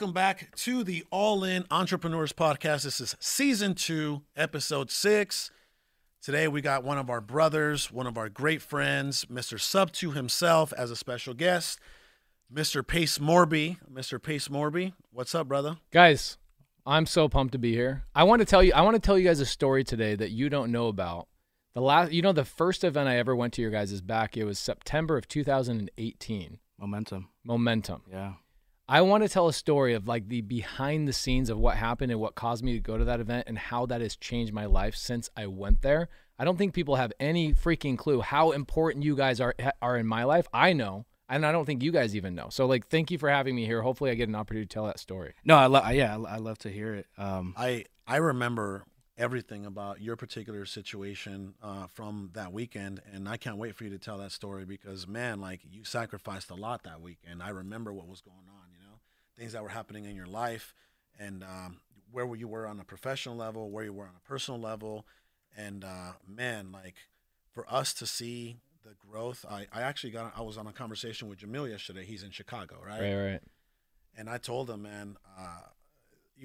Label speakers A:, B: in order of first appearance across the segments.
A: Welcome back to the All In Entrepreneurs Podcast. This is season two, episode six. Today we got one of our brothers, one of our great friends, Mr. Subto himself, as a special guest, Mr. Pace Morby. Mr. Pace Morby, what's up, brother?
B: Guys, I'm so pumped to be here. I want to tell you I want to tell you guys a story today that you don't know about. The last you know the first event I ever went to your guys' is back, it was September of 2018.
C: Momentum.
B: Momentum.
C: Yeah.
B: I want to tell a story of like the behind the scenes of what happened and what caused me to go to that event and how that has changed my life since I went there. I don't think people have any freaking clue how important you guys are are in my life. I know, and I don't think you guys even know. So like, thank you for having me here. Hopefully, I get an opportunity to tell that story.
C: No, I love. Yeah, I love to hear it. Um,
A: I I remember everything about your particular situation uh, from that weekend, and I can't wait for you to tell that story because man, like you sacrificed a lot that weekend. I remember what was going on things that were happening in your life, and um, where you were on a professional level, where you were on a personal level, and uh, man, like for us to see the growth. I, I actually got I was on a conversation with Jamil yesterday. He's in Chicago, right?
B: Right, right.
A: And I told him, man, uh,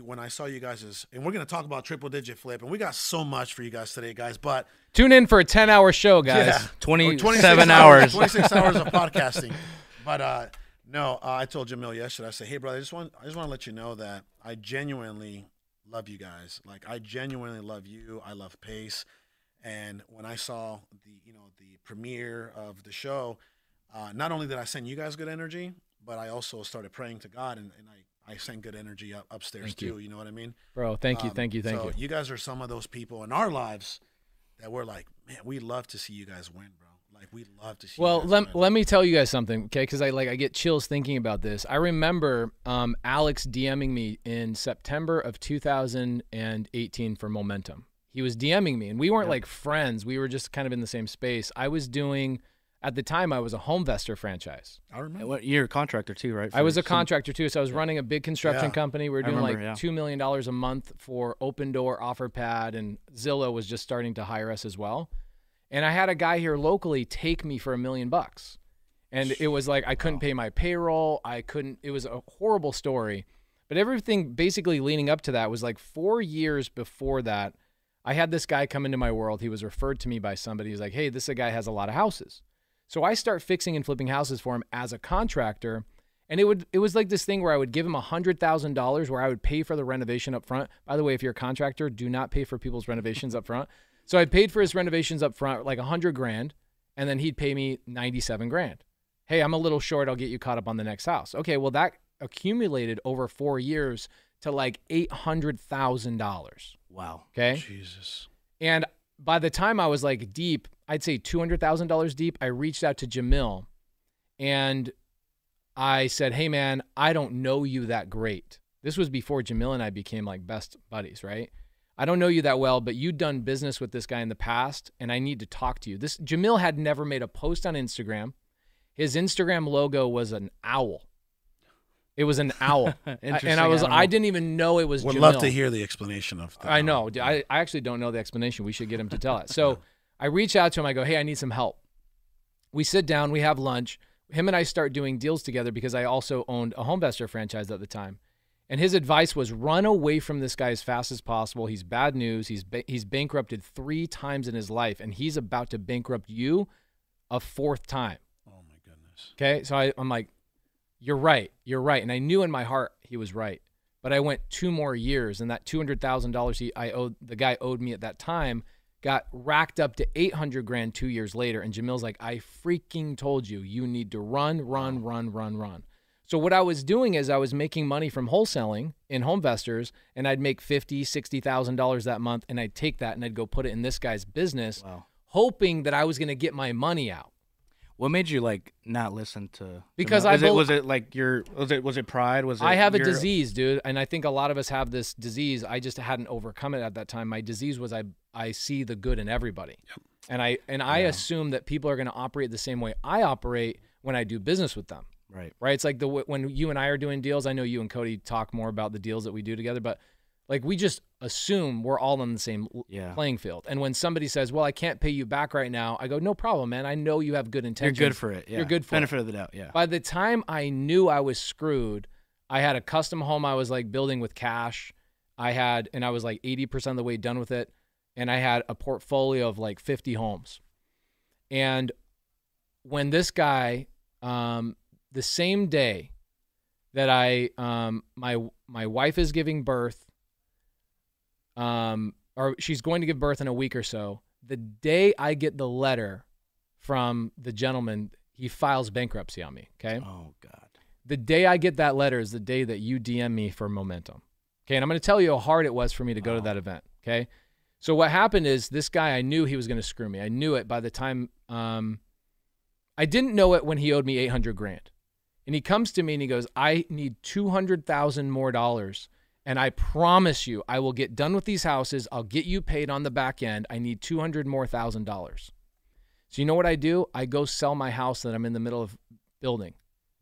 A: when I saw you guys, is, and we're gonna talk about triple digit flip, and we got so much for you guys today, guys. But
B: tune in for a ten hour show, guys. Yeah,
C: 20, 27 hours,
A: twenty six hours of podcasting. But uh, no, uh, I told Jamil yesterday. I said, "Hey, brother, I just want I just want to let you know that I genuinely love you guys. Like, I genuinely love you. I love Pace. And when I saw the you know the premiere of the show, uh, not only did I send you guys good energy, but I also started praying to God, and, and I I sent good energy up, upstairs
B: thank
A: too.
B: You.
A: you. know what I mean,
B: bro? Thank you,
A: um,
B: thank you, thank
A: so
B: you.
A: You guys are some of those people in our lives that we're like, man, we love to see you guys win, bro. Like we love to see.
B: Well, let, let me tell you guys something, okay? Because I like I get chills thinking about this. I remember um, Alex DMing me in September of 2018 for Momentum. He was DMing me, and we weren't like friends. We were just kind of in the same space. I was doing. At the time, I was a home HomeVestor franchise.
A: I remember.
C: What you're a contractor too, right?
B: I was a some, contractor too, so I was yeah. running a big construction yeah. company. We were doing
C: remember,
B: like
C: yeah.
B: two million dollars a month for Open Opendoor, OfferPad, and Zillow was just starting to hire us as well. And I had a guy here locally take me for a million bucks. And it was like I couldn't pay my payroll. I couldn't it was a horrible story. But everything basically leading up to that was like 4 years before that, I had this guy come into my world. He was referred to me by somebody. He's like, "Hey, this guy has a lot of houses." So I start fixing and flipping houses for him as a contractor. And it would it was like this thing where I would give him a hundred thousand dollars where I would pay for the renovation up front. By the way, if you're a contractor, do not pay for people's renovations up front. So I paid for his renovations up front, like a hundred grand, and then he'd pay me ninety-seven grand. Hey, I'm a little short. I'll get you caught up on the next house. Okay, well that accumulated over four years to like eight hundred thousand dollars.
C: Wow.
B: Okay.
A: Jesus.
B: And by the time I was like deep, I'd say two hundred thousand dollars deep. I reached out to Jamil, and I said, "Hey, man, I don't know you that great." This was before Jamil and I became like best buddies, right? I don't know you that well, but you'd done business with this guy in the past, and I need to talk to you. This Jamil had never made a post on Instagram. His Instagram logo was an owl. It was an owl, and I was I didn't even know it was.
A: Would
B: Jamil.
A: love to hear the explanation of that.
B: I know. I, I actually don't know the explanation. We should get him to tell it. So I reach out to him. I go, "Hey, I need some help." We sit down. We have lunch. Him and I start doing deals together because I also owned a HomeVestor franchise at the time. And his advice was run away from this guy as fast as possible. He's bad news. He's ba- he's bankrupted 3 times in his life and he's about to bankrupt you a fourth time.
A: Oh my goodness.
B: Okay? So I, I'm like you're right. You're right. And I knew in my heart he was right. But I went two more years and that $200,000 he I owed the guy owed me at that time got racked up to 800 grand 2 years later and Jamil's like I freaking told you you need to run run run run run. So what I was doing is I was making money from wholesaling in HomeVestors, and I'd make fifty, sixty thousand dollars that month, and I'd take that and I'd go put it in this guy's business,
C: wow.
B: hoping that I was going to get my money out.
C: What made you like not listen to?
B: Because I
C: was it was it like your was it was it pride was it
B: I have a
C: your,
B: disease, dude, and I think a lot of us have this disease. I just hadn't overcome it at that time. My disease was I I see the good in everybody,
A: yep.
B: and I and I assume that people are going to operate the same way I operate when I do business with them.
C: Right.
B: Right. It's like the when you and I are doing deals. I know you and Cody talk more about the deals that we do together, but like we just assume we're all on the same
C: yeah.
B: playing field. And when somebody says, "Well, I can't pay you back right now," I go, "No problem, man. I know you have good intentions.
C: You're good for it. Yeah.
B: You're good for it.
C: benefit
B: it.
C: of the doubt. Yeah.
B: By the time I knew I was screwed, I had a custom home I was like building with cash. I had, and I was like 80% of the way done with it. And I had a portfolio of like 50 homes. And when this guy, um, the same day that I, um, my, my wife is giving birth, um, or she's going to give birth in a week or so, the day I get the letter from the gentleman, he files bankruptcy on me. Okay.
C: Oh God.
B: The day I get that letter is the day that you DM me for momentum. Okay. And I'm going to tell you how hard it was for me to go to that event. Okay. So what happened is this guy, I knew he was going to screw me. I knew it by the time, um, I didn't know it when he owed me 800 grand. And he comes to me and he goes, I need 200,000 more dollars. And I promise you, I will get done with these houses. I'll get you paid on the back end. I need 200 more thousand dollars. So you know what I do? I go sell my house that I'm in the middle of building.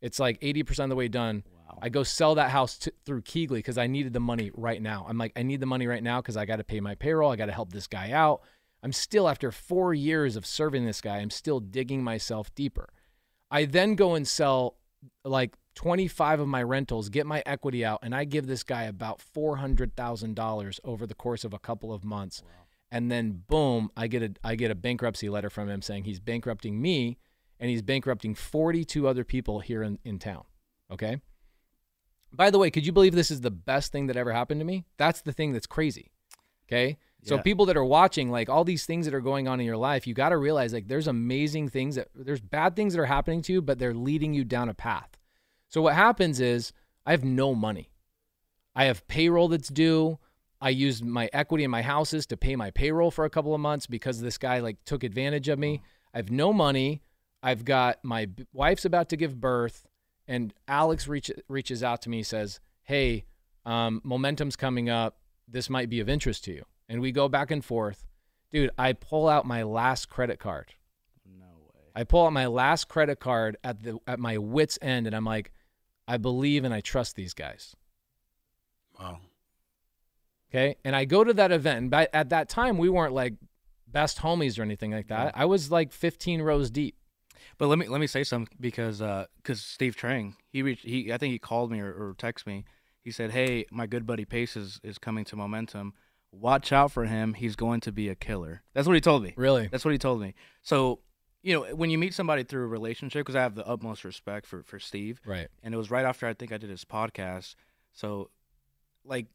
B: It's like 80% of the way done.
C: Wow.
B: I go sell that house t- through KeyGlee because I needed the money right now. I'm like, I need the money right now because I got to pay my payroll. I got to help this guy out. I'm still, after four years of serving this guy, I'm still digging myself deeper. I then go and sell like 25 of my rentals, get my equity out, and I give this guy about $400,000 over the course of a couple of months. And then boom, I get a I get a bankruptcy letter from him saying he's bankrupting me and he's bankrupting 42 other people here in, in town. Okay? By the way, could you believe this is the best thing that ever happened to me? That's the thing that's crazy. Okay? So
C: Yeah.
B: people that are watching, like all these things that are going on in your life, you got to realize like there's amazing things that there's bad things that are happening to you, but they're leading you down a path. So what happens is I have no money. I have payroll that's due. I used my equity in my houses to pay my payroll for a couple of months because this guy like took advantage of me. I have no money. I've got my wife's about to give birth, and Alex reach, reaches out to me says, "Hey, um, momentum's coming up. This might be of interest to you." And we go back and forth. Dude, I pull out my last credit card.
C: No way.
B: I pull out my last credit card at the at my wits end, and I'm like, I believe and I trust these guys.
A: Wow.
B: Okay. And I go to that event. And by, at that time, we weren't like best homies or anything like that. I was like 15 rows deep.
C: But let me let me say something because uh, because Steve Trang he reached he I think he called me or, or texted me. He said, "Hey, my good buddy Pace is, is coming to Momentum. Watch out for him. He's going to be a killer." That's what he told me.
B: Really?
C: That's what he told me. So you know when you meet somebody through a relationship, because I have the utmost respect for for Steve,
B: Right.
C: and it was right after I think I did his podcast. So, like,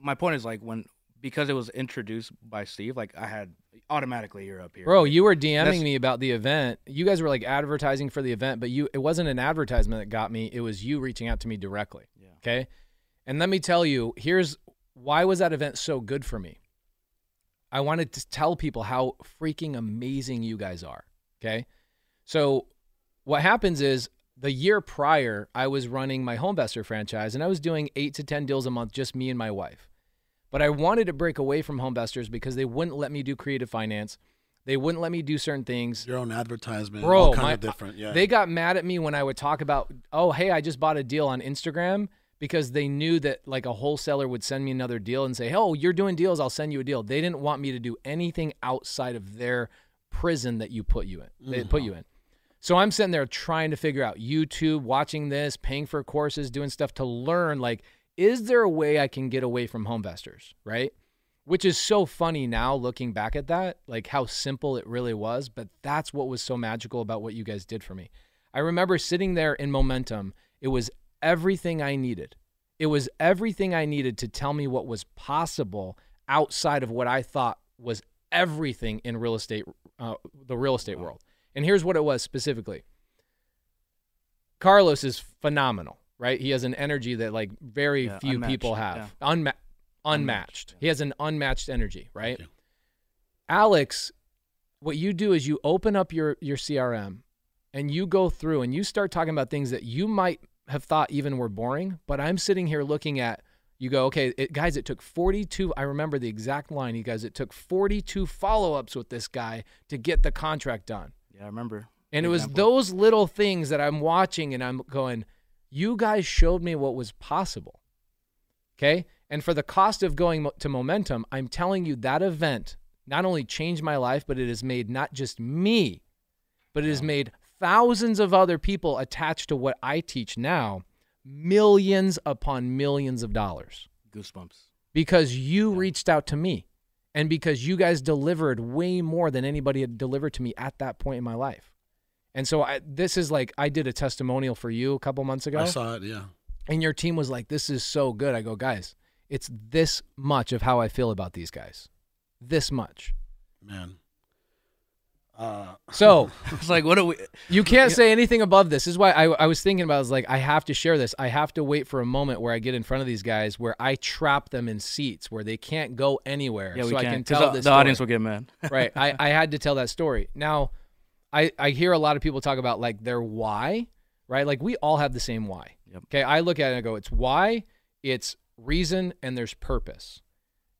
C: my point is like when because it was introduced by Steve, like I had automatically you're up here,
B: Bro, you were DMing
C: That's-
B: me about the event. You guys were like advertising for the event, but you it wasn't an advertisement that got me. It was you reaching out to me directly.
C: Yeah.
B: Okay. And let me tell you, here's why was that event so good for me? I wanted to tell people how freaking amazing you guys are. Okay. So what happens is the year prior, I was running my HomeVestor franchise and I was doing eight to 10 deals a month, just me and my wife. But I wanted to break away from HomeVestors because they wouldn't let me do creative finance. They wouldn't let me do certain things.
A: Your own advertisement,
B: Bro,
A: all kind
B: my-
A: of different. Yeah.
B: They got mad at me when I would talk about, oh, hey, I just bought a deal on Instagram because they knew that like a wholesaler would send me another deal and say, oh, you're doing deals, I'll send you a deal. They didn't want me to do anything outside of their prison that you put you in. They mm-hmm. put you in. So I'm sitting there trying to figure out YouTube, watching this, paying for courses, doing stuff to learn like, is there a way I can get away from home HomeVestors, right? Which is so funny now looking back at that, like how simple it really was. But that's what was so magical about what you guys did for me. I remember sitting there in momentum. It was everything I needed. It was everything I needed to tell me what was possible outside of what I thought was everything in real estate, uh, the real estate world. And here's what it was specifically. Carlos is phenomenal, right? He has an energy that like very
C: Yeah,
B: few people
C: unmatched,
B: have. Unma- unmatched.
C: yeah.
B: He has an unmatched energy, right? Alex, what you do is you open up your your CRM and you go through and you start talking about things that you might have thought even were boring, but I'm sitting here looking at you go, okay, it, guys, it took 42. I remember the exact line. You guys, it took 42 follow ups with this guy to get the contract done.
C: Yeah, I remember.
B: And it was
C: example.
B: those little things that I'm watching and I'm going, you guys showed me what was possible. Okay. And for the cost of going mo- to momentum, I'm telling you that event not only changed my life, but it has made not just me, but it has made thousands of other people attached to what I teach now millions upon millions of dollars
C: Goosebumps.
B: because you reached out to me and because you guys delivered way more than anybody had delivered to me at that point in my life. And so I, this is like I did a testimonial for you a couple months ago
A: I saw it. Yeah.
B: and your team was like this is so good. I go, "Guys, it's this much of how I feel about these guys. This much."
A: Man. Uh,
B: So,
C: It's like, what do we?
B: You can't say anything above this. This is why I, I was thinking about. I was like, I have to share this. I have to wait for a moment where I get in front of these guys, where I trap them in seats where they can't go anywhere,
C: Yeah, we
B: so I
C: can't.
B: tell
C: the, the audience will get mad.
B: right. I, I had to tell that story. Now, I I hear a lot of people talk about like their why, right? Like we all have the same why.
C: Yep.
B: Okay. I look at it and I go, it's why, it's reason, and there's purpose.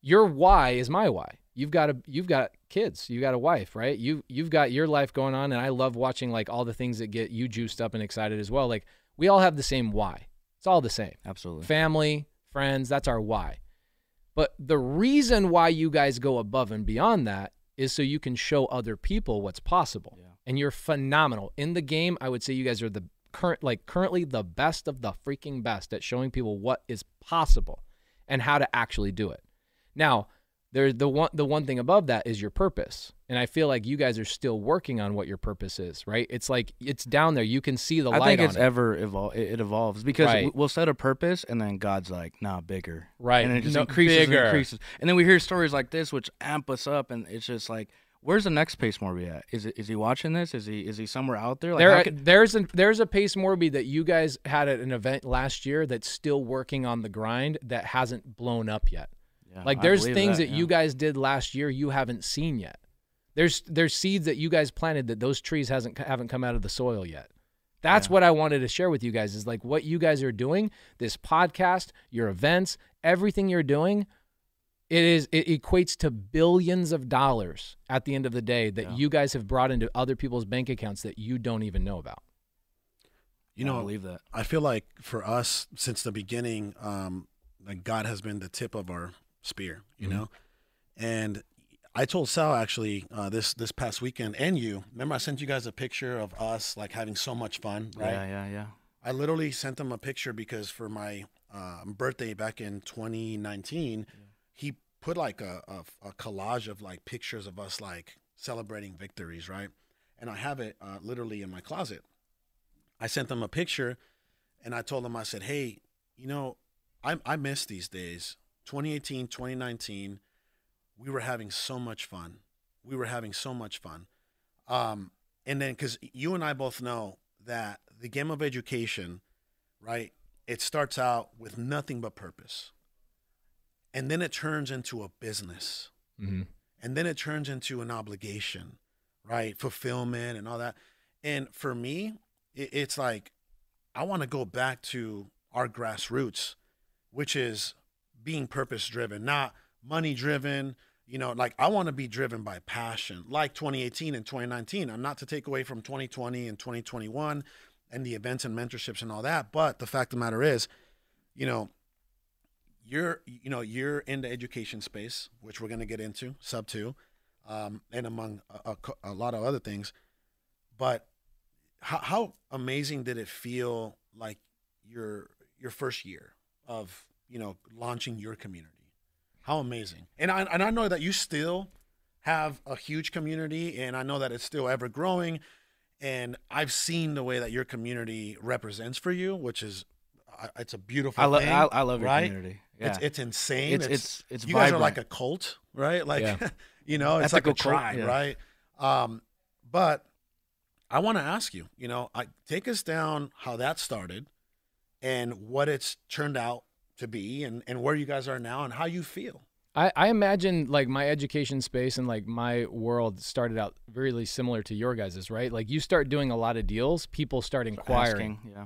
B: Your why is my why. You've got a you've got kids, you got a wife, right? You you've got your life going on, and I love watching like all the things that get you juiced up and excited as well. Like we all have the same why. It's all the same
C: Absolutely.
B: family, friends, that's our why. But the reason why you guys go above and beyond that is so you can show other people what's possible.
C: Yeah.
B: And you're phenomenal. In the game, I would say you guys are the current like currently the best of the freaking best at showing people what is possible and how to actually do it. Now, there's the one the one thing above that is your purpose. And I feel like you guys are still working on what your purpose is, right? It's like it's down there. You can see the
C: I
B: light
C: think
B: on
C: it's
B: it.
C: ever evol- it, it evolves because
B: Right.
C: we- we'll set a purpose and then God's like, nah, bigger.
B: Right.
C: And it just
B: No,
C: increases
B: bigger.
C: and increases. And then we hear stories like this which amp us up and it's just like, where's the next Pace Morby at? Is it is he watching this? Is he is he somewhere out there? Like
B: there,
C: could-
B: there's a there's a Pace Morby that you guys had at an event last year that's still working on the grind that hasn't blown up yet.
C: Yeah,
B: Like there's things that,
C: yeah.
B: you guys did last year you haven't seen yet. There's there's seeds that you guys planted that those trees hasn't haven't come out of the soil yet. That's
C: Yeah.
B: what I wanted to share with you guys is like what you guys are doing, this podcast, your events, everything you're doing, it is it equates to billions of dollars at the end of the day that
C: Yeah.
B: you guys have brought into other people's bank accounts that you don't even know about.
A: you
C: I
A: know,
C: believe that.
A: I feel like for us, since the beginning, um, like God has been the tip of our spear, you
B: Mhm.
A: know. And I told Sal actually uh, this this past weekend, and you remember I sent you guys a picture of us like having so much fun, right?
C: Yeah, yeah, yeah.
A: I literally sent him a picture because for my um, birthday back in 2019, he put like a, a, a collage of like pictures of us like celebrating victories, right? And I have it uh, literally in my closet. I sent him a picture and I told him, I said, hey, you know, I, I miss these days. 2018, 2019, we were having so much fun. We were having so much fun. Um, and then, because you and I both know that the game of education, right, it starts out with nothing but purpose. And then it turns into a business.
B: Mm-hmm.
A: And then it turns into an obligation, right? Fulfillment and all that. And for me, it, it's like I want to go back to our grassroots, which is being purpose driven, not money driven. You know, like I want to be driven by passion, like 2018 and 2019. I'm not to take away from 2020 and 2021 and the events and mentorships and all that. But the fact of the matter is, you know, you're you know you're in the education space, which we're going to get into Subto, um, and among a, a, a lot of other things. But how, how amazing did it feel like your your first year of you know launching your community? How amazing! And I and I know that you still have a huge community, and I know that it's still ever growing. And I've seen the way that your community represents for you, which is it's a beautiful
C: I, lo-
A: thing.
C: I, I love your
A: right?
C: community. Yeah.
A: It's it's insane.
C: It's- it's- it's
A: you guys are like a cult, right? Like
B: Yeah.
A: you know, it's like
C: Ethical
A: a
C: cult,
A: tribe,
C: yeah.
A: right? Um, but I want to ask you, you know, I, take us down how that started and what it's turned out to be, and and where you guys are now, and how you feel.
B: I, I imagine like my education space and like my world started out really similar to your guys's, right? Like you start doing a lot of deals, people start inquiring.
C: Asking, yeah.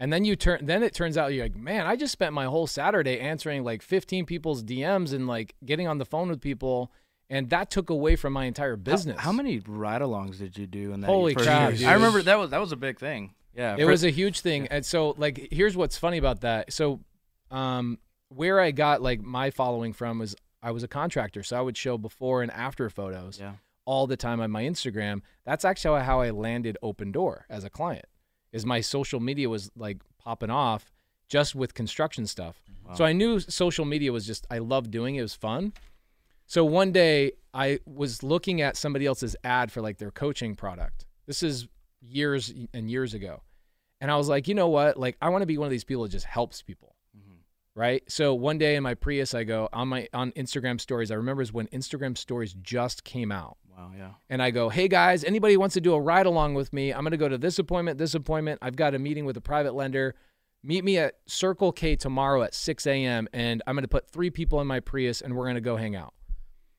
B: And then you turn then it turns out you're like, man, I just spent my whole Saturday answering like 15 people's DMs and like getting on the phone with people and that took away from my entire business.
C: How, many ride-alongs did you do in that
B: Holy
C: first
B: crap.
C: I remember that was that was a big thing. Yeah,
B: It
C: for-
B: was a huge thing. And so like here's what's funny about that. So um where I got like my following from was I was a contractor, so I would show before and after photos.
C: yeah.
B: all the time on my Instagram. That's actually how I landed Opendoor as a client. Is my social media was like popping off, just with construction stuff.
C: Wow.
B: So I knew social media was just I loved doing it. It was fun. So one day I was looking at somebody else's ad for like their coaching product. This is years and years ago. And I was like, you know what? Like I want to be one of these people that just helps people. Right? So one day in my Prius I go on my on Instagram stories. I remember is when Instagram stories just came out
C: Wow, yeah.
B: and I go, "Hey guys, anybody wants to do a ride along with me? I'm going to go to this appointment, this appointment. I've got a meeting with a private lender. Meet me at Circle K tomorrow at 6 a.m. and I'm going to put three people in my Prius and we're going to go hang out."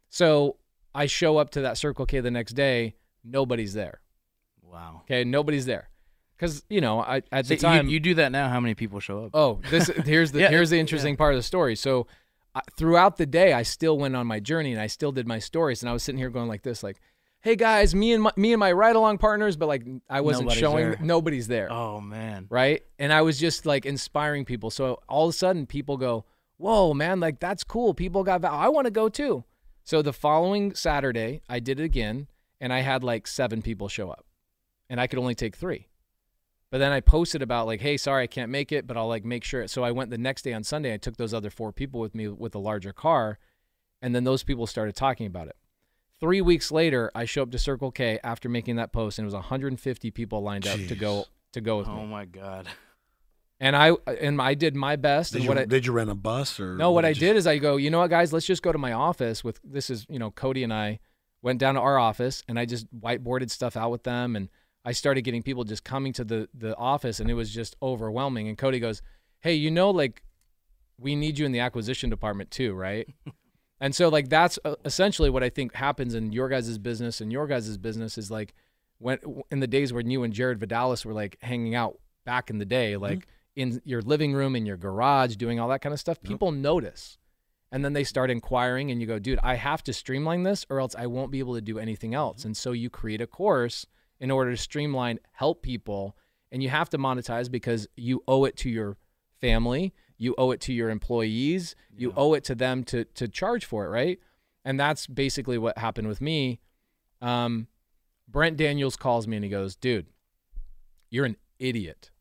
B: So I show up to that Circle K the next day. Nobody's there.
C: Wow.
B: Okay, nobody's there, because you know I at
C: See,
B: the time
C: you, you do that now. How many people show up?
B: Oh, this here's the
C: Yeah,
B: here's the
C: yeah.
B: interesting part of the story. So I, throughout the day, I still went on my journey and I still did my stories, and I was sitting here going like this, like, "Hey guys, me and my, me and my ride along partners," but like I wasn't
C: Nobody's
B: showing
C: there.
B: nobody's there,
C: Oh man.
B: right? And I was just like inspiring people. So all of a sudden, people go, "Whoa, man! Like that's cool. People got val- I want to go too." So the following Saturday, I did it again, and I had like seven people show up, and I could only take three. But then I posted about like, hey, sorry, I can't make it, but I'll like make sure. So I went the next day on Sunday. I took those other four people with me with a larger car, and then those people started talking about it. Three weeks later, I show up to Circle K after making that post, and it was 150 people lined up to go to go with
C: Oh
B: me.
C: Oh my god.
B: And I and I did my best.
A: Did
B: and
A: you,
B: I,
A: did you rent a bus or
B: no, what I
A: you-
B: did is I go, you know what, guys, let's just go to my office with this is, you know, Cody and I went down to our office and I just whiteboarded stuff out with them and I started getting people just coming to the the office and it was just overwhelming. And Cody goes, Hey, you know, like we need you in the acquisition department too, right? and so like that's uh, essentially what I think happens in your guys' business and your guys' business is like when in the days when you and Jared Vidalis were like hanging out back in the day, like in your living room, in your garage, doing all that kind of stuff, people notice. And then they start inquiring, and you go, dude, I have to streamline this or else I won't be able to do anything else. And so you create a course in order to streamline, help people, and you have to monetize because you owe it to your family, you owe it to your employees, you
C: Yeah.
B: owe it to them to to charge for it, right? And that's basically what happened with me. Um, Brent Daniels calls me and he goes, dude, you're an idiot.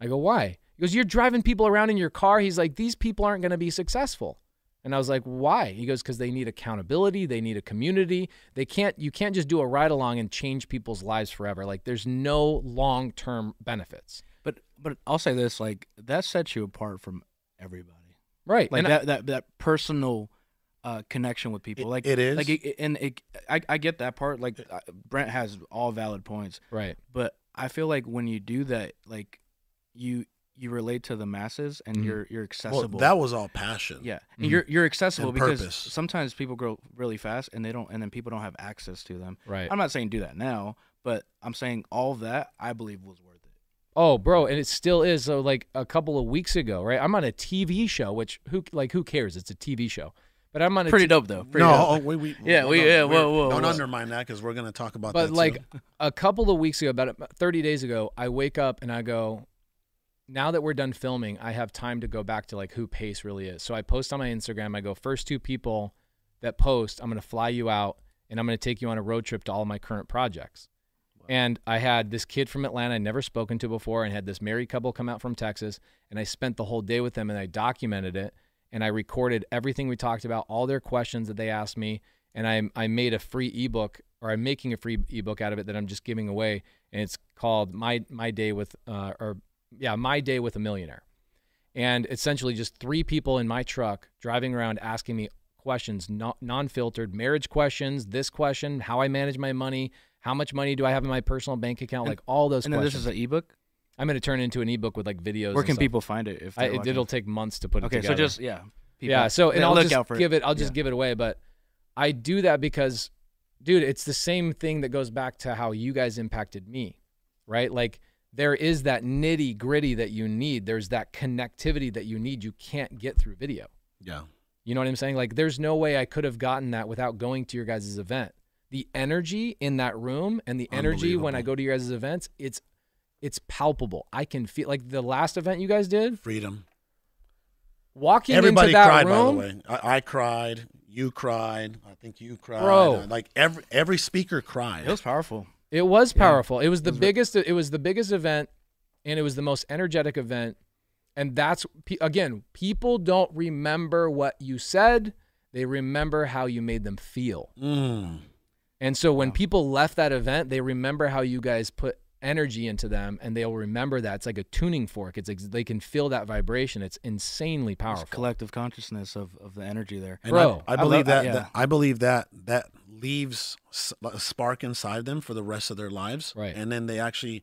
B: I go, why? He goes, you're driving people around in your car. He's like, these people aren't going to be successful. And I was like, why? He goes, because they need accountability. They need a community. They can't, you can't just do a ride along and change people's lives forever. Like there's no long term benefits.
C: But but I'll say this, like that sets you apart from everybody.
B: Right.
C: Like
B: and I-
C: that that that personal uh, connection with people.
A: It-
C: like
A: it is.
C: Like it, and it, I I get that part. Like uh, Brent has all valid points,
B: right.
C: but I feel like when you do that, like you you relate to the masses and
B: Mhm.
C: you're you're
A: Well,
C: accessible.
A: that was all passion.
C: yeah,
B: Mhm.
C: and you're you're accessible
A: And
C: because
A: purpose.
C: sometimes people grow really fast and they don't, and then people don't have access to them.
B: Right.
C: I'm not saying do that now, but I'm saying all that I believe was worth it.
B: Oh, bro, and it still is. So, like a couple of weeks ago, right? I'm on a TV show, which who like who cares? It's a TV show, but I'm on
C: Pretty
B: t-
C: dope though. Pretty
A: no,
C: dope.
A: oh, we, we,
C: Yeah, we-
A: no,
C: yeah, whoa, whoa,
A: Don't
C: whoa.
A: undermine that because we're going to talk about
B: but like
A: too.
B: a couple of weeks ago, about 30 days ago, I wake up and I go, now that we're done filming, I have time to go back to like who Pace really is. So I post on my Instagram. I go, first two people that post, I'm going to fly you out and I'm going to take you on a road trip to all my current projects. And I had this kid from Atlanta I'd never spoken to before, and had this married couple come out from Texas, and I spent the whole day with them, and I documented it, and I recorded everything we talked about, all their questions that they asked me, and I I made a free ebook, or I'm making a free ebook out of it that I'm just giving away, and it's called my my day with uh, or yeah my day with a millionaire, and essentially just three people in my truck driving around asking me questions, non non-filtered marriage questions, this question, how I manage my money, how much money do I have in my personal bank account,
C: And-
B: like all those questions.
C: and then this is an ebook.
B: I'm going to turn it into an ebook with like videos.
C: Where can people find it? If
B: I, it, it'll take months to put it
C: Okay, so just yeah, people-
B: yeah. So and I'll just give it. I'll just
C: Yeah.
B: give it away. But I do that because, dude, it's the same thing that goes back to how you guys impacted me, right? Like there is that nitty gritty that you need. There's that connectivity that you need. You can't get through video.
A: yeah.
B: You know what I'm saying? Like there's no way I could have gotten that without going to your guys' event. The energy in that room and the energy when I go to your guys' events, it's it's palpable. I can feel like the last event you guys did,
A: Freedom.
B: walking
A: Everybody
B: into that
A: cried,
B: room.
A: by the way. I, I cried. You cried. I think you cried.
B: Bro.
A: Like every every speaker cried.
C: it was powerful.
B: It was
C: Yeah.
B: powerful. It was the
A: It was ve-
B: biggest. It was the biggest event, and it was the most energetic event And that's again, people don't remember what you said; they remember how you made them feel.
A: Mm.
B: And so when people left that event, they remember how you guys put energy into them, and they'll remember that. It's like a tuning fork. It's ex- they can feel that vibration. It's insanely
C: It's
B: powerful.
C: collective consciousness of, of the energy there.
A: And
B: Bro,
A: I, I
C: I
A: believe
C: love-
A: that,
C: yeah.
A: that I believe that that leaves a spark inside them for the rest of their lives.
B: Right.
A: And then they actually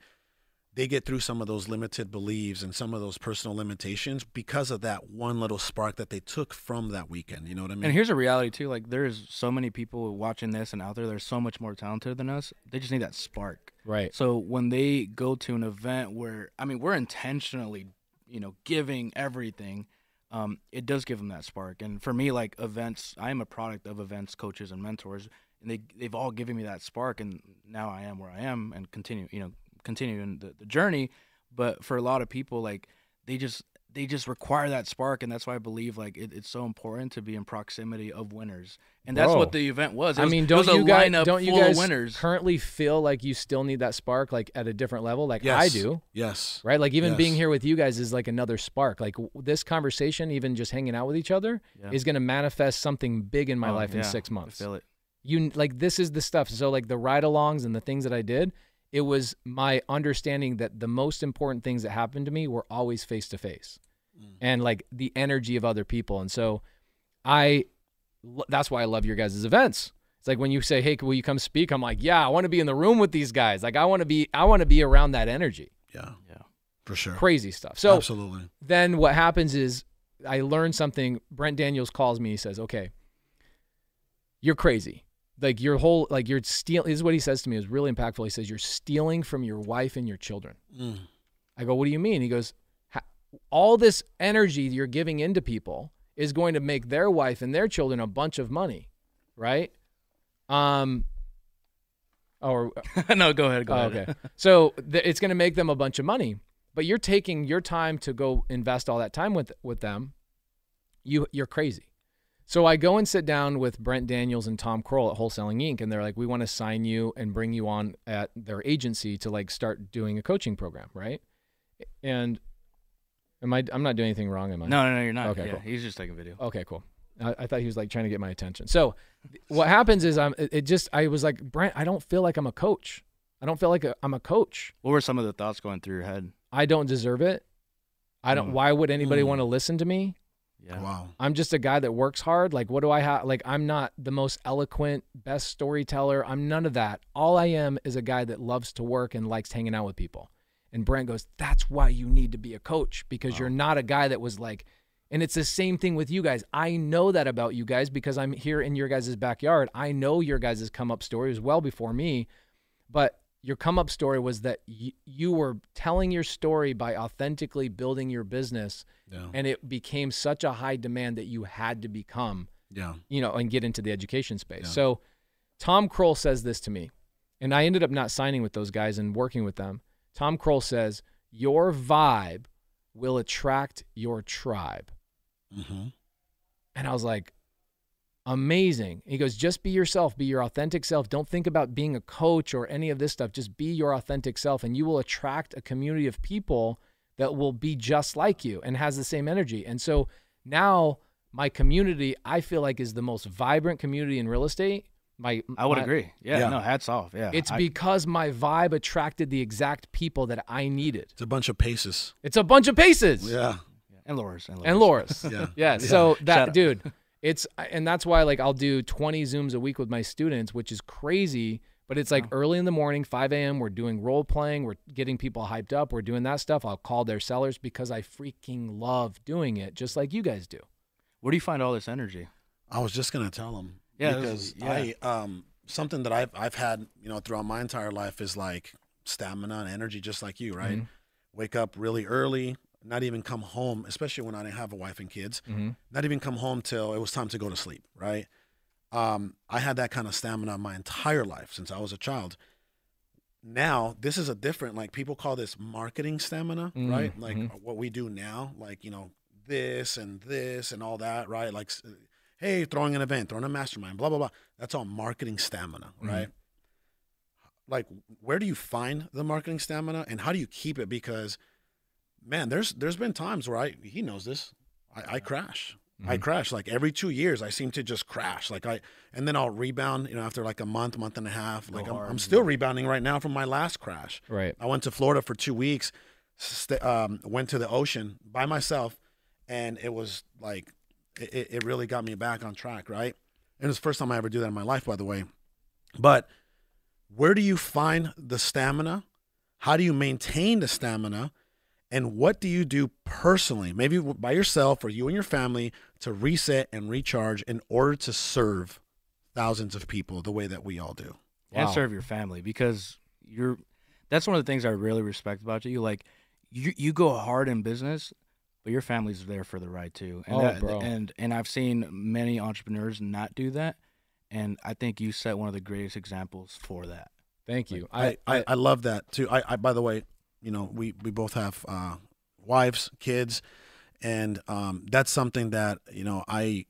A: they get through some of those limited beliefs and some of those personal limitations because of that one little spark that they took from that weekend. You know what I mean?
C: And here's a reality too. Like there's so many people watching this and out there. They're so much more talented than us. They just need that spark.
B: Right.
C: So when they go to an event where I mean we're intentionally, you know, giving everything, um, it does give them that spark. And for me, like events, I am a product of events, coaches, and mentors, and they they've all given me that spark, and now I am where I am, and continue, you know, continuing the, the journey. But for a lot of people, like they just they just require that spark, and that's why I believe like it, it's so important to be in proximity of winners, and that's
B: Bro.
C: what the event was. It
B: I mean,
C: it
B: don't
C: was a
B: you guys don't you guys
C: winners?
B: currently feel like you still need that spark like at a different level? Like I do.
A: Yes.
B: Right? Like even being here with you guys is like another spark. Like w- this conversation, even just hanging out with each other,
C: Yeah.
B: is going to manifest something big in my
C: Oh,
B: life in
C: yeah,
B: six
C: I
B: months.
C: feel it.
B: You like this is the stuff. So like the ride-alongs and the things that I did, it was my understanding that the most important things that happened to me were always face to face, and like the energy of other people. And so, I that's why I love your guys' events. It's like when you say, "Hey, will you come speak?" I'm like, "Yeah, I want to be in the room with these guys. Like I want to be, I want to be around that energy."
A: Yeah.
C: Yeah.
A: For sure.
B: Crazy stuff. So
A: Absolutely.
B: then what happens is I learn something. Brent Daniels calls me. He says, "Okay, you're crazy. Like your whole like you're stealing." This is what he says to me. is really impactful. He says, "You're stealing from your wife and your children."
A: Mm.
B: I go, "What do you mean?" He goes, "All this energy you're giving into people is going to make their wife and their children a bunch of money, right?" Um. Or
C: no, go ahead. Go
B: Oh,
C: ahead.
B: okay. so th- it's going to make them a bunch of money, but you're taking your time to go invest all that time with with them. You you're crazy. So I go and sit down with Brent Daniels and Tom Krol at Wholesaling Inc. and they're like, "We want to sign you and bring you on at their agency to like start doing a coaching program, right?" And am I? I'm not doing anything wrong, am I?
C: No, no, no, you're not.
B: Okay,
C: yeah,
B: cool.
C: He's just taking video.
B: Okay, cool. I, I thought he was like trying to get my attention. So what happens is I'm it, just I was like Brent, I don't feel like I'm a coach. I don't feel like i I'm a coach.
C: What were some of the thoughts going through your head?
B: I don't deserve it. I don't.
C: Mm.
B: Why would anybody
A: Mm.
B: want to listen to me?
C: Yeah.
A: Wow.
B: I'm just a guy that works hard. Like, what do I have? Like, I'm not the most eloquent, best storyteller. I'm none of that. All I am is a guy that loves to work and likes hanging out with people. And Brent goes, That's why you need to be a coach because you're not a guy that was like, and it's the same thing with you guys. I know that about you guys because I'm here in your guys' backyard. I know your guys' come up stories well before me, but your come up story was that y- you were telling your story by authentically building your business
A: Yeah.
B: and it became such a high demand that you had to become,
A: Yeah.
B: you know, and get into the education space.
A: Yeah.
B: So Tom Krol says this to me, and I ended up not signing with those guys and working with them. Tom Krol says, Your vibe will attract your tribe.
A: Mm-hmm.
B: And I was like, amazing. He goes, just be yourself, be your authentic self. Don't think about being a coach or any of this stuff. Just be your authentic self, and you will attract a community of people that will be just like you and has the same energy. And so now my community, I feel like, is the most vibrant community in real estate. My,
C: I would
B: my-
C: agree. Yeah,
A: Yeah.
C: No, hats off. Yeah.
B: It's
C: I-
B: because my vibe attracted the exact people that I needed.
A: It's a bunch of paces.
B: It's a bunch of paces
A: Yeah.
C: and Laura's and Laura's.
B: and Loris.
A: Yeah.
B: Yeah. So
C: Shout
B: that
C: out.
B: dude, it's and that's why like I'll do 20 zooms a week with my students, which is crazy. But it's like early in the morning, 5 a.m. We're doing role playing. We're getting people hyped up. We're doing that stuff. I'll call their sellers because I freaking love doing it, just like you guys do.
C: Where do you find all this energy?
A: I was just gonna tell them.
C: Yeah, this
A: because
C: is-
A: I um something that I've I've had you know throughout my entire life is like stamina and energy, just like you, right?
B: Mhm.
A: Wake up really early, not even come home, especially when I didn't have a wife and kids.
B: Mm-hmm.
A: Not even come home till it was time to go to sleep, right? Um, I had that kind of stamina my entire life since I was a child. Now this is a different like people call this marketing stamina,
B: Mm,
A: right? Like
B: mhm.
A: what we do now, like you know this and this and all that, right? Like hey, throwing an event, throwing a mastermind, blah blah blah. That's all marketing stamina,
B: Mhm.
A: right? Like where do you find the marketing stamina and how do you keep it? Because man, there's there's been times where I he knows this. I, I crash. I
B: Mhm.
A: crash like every two years. I seem to just crash. Like I, and then I'll rebound. You know, after like a month, month and a half. Like I'm, I'm still rebounding right now from my last crash.
B: Right.
A: I went to Florida for two weeks. St- um, went to the ocean by myself, and it was like it, it- really got me back on track. Right, and it was the first time I ever do that in my life, by the way. But where do you find the stamina? How do you maintain the stamina? And what do you do personally, maybe by yourself or you and your family, to reset and recharge in order to serve thousands of people the way that we all do?
C: and serve your family because you're that's one of the things I really respect about you. Like you you go hard in business, but your family's there for the ride too. And
B: Oh,
C: that-
B: bro.
C: and and I've seen many entrepreneurs not do that. And I think you set one of the greatest examples for that.
B: Thank you.
A: I, I, I love that too. I, I by the way, you know, we, we both have uh, wives, kids, and um, that's something that you know I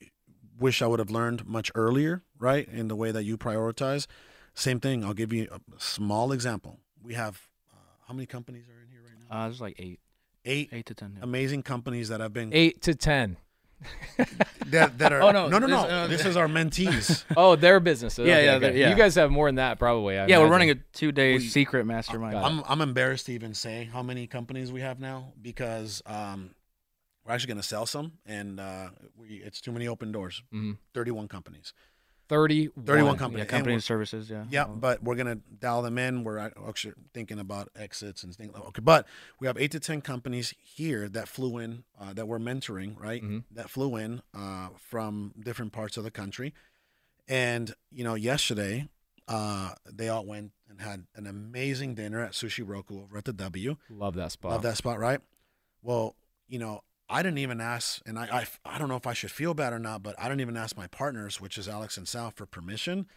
A: wish I would have learned much earlier, right? In the way that you prioritize. Same thing. I'll give you a small example. We have uh, how many companies are in here right now?
C: Uh, there's like eight,
A: Eight
C: eight to ten. yeah.
A: amazing companies that have been
B: eight to ten.
A: That, that are
C: Oh, no,
A: no no no.
C: this, uh,
A: this is our mentees.
B: Oh, their businesses
C: Yeah,
B: Okay,
C: yeah,
B: okay.
C: yeah.
B: You guys have more than that, probably. I
C: yeah, we're running a two day
A: We-
C: secret mastermind.
A: I'm I'm embarrassed to even say how many companies we have now because um, we're actually going to sell some, and uh, we, it's too many open doors.
B: Mhm.
A: 31 companies.
B: 31.
A: 31
C: yeah,
A: companies.
C: company
A: And
C: services. Yeah.
A: Yeah, but we're gonna dial them in. We're actually thinking about exits and things. Okay, but we have eight to ten companies here that flew in, uh, that we're mentoring, right?
B: Mhm.
A: That flew in uh, from different parts of the country, and you know, yesterday uh, they all went and had an amazing dinner at Sushi Roku over at the W.
B: Love that spot.
A: Love that spot, right? Well, you know, I didn't even ask, and I, I, I don't know if I should feel bad or not, but I didn't even ask my partners, which is Alex and Sal, for permission.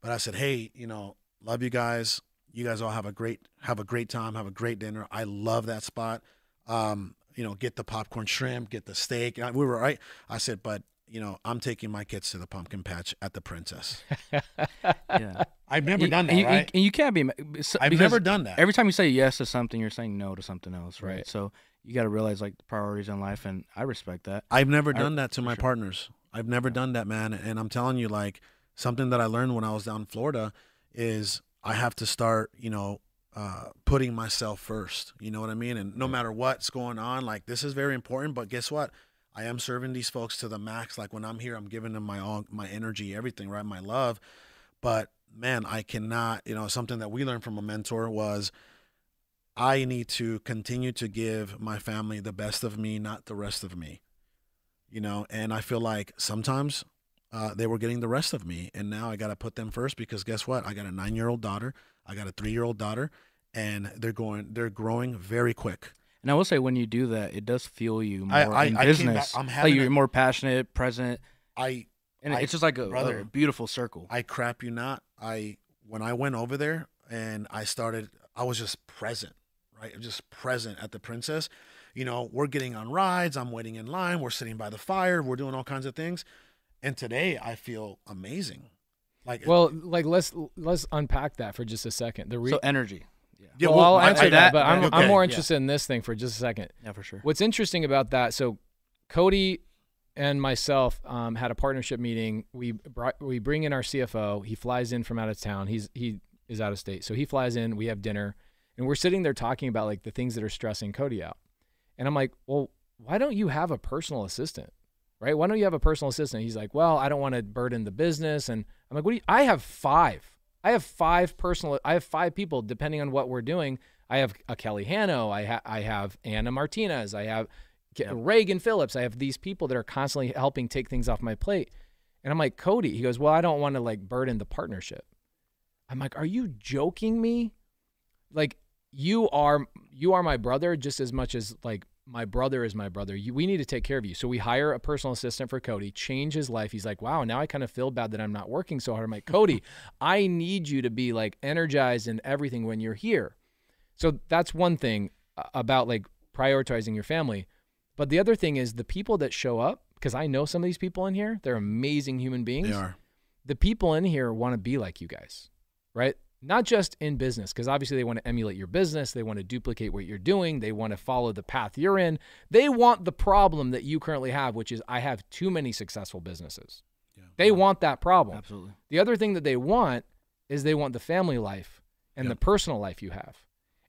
A: But I said, hey, you know, love you guys. You guys all have a great, have a great time, have a great dinner. I love that spot. Um, you know, get the popcorn shrimp, get the steak. And We were right. I said, but you know, I'm taking my kids to the pumpkin patch at the Princess.
C: yeah.
A: I've never
C: You-
A: done that,
C: and you,
A: right?
C: And you can't be. so-
A: I've never done that.
C: Every time you say yes to something, you're saying no to something else, right?
B: Right.
C: So you got to realize like the priorities in life, and I respect that.
A: I've never
C: I-
A: done that to my
C: sure.
A: partners. I've never done that, man. And I'm telling you, like something that I learned when I was down in Florida is I have to start, you know, uh, putting myself first. You know what I mean? And no matter what's going on, like this is very important. But guess what? I am serving these folks to the max. Like when I'm here, I'm giving them my all, my energy, everything, right? My love. But man, I cannot. You know, something that we learned from a mentor was. I need to continue to give my family the best of me, not the rest of me you know and i feel like sometimes uh, they were getting the rest of me and now i got to put them first because guess what i got a nine year old daughter i got a three year old daughter and they're going they're growing very quick
C: And I will say, when you do that, it does fuel you more
A: I- I-
C: in
A: I came back-
C: business.
A: I'm
C: like you're
A: a-
C: more passionate, present,
A: i
C: and
A: I-
C: it's just like a,
A: brother,
C: a beautiful circle.
A: i crap you not. I when i went over there and i started i was just present right? Just present at the princess. You know we're getting on rides. I'm waiting in line. We're sitting by the fire. We're doing all kinds of things. And today i feel amazing. Like
B: Well, like let's let's unpack that for just a second. The re-
C: so energy. Yeah.
A: Yeah,
B: well,
A: well,
B: I'll answer
A: I-
B: that, but I'm,
A: okay,
B: I'm more
A: yeah.
B: interested in this thing for just a second.
C: Yeah, for sure.
B: What's interesting about that? So, Cody and myself um, had a partnership meeting. We brought, we bring in our CFO. He flies in from out of town. He's he is out of state, so he flies in. We have dinner, and we're sitting there talking about like the things that are stressing Cody out. And I'm like, well, why don't you have a personal assistant? Right? Why don't you have a personal assistant? He's like, well, I don't want to burden the business. And I'm like, what do you? I have five. I have five personal. I have five people depending on what we're doing. I have a Kelly Hanno. I ha- I have Anna Martinez. I have. Reagan Phillips. I have these people that are constantly helping take things off my plate. And I'm like, Cody. He goes, well, I don't want to like burden the partnership. I'm like, are you joking me? Like you are you are my brother just as much as like my brother is my brother. You, we need to take care of you. So we hire a personal assistant for Cody, change his life. He's like, wow, now I kind of feel bad that I'm not working so hard. I'm like, Cody, I need you to be like energized and everything when you're here. So that's one thing uh, about like prioritizing your family. But the other thing is the people that show up, because I know some of these people in here, they're amazing human beings
A: they are
B: the people in here want to be like you guys, right? Not just in business, because obviously they want to emulate your business, they want to duplicate what you're doing, they want to follow the path you're in. They want the problem that you currently have, which is I have too many successful businesses.
A: Yeah.
B: They want that problem.
C: Absolutely.
B: The other thing that they want is they want the family life and
A: Yep.
B: the personal life you have.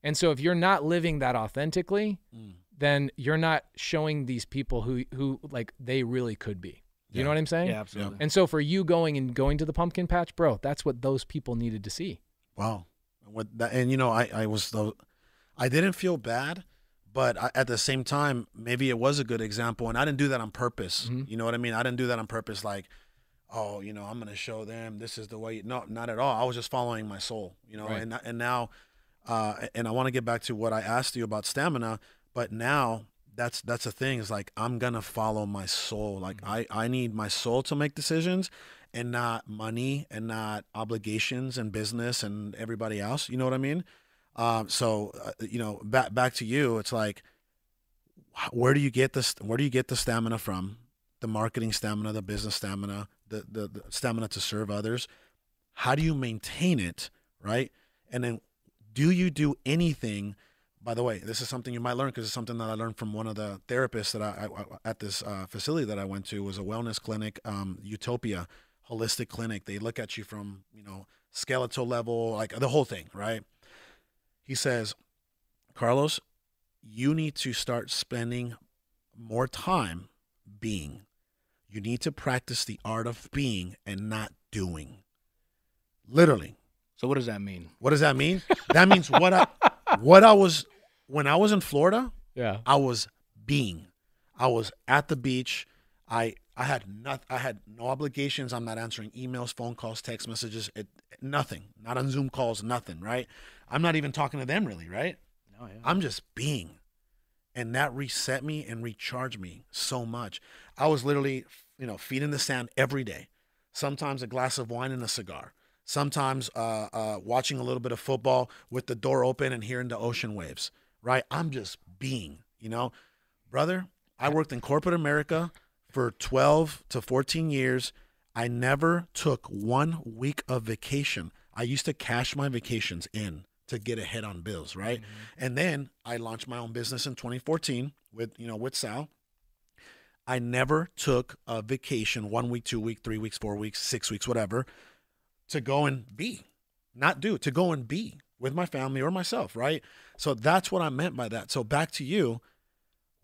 B: And so if you're not living that authentically,
A: Mm.
B: then you're not showing these people who who like they really could be. You
A: Yeah.
B: know what I'm saying?
C: Yeah, absolutely.
B: And so for you going and going to the pumpkin patch, bro, that's what those people needed to see.
A: Wow. What that, and you know, I, I was the, I didn't feel bad, but I, at the same time, maybe it was a good example. And I didn't do that on purpose.
B: Mhm.
A: You know what I mean? I didn't do that on purpose. Like, oh, you know, I'm going to show them this is the way. No, not at all. I was just following my soul, you know,
B: Right.
A: and, and now, uh, and I want to get back to what I asked you about stamina, but now that's, that's the thing is like, I'm going to follow my soul. Like I, I need my soul to make decisions and not money and not obligations and business and everybody else. You know what I mean? Um, so uh, you know, back back to you. It's like, where do you get this? Where do you get the stamina from? The marketing stamina, the business stamina, the, the the stamina to serve others. How do you maintain it, right? And then, do you do anything? By the way, this is something you might learn because it's something that I learned from one of the therapists that I, I at this uh, facility that I went to was a wellness clinic, um, Utopia holistic clinic. They look at you from you know skeletal level, like the whole thing, right? He says, Carlos, you need to start spending more time being. You need to practice the art of being and not doing. Literally.
C: So what does that mean?
A: What does that mean? that means what I what I was when I was in Florida,
B: Yeah.
A: I was being. I was at the beach. I I had not I had no obligations. I'm not answering emails, phone calls, text messages, it, nothing. Not on Zoom calls, nothing, right? I'm not even talking to them really, right?
C: No, yeah.
A: I'm just being. And that reset me and recharged me so much. I was literally, you know, feet in the sand every day. Sometimes a glass of wine and a cigar. Sometimes uh, uh, watching a little bit of football with the door open and hearing the ocean waves, right? I'm just being, you know. Brother, I worked in corporate America for 12 to 14 years. I never took one week of vacation. I used to cash my vacations in to get ahead on bills, right? Mm-hmm. And then I launched my own business in 2014 with, you know, with Sal. I never took a vacation, one week, two week, three weeks, four weeks, six weeks, whatever, to go and be, not do, to go and be with my family or myself, right? So that's what I meant by that. So back to you.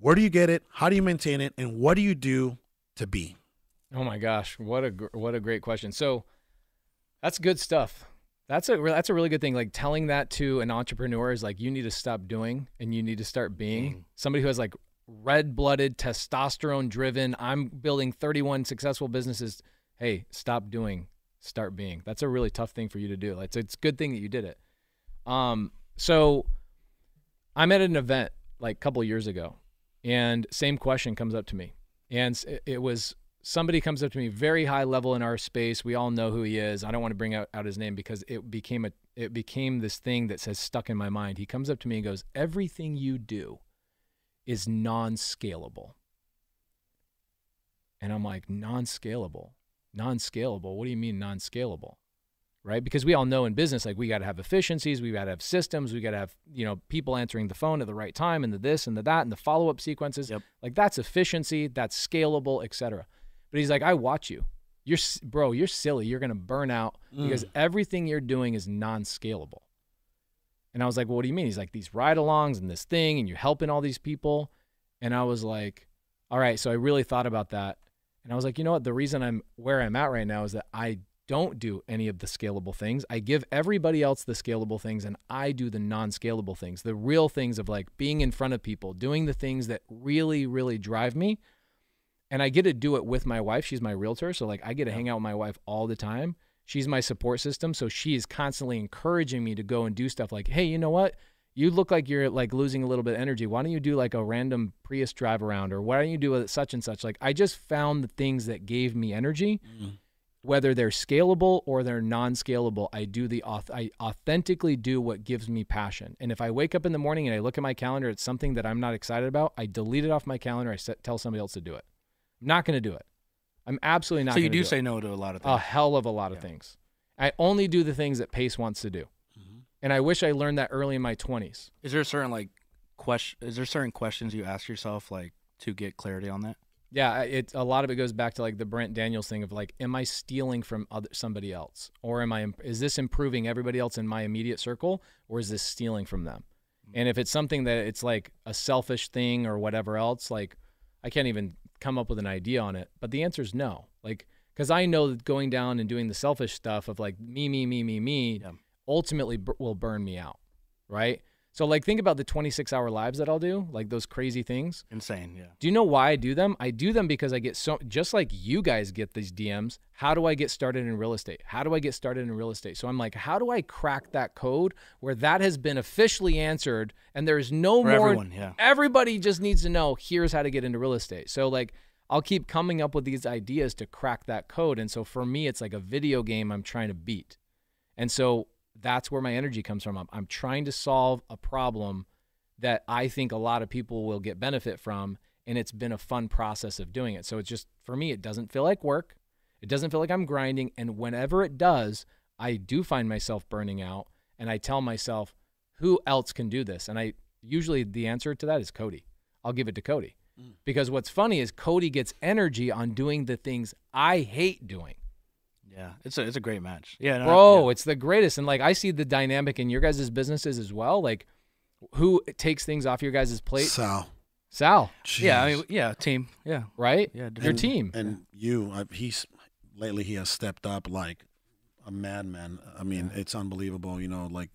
A: Where do you get it? How do you maintain it? And what do you do to be?
B: Oh my gosh, what a gr- what a great question. So that's good stuff. That's a that's a really good thing. Like telling that to an entrepreneur is like you need to stop doing and you need to start being
C: Being.
B: somebody who has like red blooded, testosterone driven. I'm building 31 successful businesses. Hey, stop doing, start being. That's a really tough thing for you to do. Like, it's it's a good thing that you did it. Um, so I'm at an event like a couple years ago, and same question comes up to me, and it- was somebody comes up to me very high level in our space. We all know who he is. I don't want to bring out, out his name because it became a it became this thing that says stuck in my mind. He comes up to me and goes, "Everything you do is non-scalable." And I'm like, "Non-scalable? Non-scalable? What do you mean non-scalable?" Right? Because we all know in business like we got to have efficiencies, we got to have systems, we got to have, you know, people answering the phone at the right time and the this and the that and the follow-up sequences.
C: Yep.
B: Like that's efficiency, that's scalable, etc. But he's like, I watch you. You're bro, you're silly. You're gonna burn out mm. because everything you're doing is non-scalable. And I was like, well, what do you mean? He's like, these ride-alongs and this thing, and you're helping all these people. And I was like, all right. So I really thought about that, and I was like, you know what? The reason I'm where I'm at right now is that I don't do any of the scalable things. I give everybody else the scalable things, and I do the non-scalable things, the real things of like being in front of people, doing the things that really, really drive me and I get to do it with my wife. She's my realtor, so like I get to hang out with my wife all the time. She's my support system, so she is constantly encouraging me to go and do stuff like, "Hey, you know what? You look like you're like losing a little bit of energy. Why don't you do like a random Prius drive around or why don't you do a such and such?" Like I just found the things that gave me energy, mm. Whether they're scalable or they're non-scalable. I do the I authentically do what gives me passion. And if I wake up in the morning and I look at my calendar, it's something that I'm not excited about, I delete it off my calendar. I set, tell somebody else to do it. I'm not going to do it. I'm absolutely not.
C: so you do
B: it.
C: say no to a lot of things.
B: a hell of a lot of
C: Yeah.
B: things. I only do the things that Pace wants to do. Mm-hmm. And I wish I learned that early in my 20s.
C: Is there a certain like question? Is there certain questions you ask yourself like to get clarity on that?
B: Yeah, it a lot of it goes back to like the Brent Daniels thing of like, am I stealing from other somebody else, or am I is this improving everybody else in my immediate circle, or is this stealing from them? Mm. And if it's something that it's like a selfish thing or whatever else, like I can't even come up with an idea on it. But the answer is no, like because I know that going down and doing the selfish stuff of like me, me, me, me, me,
C: Yeah.
B: ultimately b- will burn me out, right? So like think about the 26 hour lives that I'll do, like those crazy things.
C: Insane. Yeah.
B: Do you know why I do them? I do them because I get so just like you guys get these DMs. How do I get started in real estate? How do I get started in real estate? So I'm like, how do I crack that code where that has been officially answered and there's no
C: For
B: more
C: everyone. Yeah.
B: everybody just needs to know here's how to get into real estate. So like I'll keep coming up with these ideas to crack that code. And so for me it's like a video game I'm trying to beat. And so that's where my energy comes from. I'm, I'm trying to solve a problem that I think a lot of people will get benefit from. And it's been a fun process of doing it. So it's just, for me, it doesn't feel like work. It doesn't feel like I'm grinding. And whenever it does, I do find myself burning out. And I tell myself, who else can do this? And I usually the answer to that is Cody. I'll give it to Cody. Mm. Because what's funny is Cody gets energy on doing the things I hate doing.
C: Yeah. It's a it's a great match. Yeah. No,
B: Bro,
C: yeah.
B: it's the greatest. And like I see the dynamic in your guys' businesses as well. Like who takes things off your guys' plate?
A: Sal.
B: Sal,
C: Yeah. I mean, yeah. Team. Yeah.
B: right?
C: Yeah.
B: Your team.
A: and you I, he's lately he has stepped up like a madman i mean it's unbelievable you know like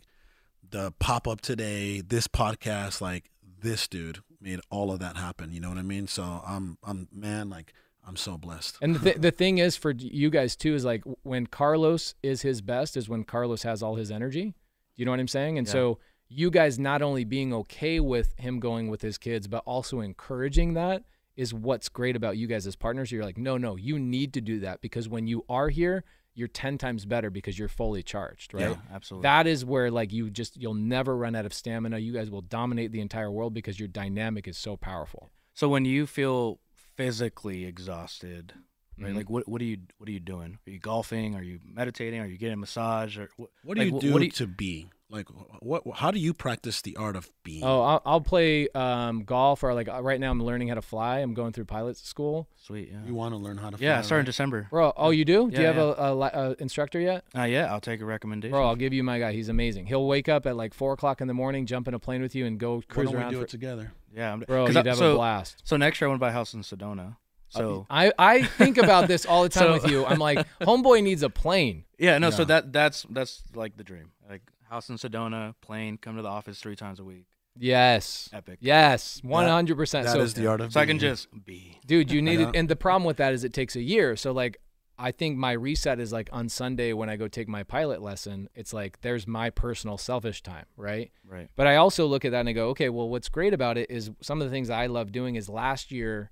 A: the pop-up today this podcast like this dude made all of that happen you know what i mean so i'm i'm man like i'm so blessed
B: And the, th- the thing is for you guys too is like when Carlos is his best is when Carlos has all his energy. Do you know what I'm saying? And
C: Yeah.
B: so you guys not only being okay with him going with his kids, but also encouraging that is what's great about you guys as partners. You're like, no, no, you need to do that because when you are here, you're 10 times better because you're fully charged, right?
C: Yeah. Absolutely.
B: That is where like you just you'll never run out of stamina. You guys will dominate the entire world because your dynamic is so powerful.
C: So when you feel physically exhausted, right?
B: Mhm.
C: Like what what are you what are you doing? Are you golfing? Are you meditating? Are you getting a massage? Or what,
A: what do
C: like,
A: you do
C: what do you-
A: to be like what how do you practice the art of being
B: Oh, I'll, I'll play um, golf or like uh, right now I'm learning how to fly. I'm going through pilot school.
C: Sweet. Yeah.
A: you want to learn how to fly
C: Yeah.
A: fly,
C: Start in? December.
B: Bro, oh, you do? do you
C: Yeah,
B: have a, a, a instructor yet?
C: Uh, yeah. I'll take a recommendation.
B: Bro, I'll give you my guy. He's amazing. He'll wake up at like four o'clock in the morning, jump in a plane with you, and go
A: why
B: cruise
A: don't we
B: around.
A: do
B: for-
A: it together
C: yeah. I'm,
B: Bro,
C: 'cause
B: you'd
C: I-
B: have
C: so,
B: a blast.
C: So next year I want to buy a house in Sedona. So
B: I, I think about this all the time
C: So-
B: with you. I'm like, homeboy needs a plane.
C: yeah, no. So that that's that's like the dream. Like house in Sedona, plane, come to the office three times a week.
B: Yes.
C: Epic.
B: Yes. 100%.
A: That
B: so,
A: is the art of
C: So I can just be.
B: dude, you need it. And the problem with that is it takes a year. So, like, I think my reset is like on Sunday when I go take my pilot lesson, it's like there's my personal selfish time, right?
C: Right.
B: But I also look at that and I go, okay, well, what's great about it is some of the things I love doing is last year,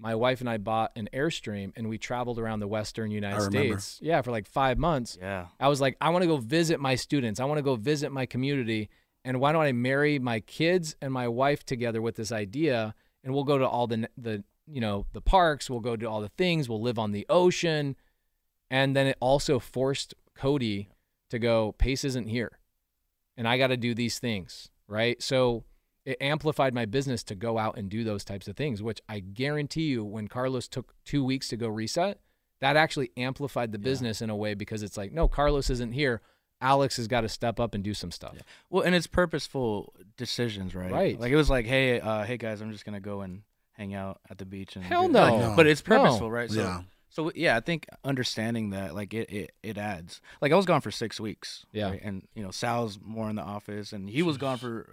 B: my wife and I bought an Airstream and we traveled around the Western United States. Yeah, for like five months.
C: Yeah.
B: I was like, I want to go visit my students. I want to go visit my community. And why don't I marry my kids and my wife together with this idea? And we'll go to all the the you know the parks. We'll go to all the things. We'll live on the ocean. And then it also forced Cody to go. Pace isn't here, and I got to do these things right. So it amplified my business to go out and do those types of things. Which I guarantee you, when Carlos took two weeks to go reset, that actually amplified the
C: Yeah.
B: business in a way because it's like, no, Carlos isn't here. Alex has got to step up and do some stuff.
C: Yeah. Well, and it's purposeful decisions, right?
B: Right.
C: Like it was like, hey, uh, hey guys, I'm just gonna go and hang out at the beach and
B: Hell
C: do-
B: no.
C: like,
A: No.
C: but it's
B: No.
C: purposeful, right? So,
A: yeah
C: so yeah, I think understanding that, like it, it, it adds. Like I was gone for six weeks,
B: Yeah.
C: right? and you know Sal's more in the office, and he was gone for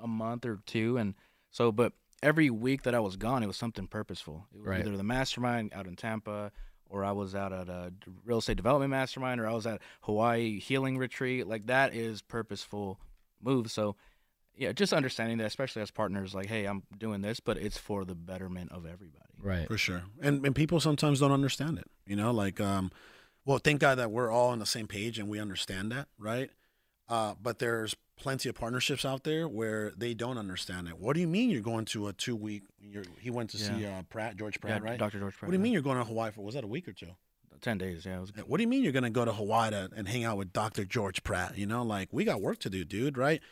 C: a, a month or two, and so, but every week that I was gone, it was something purposeful. It was
B: Right.
C: either the mastermind out in Tampa, or I was out at a real estate development mastermind, or I was at Hawaii healing retreat. Like that is purposeful move. So yeah, just understanding that, especially as partners, like, hey, I'm doing this, but it's for the betterment of everybody.
B: Right.
A: for sure and and people sometimes don't understand it you know like um well thank god that we're all on the same page and we understand that right uh but there's plenty of partnerships out there where they don't understand it what do you mean you're going to a two week you're he went to see uh pratt george pratt
C: yeah,
A: right
C: Dr. George Pratt.
A: what do you mean you're going to hawaii for was that a week or two?
C: Ten days. Yeah, it was.
A: What do you mean you're gonna go to Hawaii to, and hang out with Dr. George Pratt? You know, like we got work to do, dude. Right?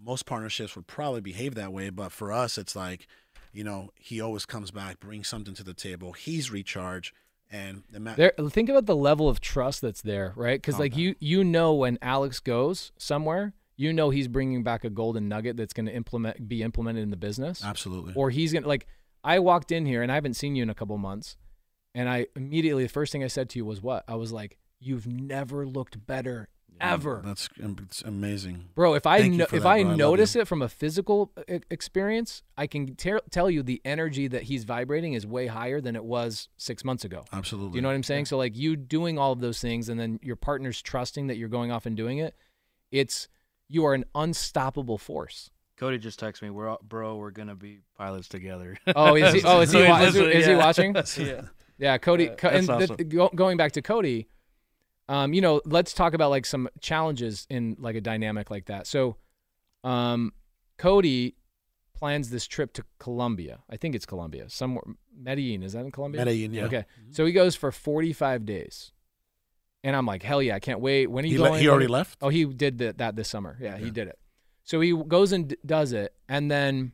A: Most partnerships would probably behave that way, but for us, it's like, you know, he always comes back, brings something to the table. He's recharged, and the ma-
B: There, think about the level of trust that's there, right? Because
A: Oh,
B: like you, you know, when Alex goes somewhere, you know he's bringing back a golden nugget that's going to implement, be implemented in the business,
A: absolutely.
B: or he's gonna like. I walked in here and I haven't seen you in a couple months, and I immediately the first thing I said to you was what? I was like, "You've never looked better ever."
A: That's it's amazing.
B: Bro, if I
A: Thank
B: no, if
A: that,
B: I
A: bro.
B: Notice
A: you.
B: it from a physical uh, e- experience, I can ter- tell you the energy that he's vibrating is way higher than it was six months ago.
A: Absolutely.
B: Do you know what I'm saying? So like you doing all of those things, and then your partner's trusting that you're going off and doing it. It's you are an unstoppable force.
C: Cody just texted me, "We're all- bro, we're gonna be pilots together."
B: Oh, is he? Oh, is he?
C: So
B: wa- Is, he, is he watching?
C: yeah.
B: Yeah, Cody.
C: Yeah,
B: Co- and
C: that's
B: the- go, going back to Cody, um, you know, let's talk about like some challenges in like a dynamic like that. So, um, Cody plans this trip to Colombia. I think it's Colombia, somewhere. Medellin is that in Colombia?
A: Medellin, yeah.
B: Okay, so he goes for 45 days, and I'm like, hell yeah, I can't wait. When are you
A: He, le-
B: going?
A: he
B: When
A: already left.
B: Oh, he did that, that this summer. Yeah, he did it. So he goes and d- does it, and then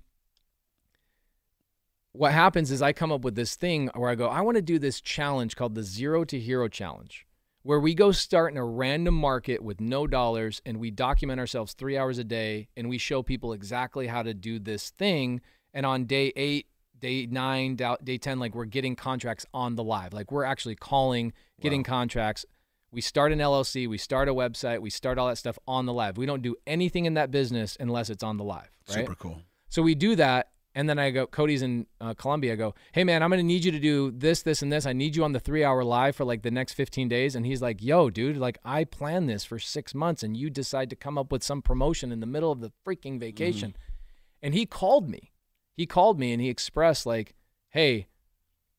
B: what happens is I come up with this thing where I go, I want to do this challenge called the Zero to Hero Challenge, where we go start in a random market with no dollars and we document ourselves three hours a day and we show people exactly how to do this thing. And on day eight, day nine, day 10, like we're getting contracts on the live. Like we're actually calling, getting contracts. We start an LLC, we start a website, we start all that stuff on the live. We don't do anything in that business unless it's on the live, right?
A: Super cool.
B: So we do that, and then I go, Cody's in uh, Colombia. I go, hey man, I'm gonna need you to do this, this, and this. I need you on the three hour live for like the next 15 days. And he's like, yo, dude, like I planned this for six months, and you decide to come up with some promotion in the middle of the freaking vacation. And he called me. He called me and he expressed like, hey,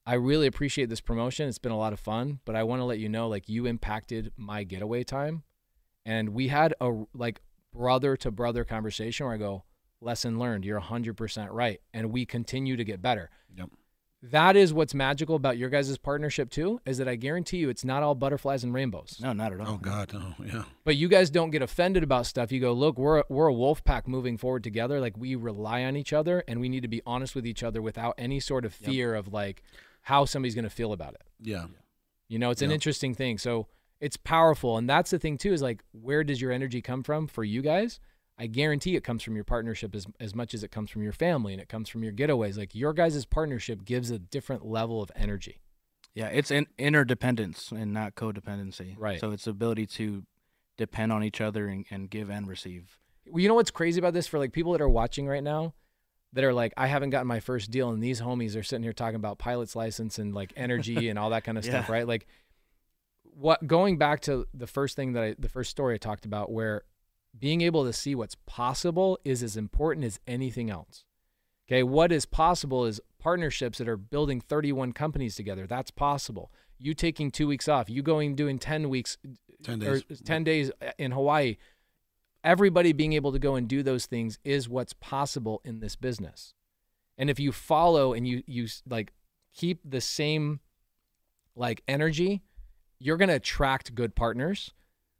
B: I really appreciate this promotion. It's been a lot of fun, but I want to let you know like you impacted my getaway time. And we had a like brother to brother conversation where I go, lesson learned. You're 100% right. And we continue to get better.
A: Yep.
B: That is what's magical about your guys' partnership too, is that I guarantee you it's not all butterflies and rainbows.
C: No, not at all.
A: Oh God, no, yeah.
B: But you guys don't get offended about stuff. You go, look, we're we're a wolf pack moving forward together. Like we rely on each other and we need to be honest with each other without any sort of fear of like how somebody's gonna feel about it.
A: Yeah.
B: You know, it's an interesting thing. So it's powerful. And that's the thing too, is like where does your energy come from for you guys? I guarantee it comes from your partnership as, as much as it comes from your family and it comes from your getaways. Like your guys' partnership gives a different level of energy.
C: Yeah, it's in interdependence and not codependency.
B: Right.
C: So it's ability to depend on each other and, and give and receive.
B: Well, you know what's crazy about this for like people that are watching right now that are like, I haven't gotten my first deal, and these homies are sitting here talking about pilot's license and like energy and all that kind of stuff, right? Like, what going back to the first thing that I, the first story I talked about, where being able to see what's possible is as important as anything else. Okay, what is possible is partnerships that are building 31 companies together. That's possible. You taking two weeks off, you going doing 10 weeks
A: 10
B: or
A: days.
B: 10 days in Hawaii. Everybody being able to go and do those things is what's possible in this business. And if you follow and you you like keep the same like energy, you're going to attract good partners,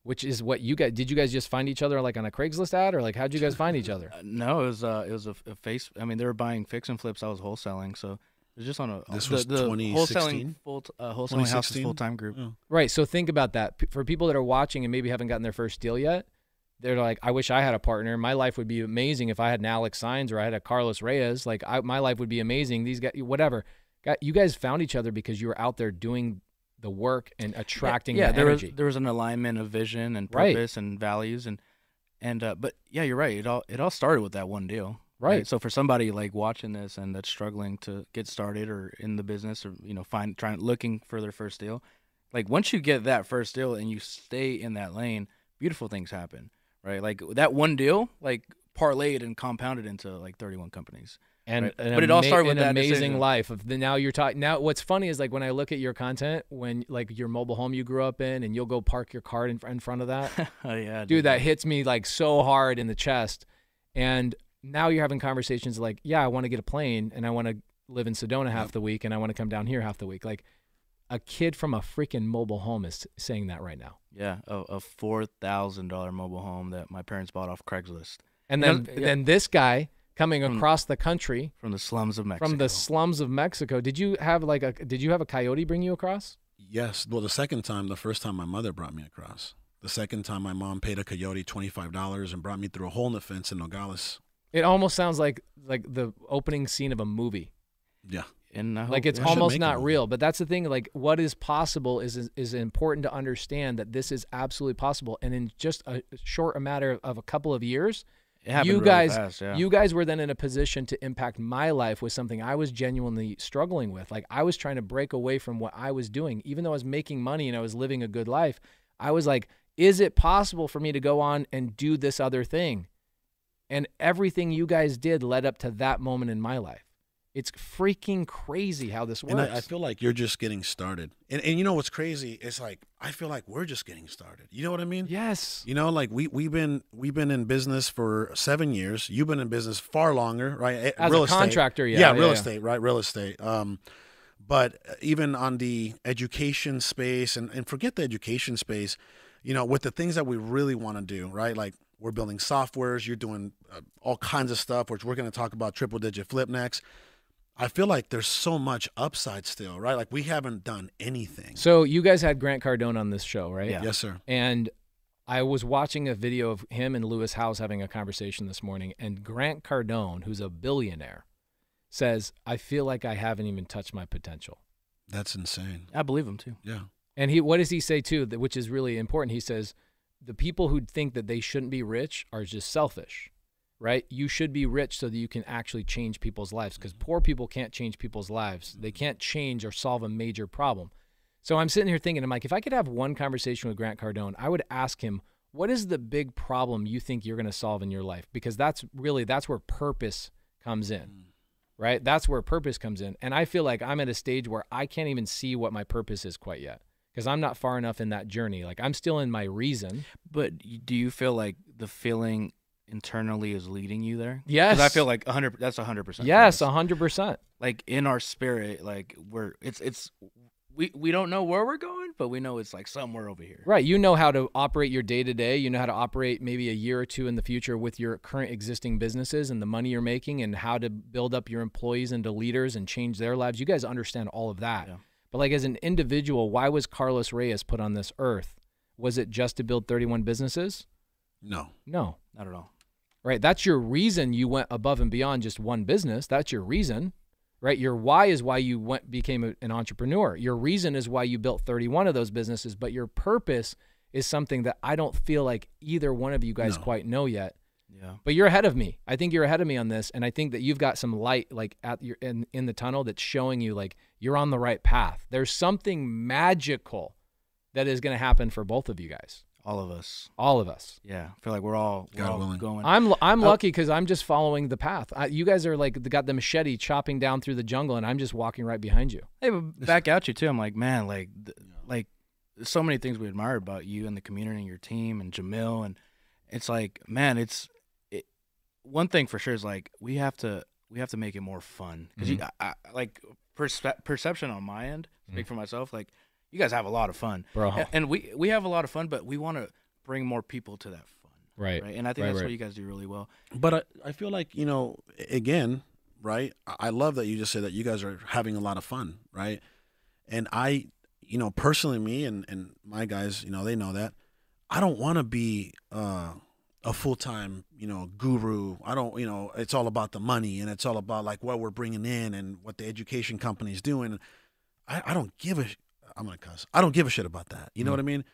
B: which is what you guys did you guys just find each other like on a Craigslist ad or like how'd you guys find each other?
C: Uh, no, it was uh, it was a, a face. I mean, they were buying fix and flips. I was wholesaling, so it was just on a
A: This
C: the,
A: was
C: the
A: 2016?
C: wholesaling full t- uh, wholesaling houses
A: 2016?
C: full time group.
A: Yeah.
B: Right. So think about that. P- For people that are watching and maybe haven't gotten their first deal yet, they're like, I wish I had a partner. My life would be amazing if I had an Alex Signs or I had a Carlos Reyes. Like, I, my life would be amazing. These guys, whatever. You guys found each other because you were out there doing the work and attracting
C: yeah,
B: the
C: there
B: energy.
C: was there was an alignment of vision and
B: Right.
C: purpose and values and and uh, but yeah, you're right. It all it all started with that one deal.
B: Right.
C: So for somebody like watching this and that's struggling to get started or in the business or you know find trying looking for their first deal, like once you get that first deal and you stay in that lane, beautiful things happen. Right. Like that one deal, like parlayed and compounded into like 31 companies.
B: And
C: Right.
B: an
C: But it all started with
B: an amazing
C: decision.
B: life of the now you're talking now what's funny is like when i look at your content when like your mobile home you grew up in and you'll go park your car in, in front of that
C: oh yeah, I
B: dude that hits me like so hard in the chest and now you're having conversations like yeah i want to get a plane and i want to live in sedona half the week and i want to come down here half the week like a kid from a freaking mobile home is saying that right now.
C: Yeah, a, a four thousand dollar mobile home that my parents bought off Craigslist
B: And then
C: yeah.
B: then this guy coming
C: From-
B: across the country
C: from the slums of Mexico.
B: from the slums of Mexico. Did you have like a did you have a coyote bring you across?
A: Yes. Well, the second time, the first time my mother brought me across. The second time, my mom paid a coyote twenty five dollars and brought me through a hole in the fence in Nogales.
B: It almost sounds like like the opening scene of a movie.
A: Yeah.
C: and I
B: like it's
A: they
B: almost not
A: movie.
B: real but that's the thing like what is possible is, is is important to understand that this is absolutely possible and in just a short matter of a couple of years
C: it happened
B: you
C: really
B: guys
C: fast, yeah.
B: you guys were then in a position to impact my life with something i was genuinely struggling with. Like i was trying to break away from what i was doing. Even though i was making money and i was living a good life i was like is it possible for me to go on and do this other thing? And everything you guys did led up to that moment in my life it's freaking crazy how this works
A: And I, I feel like you're just getting started. And and you know what's crazy? It's like I feel like we're just getting started. You know what I mean?
B: yes
A: You know, like we we've been we've been in business for seven years. You've been in business far longer, right?
B: As a
A: estate.
B: contractor, yeah,
A: yeah,
B: yeah,
A: real
B: yeah.
A: estate, right? Real estate. Um, but even on the education space, and and forget the education space, you know, with the things that we really want to do, right? Like we're building softwares, you're doing uh, all kinds of stuff, which we're going to talk about triple digit flip next. I feel like there's so much upside still, right? Like we haven't done anything.
B: so you guys had grant cardone on this show right
C: Yeah.
A: Yes, sir.
B: And I was watching a video of him and Lewis Howes having a conversation this morning, and Grant Cardone, who's a billionaire, says, I feel like I haven't even touched my potential.
A: That's insane.
C: I believe him too.
A: Yeah.
B: And he what does he say too, that- which is really important? He says, the people who think that they shouldn't be rich are just selfish. Right? You should be rich so that you can actually change people's lives because mm-hmm. poor people can't change people's lives. They mm-hmm. can't change or solve a major problem. So I'm sitting here thinking, I'm like, if I could have one conversation with Grant Cardone, I would ask him, what is the big problem you think you're going to solve in your life? Because that's really that's where purpose comes in. Mm-hmm. Right? That's where purpose comes in. And I feel like I'm at a stage where I can't even see what my purpose is quite yet because I'm not far enough in that journey. Like I'm still in my reason.
C: But do you feel like the feeling internally is leading you there?
B: Yes.
C: I feel like hundred. That's hundred percent.
B: Yes, a hundred percent.
C: Like in our spirit, like we're it's it's we we don't know where we're going, but we know it's like somewhere over here.
B: Right. You know how to operate your day to day. You know how to operate maybe a year or two in the future with your current existing businesses and the money you're making and how to build up your employees into leaders and change their lives. You guys understand all of that.
C: Yeah.
B: But like as an individual, why was Carlos Reyes put on this earth? Was it just to build 31 businesses?
A: No.
B: No.
C: Not at all.
B: Right? That's your reason you went above and beyond just one business. That's your reason. Right? Your why is why you went became a- an entrepreneur. Your reason is why you built 31 of those businesses, but your purpose is something that I don't feel like either one of you guys
A: No.
B: quite know yet.
C: Yeah.
B: But you're ahead of me. I think you're ahead of me on this, and I think that you've got some light like at your in in the tunnel that's showing you like you're on the right path. There's something magical that is going to happen for both of you guys,
C: All of us.
B: all of us.
C: Yeah. I feel like we're all we're
A: God
C: all
A: willing.
C: going.
B: I'm I'm
C: Oh.
B: lucky because I'm just following the path. I, you guys are like got the machete chopping down through the jungle, and I'm just walking right behind you.
C: Hey, but back at you too. I'm like, man, like, th- like, so many things we admire about you and the community and your team and Jamil, and it's like, man, it's it, one thing for sure is like we have to we have to make it more fun because you mm-hmm. I, I, like perspe- perception on my end. Speak mm-hmm. for myself, like you guys have a lot of fun,
B: Bro.
C: and, and we we have a lot of fun, but we want to bring more people to that fun,
B: Right.
C: right? And I think
B: Right,
C: that's
B: right.
C: what you guys do really well.
A: But I, I feel like, you know, again, right? I I love that you just said that you guys are having a lot of fun, right? And I, you know, personally, me and, and my guys, you know, they know that. I don't want to be uh, a full time, you know, guru. I don't, you know, it's all about the money and it's all about like what we're bringing in and what the education company's doing. I, I don't give a, sh- I'm gonna cuss. I don't give a shit about that. You know mm. what I mean?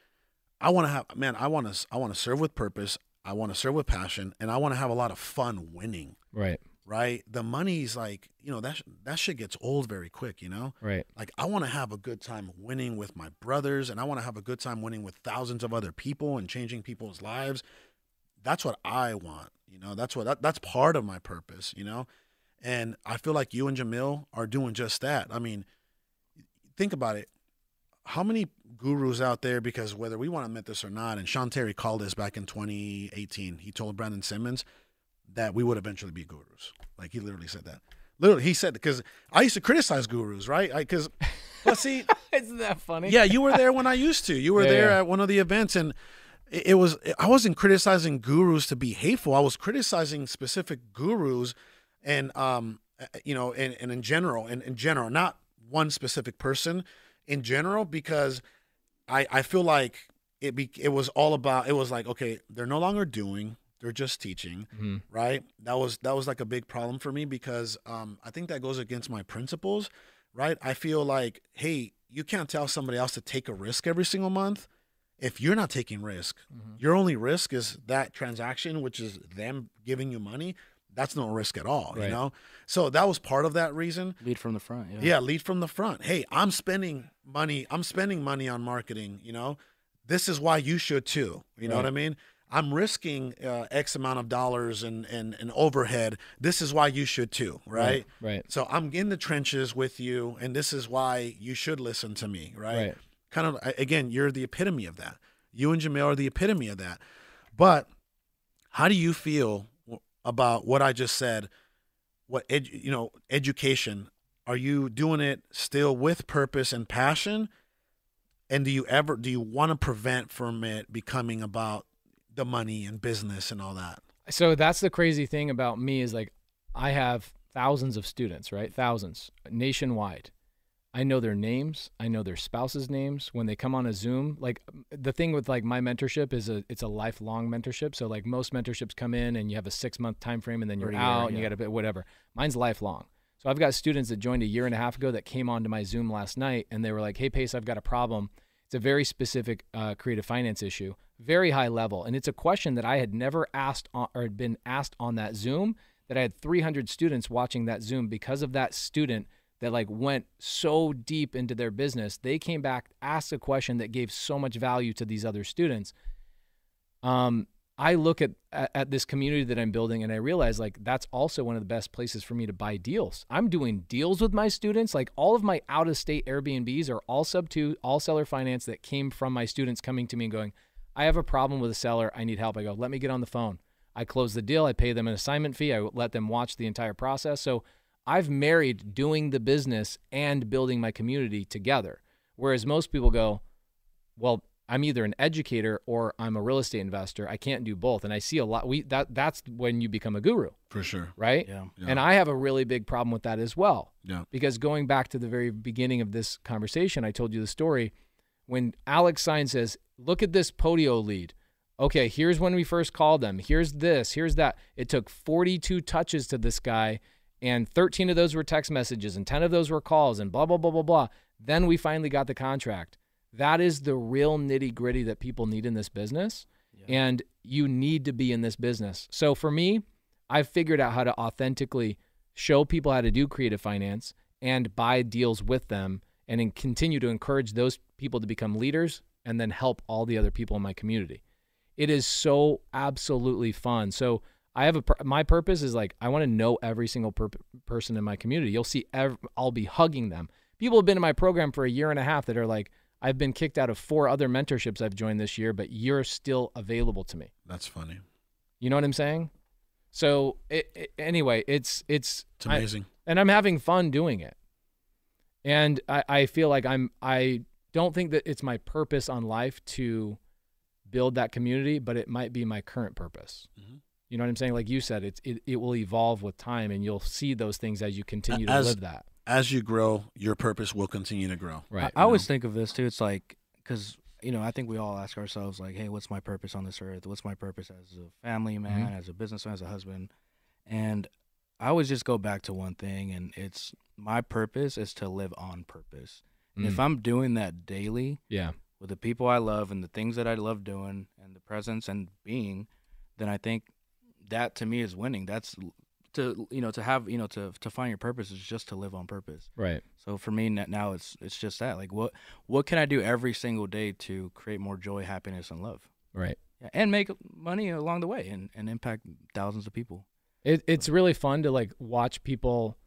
A: I want to have, man. I want to, I want to serve with purpose. I want to serve with passion, and I want to have a lot of fun winning.
B: Right.
A: Right? The money's like, you know, that that shit gets old very quick. You know,
B: Right.
A: like I want to have a good time winning with my brothers, and I want to have a good time winning with thousands of other people and changing people's lives. That's what I want. You know, that's what that, that's part of my purpose. You know, and I feel like you and Jamil are doing just that. I mean, think about it. How many gurus out there? Because whether we want to admit this or not, and Sean Terry called this back in 2018. He told Brandon Simmons that we would eventually be gurus. Like he literally said that. Literally, he said because I used to criticize gurus, right? Because But see,
B: Isn't that funny?
A: yeah, you were there when I used to. You were
B: Yeah,
A: there
B: yeah.
A: at one of the events, and it, it was. I wasn't criticizing gurus to be hateful. I was criticizing specific gurus, and um, you know, and, and in general, and in general, not one specific person, in general, because I I feel like it be it was all about. It was like okay, they're no longer doing. They're just teaching,
B: Mhm.
A: right? That was that was like a big problem for me because um, I think that goes against my principles, right? I feel like, hey, you can't tell somebody else to take a risk every single month if you're not taking risk. Your only risk is that transaction, which is them giving you money. That's no risk at all, you know. So that was part of that reason.
C: Lead from the front. Yeah.
A: Yeah, lead from the front. Hey, I'm spending money. I'm spending money on marketing. You know, this is why you should too. You know what I mean? I'm risking uh, X amount of dollars and, and and overhead. This is why you should too, right?
B: Right.
A: So I'm in the trenches with you, and this is why you should listen to me, right?
B: Right.
A: Kind of again, you're the epitome of that. You and Jamil are the epitome of that. But how do you feel about what I just said? What edu- you know, education? Are you doing it still with purpose and passion? And do you ever do you want to prevent from it becoming about the money and business and all that?
B: So that's the crazy thing about me is like I have thousands of students, right? Thousands nationwide. I know their names. I know their spouses' names when they come on a Zoom. Like the thing with like my mentorship is a it's a lifelong mentorship. So like most mentorships come in and you have a six month time frame and then you're
C: Or a year,
B: out and you got to be whatever. Mine's lifelong. So I've got students that joined a year and a half ago that came onto my Zoom last night and they were like, "Hey Pace, I've got a problem. It's a very specific uh, creative finance issue, very high level, and it's a question that I had never asked on, or had been asked on that Zoom. That I had 300 students watching that Zoom because of that student that like went so deep into their business. They came back, asked a question that gave so much value to these other students. Um, I look at, at this community that I'm building and I realize like that's also one of the best places for me to buy deals. I'm doing deals with my students. Like all of my out of state Airbnbs are all Subto, all seller finance that came from my students coming to me and going, I have a problem with a seller. I need help. I go, let me get on the phone. I close the deal. I pay them an assignment fee. I let them watch the entire process. So I've married doing the business and building my community together. Whereas most people go, well, I'm either an educator or I'm a real estate investor. I can't do both. And I see a lot we that that's when you become a guru,
A: For sure.
B: right?
C: Yeah.
B: And I have a really big problem with that as well.
A: Yeah.
B: Because going back to the very beginning of this conversation, I told you the story when Alex Sign says, "Look at this Podio lead." Okay, here's when we first called them. Here's this, here's that. It took 42 touches to this guy and 13 of those were text messages and 10 of those were calls and blah blah blah blah blah. Then we finally got the contract. That is the real nitty gritty that people need in this business. And you need to be in this business. So for me, I've figured out how to authentically show people how to do creative finance and buy deals with them and continue to encourage those people to become leaders and then help all the other people in my community. It is so absolutely fun. So I have a my purpose is like I want to know every single per- person in my community. You'll see ev- I'll be hugging them. People have been in my program for a year and a half that are like I've been kicked out of four other mentorships I've joined this year, but you're still available to me.
A: That's funny.
B: You know what I'm saying? So it, it- anyway, it's it's
A: It's
B: I-
A: amazing.
B: and I'm having fun doing it. And I, I feel like I'm I don't think that it's my purpose on life to build that community, but it might be my current purpose.
A: Mhm.
B: You know what I'm saying? Like you said, it's it, it will evolve with time and you'll see those things as you continue to
A: As-
B: live that.
A: As you grow, your purpose will continue to grow.
B: Right.
C: I, I always think of this too. It's like because you know I think we all ask ourselves like, hey, what's my purpose on this earth? What's my purpose as a family man, as a businessman, as a husband? And I always just go back to one thing, and it's my purpose is to live on purpose. And if
B: Mm.
C: I'm doing that daily
B: yeah.
C: with the people I love and the things that I love doing and the presence and being, then I think that to me is winning. That's to you know to have you know to to find your purpose is just to live on purpose.
B: Right.
C: So for me now it's it's just that like what what can I do every single day to create more joy, happiness, and love,
B: Right.
C: yeah, and make money along the way and, and impact thousands of people.
B: It, it's really fun to like watch people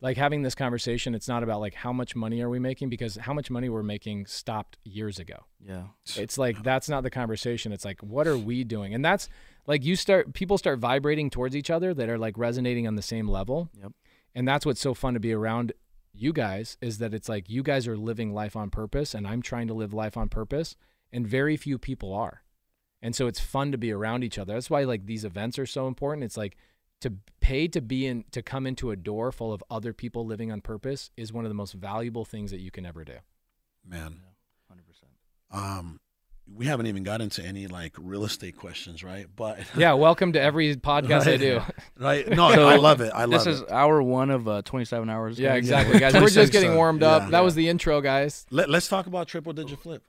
B: like having this conversation. It's not about like how much money are we making because how much money we're making stopped years ago.
C: Yeah,
B: It's like that's not the conversation. It's like what are we doing? And that's like you start people start vibrating towards each other that are like resonating on the same level.
C: Yep.
B: And that's what's so fun to be around you guys is that it's like you guys are living life on purpose and I'm trying to live life on purpose and very few people are. And so it's fun to be around each other. That's why like these events are so important. It's like to pay to be in to come into a door full of other people living on purpose is one of the most valuable things that you can ever do.
A: Man,
C: Hundred percent.
A: um, we haven't even got into any like real estate questions, right? But
B: Yeah, welcome to every podcast I do.
A: right? No,
C: So,
A: I love it. I love
C: This
A: it.
C: is hour one of uh, 27 hours.
B: Yeah, exactly, guys. We're just getting warmed up.
A: yeah.
B: That was the intro, guys.
A: Let, let's talk about triple digit flip.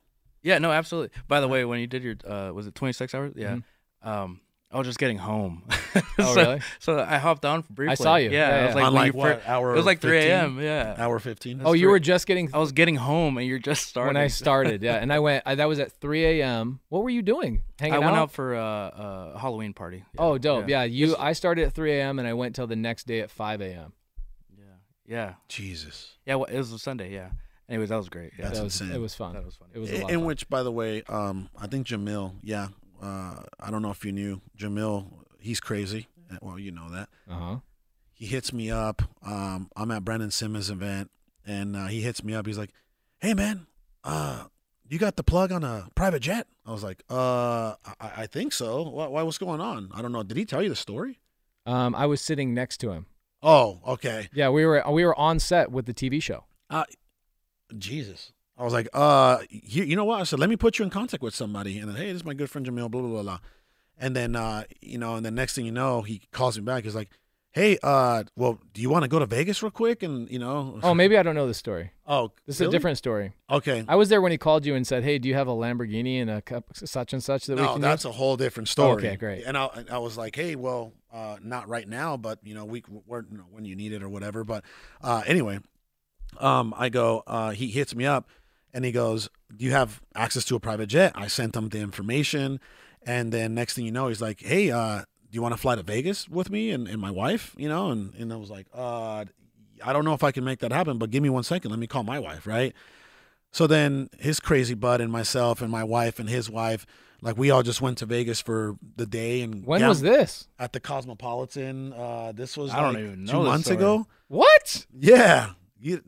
C: Yeah, no, absolutely. By the way, when you did your, uh, was it 26 hours? Yeah.
B: Mhm.
C: Um, I was just getting home.
B: Oh,
C: so,
B: really?
C: So I hopped on briefly.
B: I saw you.
C: Yeah,
B: Yeah,
C: I was like,
A: On like what
C: fir-
A: hour?
C: It was like 3 a.m. Yeah.
A: Hour fifteen.
B: Oh, you were just getting
C: I was getting home, and you're just starting.
B: when I started, yeah. And I went. I, that was at 3 a.m. What were you doing? Hanging
C: I went
B: out?
C: out for uh, a Halloween party. Yeah,
B: Oh, dope. Yeah, you.
C: It's-
B: I started at 3 a.m. and I went till the next day at 5 a.m.
C: Yeah. Yeah.
A: Jesus.
C: Yeah. Well, it was a Sunday. Yeah. Anyways, that was great. Yeah.
A: That's
B: That was,
A: insane.
B: it was fun.
C: That was funny.
B: It was a
A: In,
B: lot.
A: in
B: fun.
A: which, by the way, um, I think Jamil. Yeah, uh, I don't know if you knew Jamil. He's crazy. Uh, Well, you know that.
B: Uh-huh.
A: He hits me up. Um, I'm at Brendan Simmons' event, and uh, he hits me up. He's like, "Hey, man, uh, you got the plug on a private jet?" I was like, "Uh, I, I think so. Why, why? What's going on? I don't know. Did he tell you the story?"
B: Um, I was sitting next to him.
A: Oh, okay.
B: Yeah, we were we were on set with the TV show.
A: Jesus. I was like, uh, you, you know what? I said, let me put you in contact with somebody. And then, hey, this is my good friend Jamil, blah, blah, blah, blah. And then, uh, you know, and the next thing you know, he calls me back. He's like, hey, uh, well, do you want to go to Vegas real quick? And, you know,
B: Oh, maybe I don't know the story.
A: oh,
B: This is a different story.
A: Okay.
B: I was there when he called you and said, "Hey, do you have a Lamborghini and a cup such and such that we
A: No,
B: can
A: that's
B: use?"
A: a whole different story.
B: Okay, great.
A: And I, I was like, hey, well, uh, not right now, but you know, we we're, you know, when you need it or whatever. But uh, anyway, um, I go. Uh, he hits me up, and he goes, "Do you have access to a private jet?" I sent him the information, and then next thing you know, he's like, "Hey, uh, do you want to fly to Vegas with me and, and my wife?" You know, and and I was like, uh, I don't know if I can make that happen, but give me one second. Let me call my wife, right? So then his crazy bud and myself and my wife and his wife, like we all just went to Vegas for the day and
B: when
A: gam-
B: was this?
A: at the Cosmopolitan. Uh, this was
C: I don't even
A: two
C: know this
A: months
C: story.
A: ago.
B: What?
A: Yeah. You,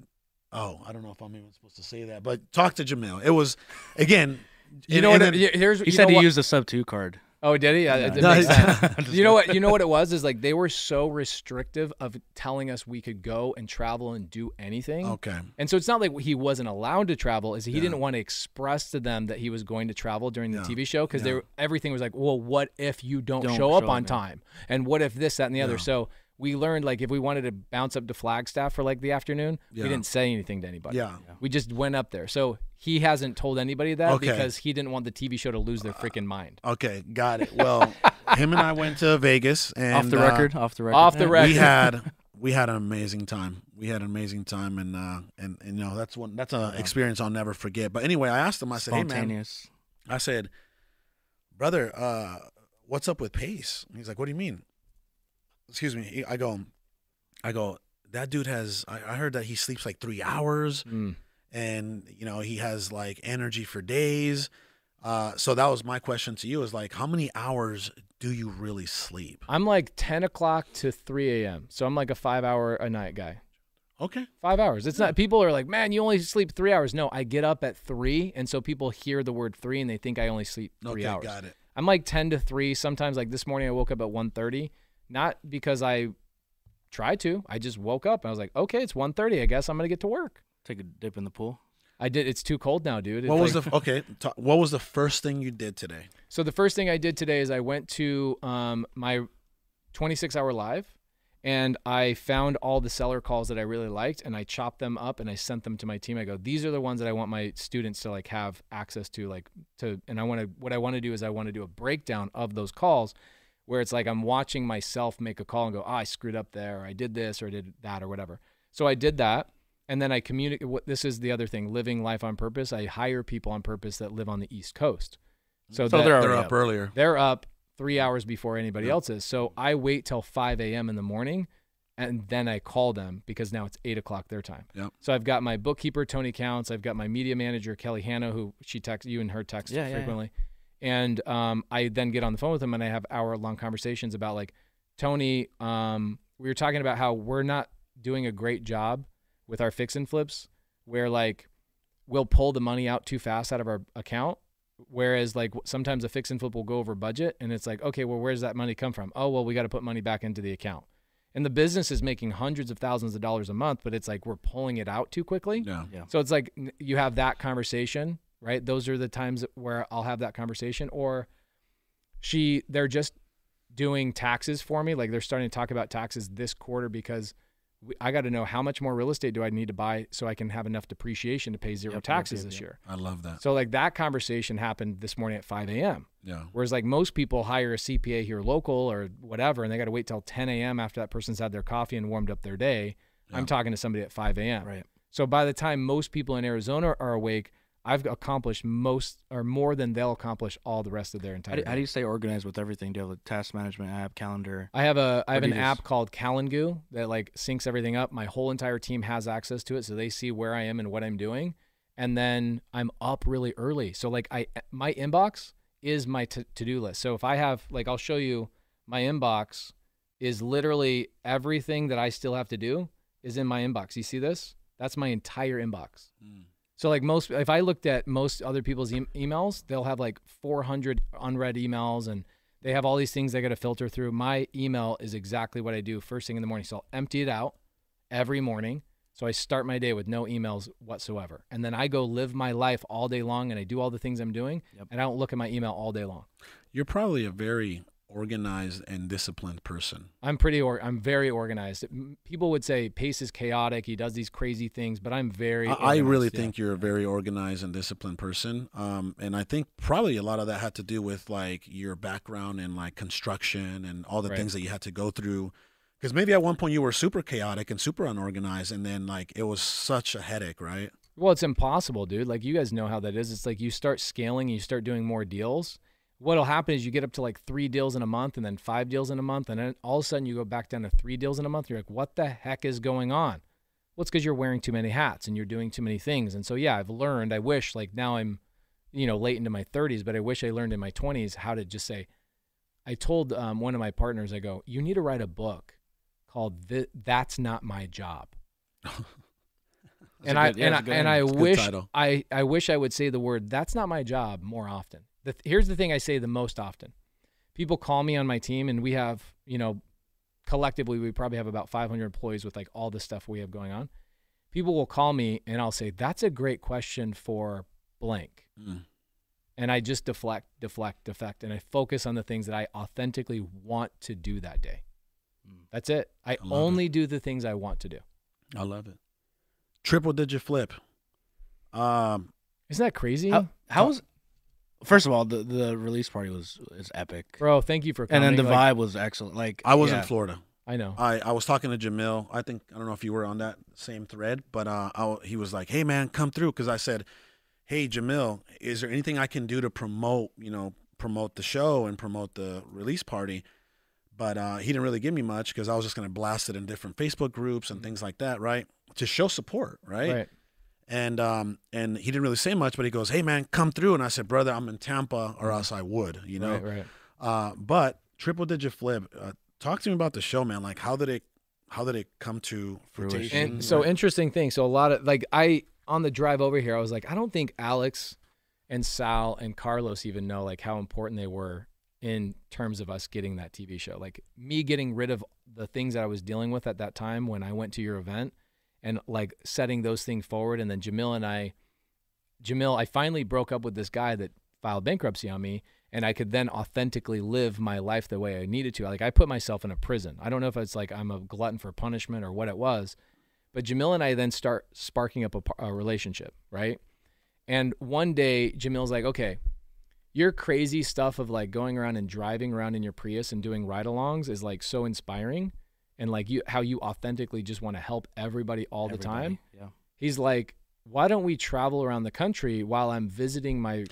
A: oh, I don't know if I'm even supposed to say that, but talk to Jamil. It was again.
B: You
A: and-
B: know what?
A: and
B: it-
A: then-
B: here's
C: He
B: you
C: said he
B: what-
C: used a Subto card.
B: Oh, did he? Yeah, it
A: No,
B: makes sense. you know what? You know what it was is like they were so restrictive of telling us we could go and travel and do anything.
A: okay.
B: And so it's not like he wasn't allowed to travel; is he
A: Yeah.
B: didn't want to express to them that he was going to travel during the
A: Yeah.
B: TV show because
A: Yeah.
B: everything was like, well, what if you don't,
C: Don't
B: show up
C: show
B: on
C: up, yeah.
B: time, and what if this, that, and the other? So we learned like if we wanted to bounce up to Flagstaff for like the afternoon,
A: Yeah.
B: we didn't say anything to anybody.
A: Yeah.
B: we just went up there. So he hasn't told anybody that
A: Okay.
B: because he didn't want the TV show to lose their freaking mind.
A: Okay. Got it. Well, him and I went to Vegas and
C: off the
A: uh,
C: record. Off the record.
B: Off the record.
A: we had we had an amazing time. We had an amazing time, and uh, and, and you know that's one that's an experience I'll never forget. But anyway, I asked him. I said, "Hey man," I said, "Brother, uh, what's up with Pace?" He's like, "What do you mean?" Excuse me. I go, I go. That dude has. I, I heard that he sleeps like three hours,
B: Mm.
A: and you know he has like energy for days. Uh, so that was my question to you: is like, how many hours do you really sleep?
B: I'm like 10 o'clock to 3 a.m. So I'm like a five hour a night guy.
A: Okay.
B: Five hours. It's not. People are like, man, you only sleep three hours. No, I get up at three, and so people hear the word three and they think I only sleep three
A: Okay.
B: hours.
A: Got it.
B: I'm like 10 to three. Sometimes, like this morning, I woke up at 1:30. Not because I tried to. I just woke up and I was like, okay, it's 1:30. I guess I'm gonna get to work.
C: Take a dip in the pool.
B: I did. It's too cold now, dude. It's
A: What was
B: like-
A: the okay? ta- what was the first thing you did today?
B: So the first thing I did today is I went to um, my 26 hour live and I found all the seller calls that I really liked and I chopped them up and I sent them to my team. I go, these are the ones that I want my students to like have access to like to and I want to what I want to do is I want to do a breakdown of those calls where it's like I'm watching myself make a call and go, oh, I screwed up there, or I did this or I did that or whatever. So I did that. And then I communicate. What this is the other thing: living life on purpose. I hire people on purpose that live on the East Coast. So,
C: So
B: that,
C: they're
A: They're
C: already
A: up earlier.
B: they're up three hours before anybody
A: Yeah.
B: else is. So I wait till 5 a.m. in the morning and then I call them because now it's 8 o'clock their time.
A: Yep.
B: So I've got my bookkeeper, Tony Counts. I've got my media manager, Kelly Hanna, who she texts you and her text
C: Yeah, yeah, yeah.
B: Frequently. And um, I then get on the phone with them and I have hour long conversations about like, Tony, um, we were talking about how we're not doing a great job with our fix and flips where like we'll pull the money out too fast out of our account. Whereas like sometimes a fix and flip will go over budget and it's like, okay, well, where's that money come from? Oh, well, we got to put money back into the account. And the business is making hundreds of thousands of dollars a month, but it's like we're pulling it out too quickly.
A: Yeah.
C: Yeah.
B: So it's like you have that conversation, right? Those are the times where I'll have that conversation. Or she, they're just doing taxes for me. Like they're starting to talk about taxes this quarter because we, I got to know how much more real estate do I need to buy so I can have enough depreciation to pay zero
C: Yep,
B: taxes
C: yep,
B: this
C: yep.
B: year.
A: I love that.
B: So like that conversation happened this morning at 5 a.m.
A: Yeah.
B: Whereas like most people hire a CPA here local or whatever, and they got to wait till 10 a.m. after that person's had their coffee and warmed up their day. I'm talking to somebody at 5 a.m.
C: Right.
B: So by the time most people in Arizona are awake, I've accomplished most or more than they'll accomplish all the rest of their
C: How
B: entire.
C: do, how do you stay organized with everything? Do you have a task management app, calendar?
B: I have a I have an
C: you
B: app
C: just-
B: called Calendoo that like syncs everything up. My whole entire team has access to it, so they see where I am and what I'm doing. And then I'm up really early, so like I my inbox is my to do list. So if I have like I'll show you my inbox is literally everything that I still have to do is in my inbox. You see this? That's my entire inbox.
A: Mm.
B: So like most, if I looked at most other people's e- emails, they'll have like 400 unread emails, and they have all these things they got to filter through. My email is exactly what I do first thing in the morning. So I'll empty it out every morning. So I start my day with no emails whatsoever, and then I go live my life all day long, and I do all the things I'm doing,
C: Yep.
B: and I don't look at my email all day long.
A: You're probably a very organized and disciplined person.
B: I'm pretty or I'm very organized. People would say Pace is chaotic. He does these crazy things, but I'm very.
A: I, I really
B: yeah.
A: think you're a very organized and disciplined person. Um, and I think probably a lot of that had to do with like your background in like construction and all the
B: Right.
A: things that you had to go through. Because maybe at one point you were super chaotic and super unorganized, and then like it was such a headache, right?
B: Well, it's impossible, dude. Like you guys know how that is. It's like you start scaling, you start doing more deals. What'll happen is you get up to like three deals in a month and then five deals in a month, and then all of a sudden you go back down to three deals in a month. You're like, what the heck is going on? Well, it's because you're wearing too many hats and you're doing too many things. And so yeah, I've learned. I wish like now I'm, you know, late into my 30s, but I wish I learned in my 20s how to just say. I told um, one of my partners, I go, you need to write a book called Th- "That's Not My Job." And
C: a
B: I
C: good- yeah,
B: and, I,
C: good
B: and. I
A: It's a good
B: wish. I I wish I would say the word that's not my job more often. The, th- here's the thing I say the most often. People call me on my team and we have, you know, collectively we probably have about 500 employees with like all the stuff we have going on. People will call me and I'll say that's a great question for blank.
A: Mm.
B: And I just deflect, deflect, deflect and I focus on the things that I authentically want to do that day.
C: Mm.
B: That's it. I,
A: I
B: only do the things I want to do.
A: I love it. Triple digit flip. Um,
B: Isn't that crazy?
C: How, how was? First of all, the the release party was is epic,
B: Bro, thank you for coming.
C: and then the
B: Like,
C: vibe was excellent. Like
A: I was
C: yeah.
A: in Florida.
B: I know.
A: I, I was talking to Jamil. I think I don't know if you were on that same thread, but uh, I, he was like, "Hey man, come through," because I said, "Hey Jamil, is there anything I can do to promote, you know, promote the show and promote the release party?" But uh, he didn't really give me much because I was just gonna blast it in different Facebook groups and things like that, right? To show support, right?
B: Right.
A: And um and he didn't really say much, but he goes, "Hey man, come through," and I said, "Brother, I'm in Tampa, or else I would," you know.
B: Right, right.
A: Uh, but triple digit flip. Uh, talk to me about the show, man. Like, how did it, how did it come to
C: Fruition.
A: fruition?
B: And so
A: Like,
B: interesting thing. So a lot of like I on the drive over here, I was like, I don't think Alex and Sal and Carlos even know like how important they were in terms of us getting that TV show. Like me getting rid of the things that I was dealing with at that time when I went to your event and like setting those things forward. And then Jamil and I, Jamil, I finally broke up with this guy that filed bankruptcy on me and I could then authentically live my life the way I needed to. Like I put myself in a prison. I don't know if it's like I'm a glutton for punishment or what it was, but Jamil and I then start sparking up a, a relationship, right? And one day Jamil's like, okay, your crazy stuff of like going around and driving around in your Prius and doing ride-alongs is like so inspiring, and like you how you authentically just want to help everybody all the time.
C: Yeah.
B: He's like, why don't we travel around the country while I'm visiting my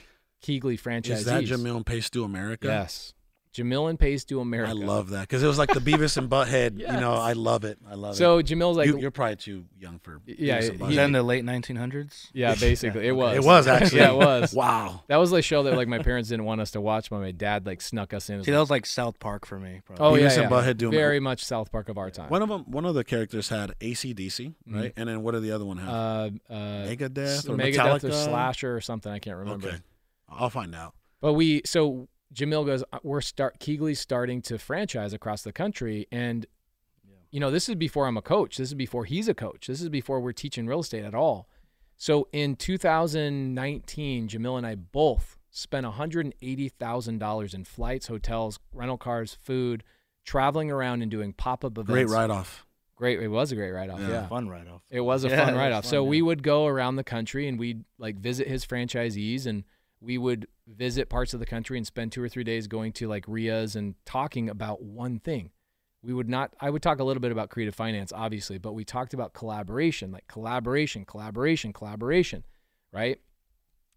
B: KeyGlee franchisees?
A: is that Jamil and Pace Do America?
B: Yes. Jamil and Pace do America.
A: I love that because it was like the Beavis and Butthead. You know, I love it. I love
B: So
A: it.
B: So Jamil's like,
A: you, you're probably too young for
B: Yeah,
A: Beavis and
B: he-
C: Was in the late 1900s?
B: yeah, basically, it was.
A: It was actually.
B: yeah, it was.
A: Wow.
B: That was the show that like my parents didn't want us to watch, but my dad like snuck us in.
C: See, that was like South Park for me. Probably.
B: oh
A: Beavis
B: yeah,
A: and
B: yeah.
A: Butthead doing
B: very much South Park of our time.
A: One of them, one of the characters had ACDC, right? And then what did the other one have?
B: uh, uh,
A: Megadeth or
B: Megadeth or Slasher or something. I can't remember.
A: Okay, I'll find out.
B: But we so Jamil goes, "Uh, we're start KeyGlee's starting to franchise across the country, and you know this is before I'm a coach. This is before he's a coach. This is before we're teaching real estate at all. So in 2019, Jamil and I both spent 180 thousand dollars in flights, hotels, rental cars, food, traveling around and doing pop up events.
A: Great write off.
B: Great. It was a great write off.
A: Yeah.
B: yeah.
C: Fun write off.
B: It was a
C: Yeah,
B: fun write off.
C: fun,
B: So
C: yeah.
B: we would go around the country and we'd like visit his franchisees and we would visit parts of the country and spend two or three days going to like RIAs and talking about one thing. We would not, I would talk a little bit about creative finance, obviously, but we talked about collaboration, like collaboration, collaboration, collaboration, right?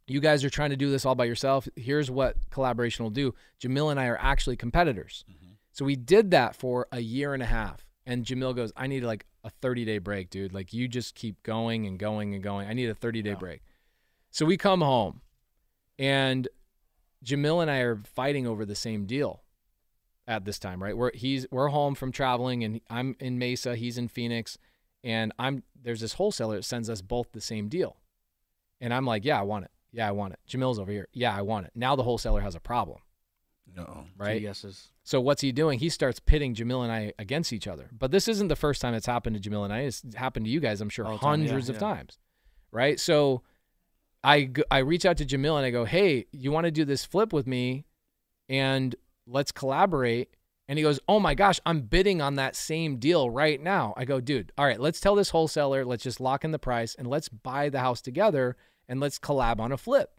B: You guys are trying to do this all by yourself. Here's what collaboration will do. Jamil and I are actually competitors. Mm-hmm. So we did that for a year and a half. And Jamil goes, I need like a 30 day break, dude. Like you just keep going and going and going. I need a 30 day break. So we come home and Jamil and I are fighting over the same deal at this time, right? We're he's we're home from traveling and I'm in Mesa, he's in Phoenix, and I'm there's this wholesaler that sends us both the same deal. And I'm like, yeah, I want it. Yeah, I want it. Jamil's over here. Yeah, I want it. Now the wholesaler has a problem,
A: No.
B: right?
C: Yeses.
B: So what's he doing? He starts pitting Jamil and I against each other. But this isn't the first time it's happened to Jamil and I. It's happened to you guys, I'm sure,
C: All the time, yeah,
B: hundreds of
C: yeah.
B: times. Right? So I g- I reach out to Jamil and I go, "Hey, you want to do this flip with me and let's collaborate?" And he goes, "Oh my gosh, I'm bidding on that same deal right now." I go, "Dude, all right, let's tell this wholesaler, let's just lock in the price and let's buy the house together and let's collab on a flip."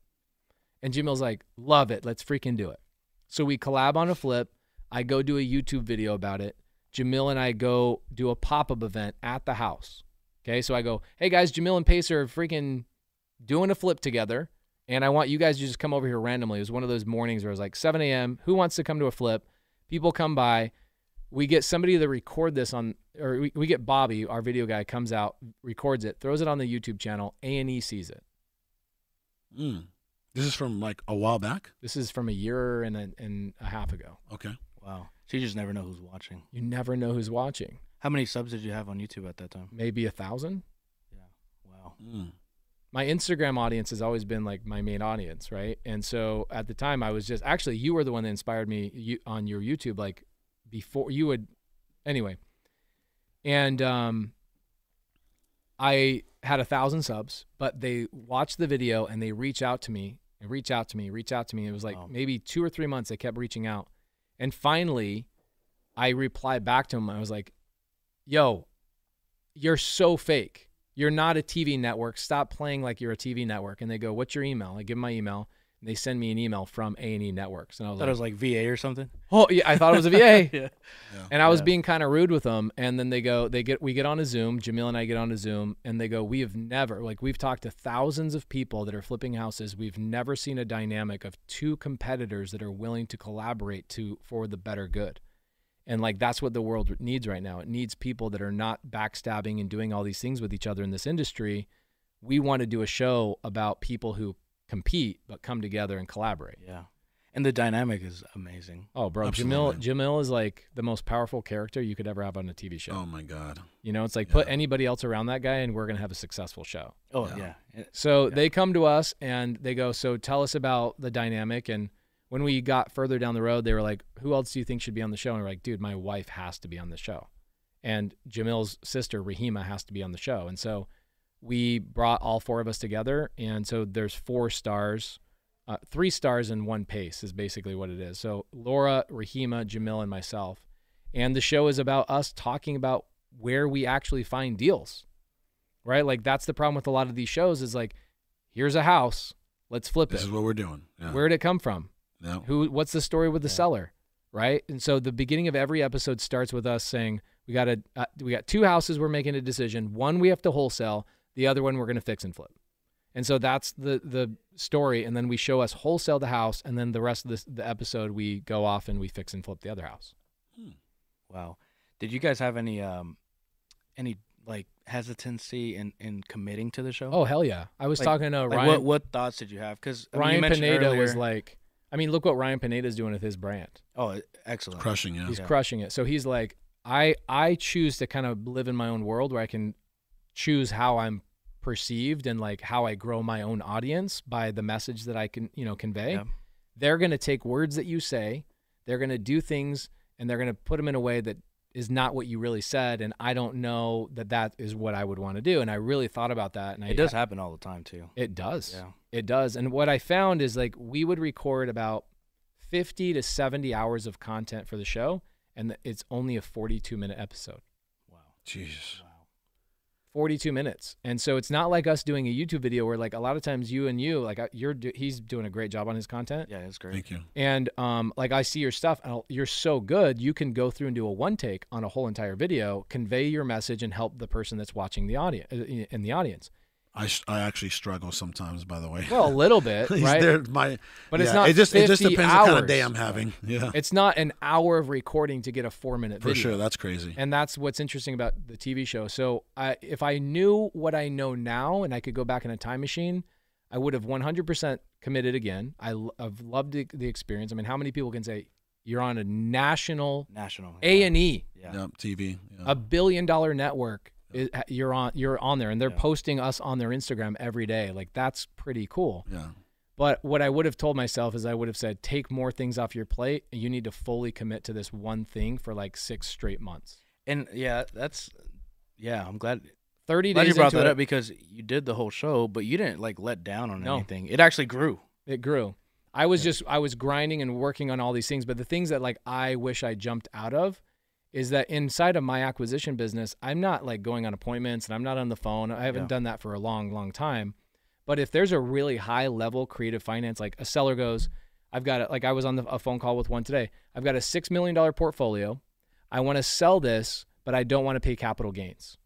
B: And Jamil's like, "Love it. Let's freaking do it." So we collab on a flip. I go do a YouTube video about it. Jamil and I go do a pop up event at the house. Okay. So I go, hey guys, Jamil and Pacer are freaking doing a flip together. And I want you guys to just come over here randomly. It was one of those mornings where it was like 7 a.m. Who wants to come to a flip? People come by. We get somebody to record this on, or we, we get Bobby, our video guy, comes out, records it, throws it on the YouTube channel. A&E sees it.
A: Mm. This is from like a while back.
B: This is from a year and a, and a half ago.
A: Okay.
C: Wow. So you just never know who's watching.
B: You never know who's watching.
C: How many subs did you have on YouTube at that time?
B: Maybe a thousand.
C: Yeah. Wow.
A: Mm.
B: My Instagram audience has always been like my main audience, right? And so at the time, I was just actually you were the one that inspired me you, on your YouTube, like before you would, anyway. And um, I had a thousand subs, but they watched the video and they reach out to me and reach out to me, reach out to me. It was like
C: Wow.
B: maybe two or three months they kept reaching out, and finally, I replied back to them. I was like, "Yo, you're so fake." You're not a TV network. Stop playing like you're a TV network. And they go, what's your email? I give them my email. And they send me an email from A&E Networks. And I
C: I
B: was
C: thought
B: like,
C: it was like VA or something.
B: oh, yeah, I thought it was a VA.
C: yeah.
B: And I was
C: Yeah.
B: being kind of rude with them. And then they go, they get, we get on a Zoom. Jamil and I get on a Zoom, and they go, we have never, like, we've talked to thousands of people that are flipping houses. We've never seen a dynamic of two competitors that are willing to collaborate to for the better good. And like that's what the world needs right now. It needs people that are not backstabbing and doing all these things with each other in this industry. We want to do a show about people who compete but come together and collaborate.
C: Yeah. And the dynamic is amazing.
B: Oh, bro,
A: Absolutely.
B: Jamil Jamil is like the most powerful character you could ever have on a TV show.
A: Oh my God.
B: You know, it's like put anybody else around that guy and we're going to have a successful show.
C: Oh
A: Yeah.
C: yeah. And-
B: So they come to us and they go, "So tell us about the dynamic." And when we got further down the road, they were like, "Who else do you think should be on the show?" And we're like, "Dude, my wife has to be on the show." And Jamil's sister Rahima has to be on the show. And so we brought all four of us together and so there's four stars. Uh, three stars and one pace is basically what it is. So Laura, Rahima, Jamil, and myself. And the show is about us talking about where we actually find deals. Right? Like that's the problem with a lot of these shows is like, here's a house, let's flip it.
A: This
B: it.
A: is what we're doing. Yeah.
B: Where'd it come from?
A: Yeah.
B: Who what's the story with the
C: Yeah.
B: seller? Right? And so the beginning of every episode starts with us saying, we got a uh, we got two houses we're making a decision. One we have to wholesale, the other one we're going to fix and flip. And so that's the the story. And then we show us wholesale the house, and then the rest of this, the episode we go off and we fix and flip the other house.
C: Wow. Did you guys have any um any like hesitancy in in committing to the show?
B: Oh hell yeah! I was
C: Like-
B: talking to
C: like
B: Ryan.
C: what what thoughts did you have? Because
B: Ryan Pineda was like, I mean, look what Ryan Pineda's doing with his brand.
C: oh, excellent.
A: Crushing, it.
B: He's
C: Yeah.
B: crushing it. So he's like, I I choose to kind of live in my own world where I can choose how I'm perceived and like how I grow my own audience by the message that I can you know convey.
C: Yeah.
B: They're gonna take words that you say, they're gonna do things, and they're gonna put them in a way that is not what you really said. And I don't know that that is what I would want to do. And I really thought about that. And I
C: It does happen all the time too.
B: It does.
C: Yeah.
B: It does. And what I found is like we would record about 50 to 70 hours of content for the show, and it's only a 42 minute episode.
C: Wow.
A: Jesus.
C: Wow.
B: 42 minutes. And so it's not like us doing a YouTube video where like a lot of times you and you like you're do, he's doing a great job on his content.
C: Yeah, it's great.
A: Thank you.
B: And um like I see your stuff and I'll- you're so good, you can go through and do a one take on a whole entire video, convey your message and help the person that's watching the audience in the audience.
A: I, I actually struggle sometimes, by the way.
B: Well, a little bit, right?
A: there, my,
B: But it's not
A: It just it just
B: 50
A: depends what kind of day I'm having. Yeah,
B: It's not an hour of recording to get a 4 minute video.
A: for
B: video.
A: sure. That's crazy.
B: And that's what's interesting about the TV show. So, I, if I knew what I know now and I could go back in a time machine, I would have 100% committed again. I, l- I've loved the, the experience. I mean, how many people can say you're on a national
C: National.
B: A and E,
C: Yeah.
A: Yep, TV. Yeah.
B: a billion dollar network? Is- You're on. You're on there, and they're
C: Yeah.
B: posting us on their Instagram every day. Like that's pretty cool.
A: yeah.
B: But what I would have told myself is I would have said, take more things off your plate. You need to fully commit to this one thing for like six straight months.
C: And yeah, that's yeah. I'm glad.
B: 30
C: Glad
B: days
C: you brought
B: into
C: that
B: it,
C: up because you did the whole show, but you didn't like let down on
B: No.
C: anything. It actually grew.
B: it grew. I was just I was grinding and working on all these things, but the things that like I wish I jumped out of is that inside of my acquisition business, I'm not like going on appointments and I'm not on the phone. I haven't
C: Yeah.
B: done that for a long, long time. But if there's a really high level creative finance, like a seller goes, I've got it. Like I was on the, a phone call with one today. I've got a six million dollar portfolio. I want to sell this, but I don't want to pay capital gains.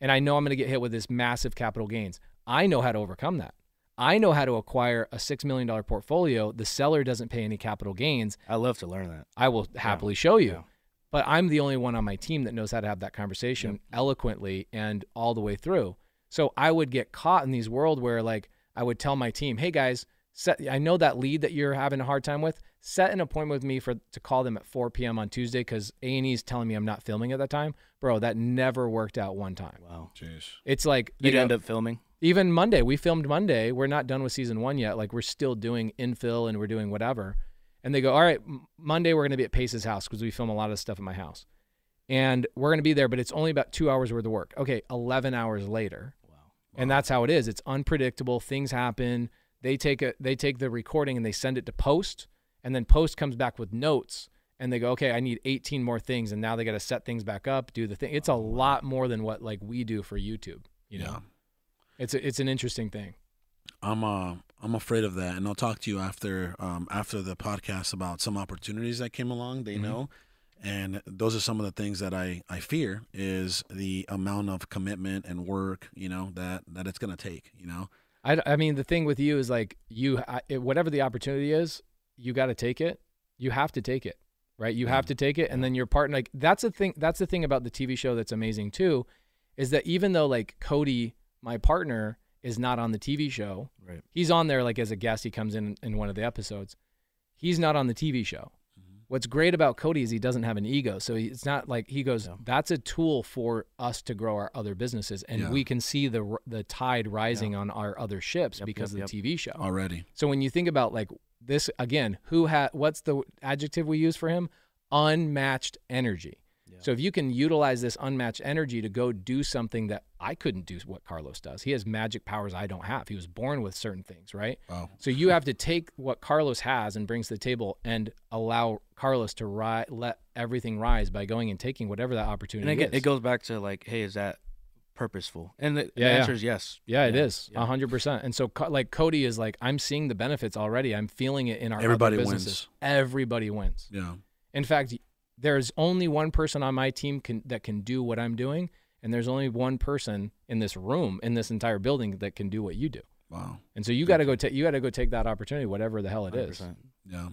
B: And I know I'm going to get hit with this massive capital gains. I know how to overcome that. I know how to acquire a $6 million portfolio. The seller doesn't pay any capital gains.
C: I love to learn that.
B: I will happily show you.
C: Yeah.
B: But I'm the only one on my team that knows how to have that conversation eloquently and all the way through. So I would get caught in these world where like I would tell my team, "Hey guys, set I know that lead that you're having a hard time with. Set an appointment with me for to call them at 4 p.m. on Tuesday cuz A&E is telling me I'm not filming at that time." Bro, that never worked out one time.
C: Wow.
A: Jeez.
B: It's like
C: You'd
B: go-
C: end up filming.
B: even Monday, we filmed Monday. We're not done with season one yet. Like we're still doing infill and we're doing whatever. And they go, all right, Monday we're going to be at Pace's house because we film a lot of stuff at my house, and we're going to be there. But it's only about two hours worth of work. Okay, eleven hours later,
C: Wow.
B: and that's how it is. It's unpredictable. Things happen. They take a they take the recording and they send it to post, and then post comes back with notes. And they go, okay, I need 18 more things, and now they got to set things back up, do the thing. It's a lot more than what like we do for YouTube. You know,
A: Yeah.
B: it's a, it's an interesting thing.
A: I'm uh I'm afraid of that, and I'll talk to you after um after the podcast about some opportunities that came along. They
B: Mhm.
A: know, and those are some of the things that I I fear is the amount of commitment and work you know that that it's gonna take. You know.
B: I, I mean, the thing with you is like you, I, it, whatever the opportunity is, you got to take it. You have to take it, right? You have to take it, and then your partner. Like that's the thing. That's the thing about the TV show that's amazing too, is that even though like Cody, my partner, is not on the TV show,
C: Right.
B: he's on there like as a guest. He comes in in one of the episodes. He's not on the TV show. Mm-hmm. What's great about Cody is he doesn't have an ego. So he, it's not like he goes,
C: Yeah.
B: that's a tool for us to grow our other businesses. And
A: Yeah.
B: we can see the the tide rising on our other ships
C: Yep,
B: because
C: yep,
B: of the TV show.
A: Already.
B: So when you think about like this again, who had what's the adjective we use for him? Unmatched energy.
C: Yeah.
B: So if you can utilize this unmatched energy to go do something that I couldn't do what Carlos does. He has magic powers I don't have. He was born with certain things, right?
A: Wow.
B: So you have to take what Carlos has and brings to the table and allow Carlos to ri- let everything rise by going and taking whatever that opportunity is.
C: And again, it goes back to like, hey, is that purposeful? And the, the
B: Yeah, yeah.
C: answer is yes.
B: yeah, it is
C: yeah.
B: a hundred percent. And so, like Cody is like, I'm seeing the benefits already. I'm feeling it in our
A: Everybody wins.
B: Everybody wins.
A: Yeah.
B: In fact, there's only one person on my team can, that can do what I'm doing, and there's only one person in this room, in this entire building, that can do what you do.
A: Wow.
B: And so you got to go take you got to go take that opportunity, whatever the hell it is.
C: 100%.
A: Yeah.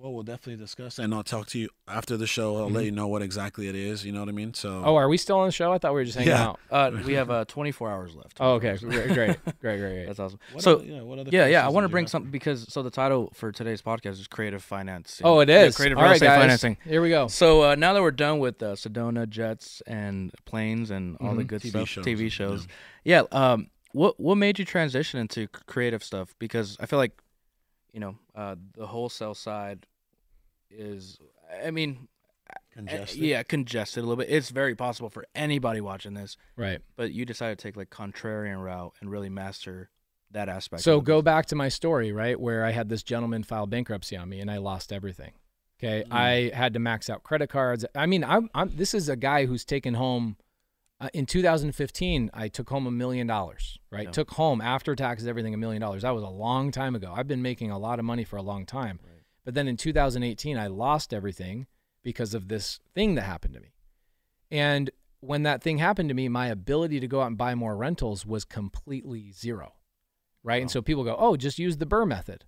A: Well, we'll definitely discuss that, and I'll talk to you after the show. I'll let you know what exactly it is. You know what I mean? So.
B: Oh, are we still on the show? I thought we were just hanging
A: Yeah.
B: out.
C: Uh, we have uh 24 hours left.
B: Oh, okay. Great, great, great, great, great.
C: That's awesome.
A: What
C: so
A: other- yeah, what other
C: yeah, yeah, I want to bring something because so the title for today's podcast is creative financing.
B: Oh, it is Yeah,
C: creative
B: All
C: real estate
B: guys.
C: financing.
B: Here we go.
C: So uh, now that we're done with uh, Sedona jets and planes and all the
B: Mhm.
C: good
A: TV
C: stuff,
A: shows,
C: TV shows, yeah. Um, what what made you transition into creative stuff? Because I feel like, you know, uh, the wholesale side is, I mean,
A: Congested.
C: yeah, congested a little bit. It's very possible for anybody watching this,
B: Right.
C: but you decided to take like contrarian route and really master that aspect.
B: So go back to my story, right, where I had this gentleman file bankruptcy on me and I lost everything. Okay,
C: Mm.
B: I had to max out credit cards. I mean, I'm, I'm this is a guy who's taken home. Uh, in 2015, I took home a million dollars. Right,
C: Yeah.
B: took home after taxes, everything, a million dollars. That was a long time ago. I've been making a lot of money for a long time. But then in 2018, I lost everything because of this thing that happened to me. And when that thing happened to me, my ability to go out and buy more rentals was completely zero. Right. And so people go, oh, just use the Burr method.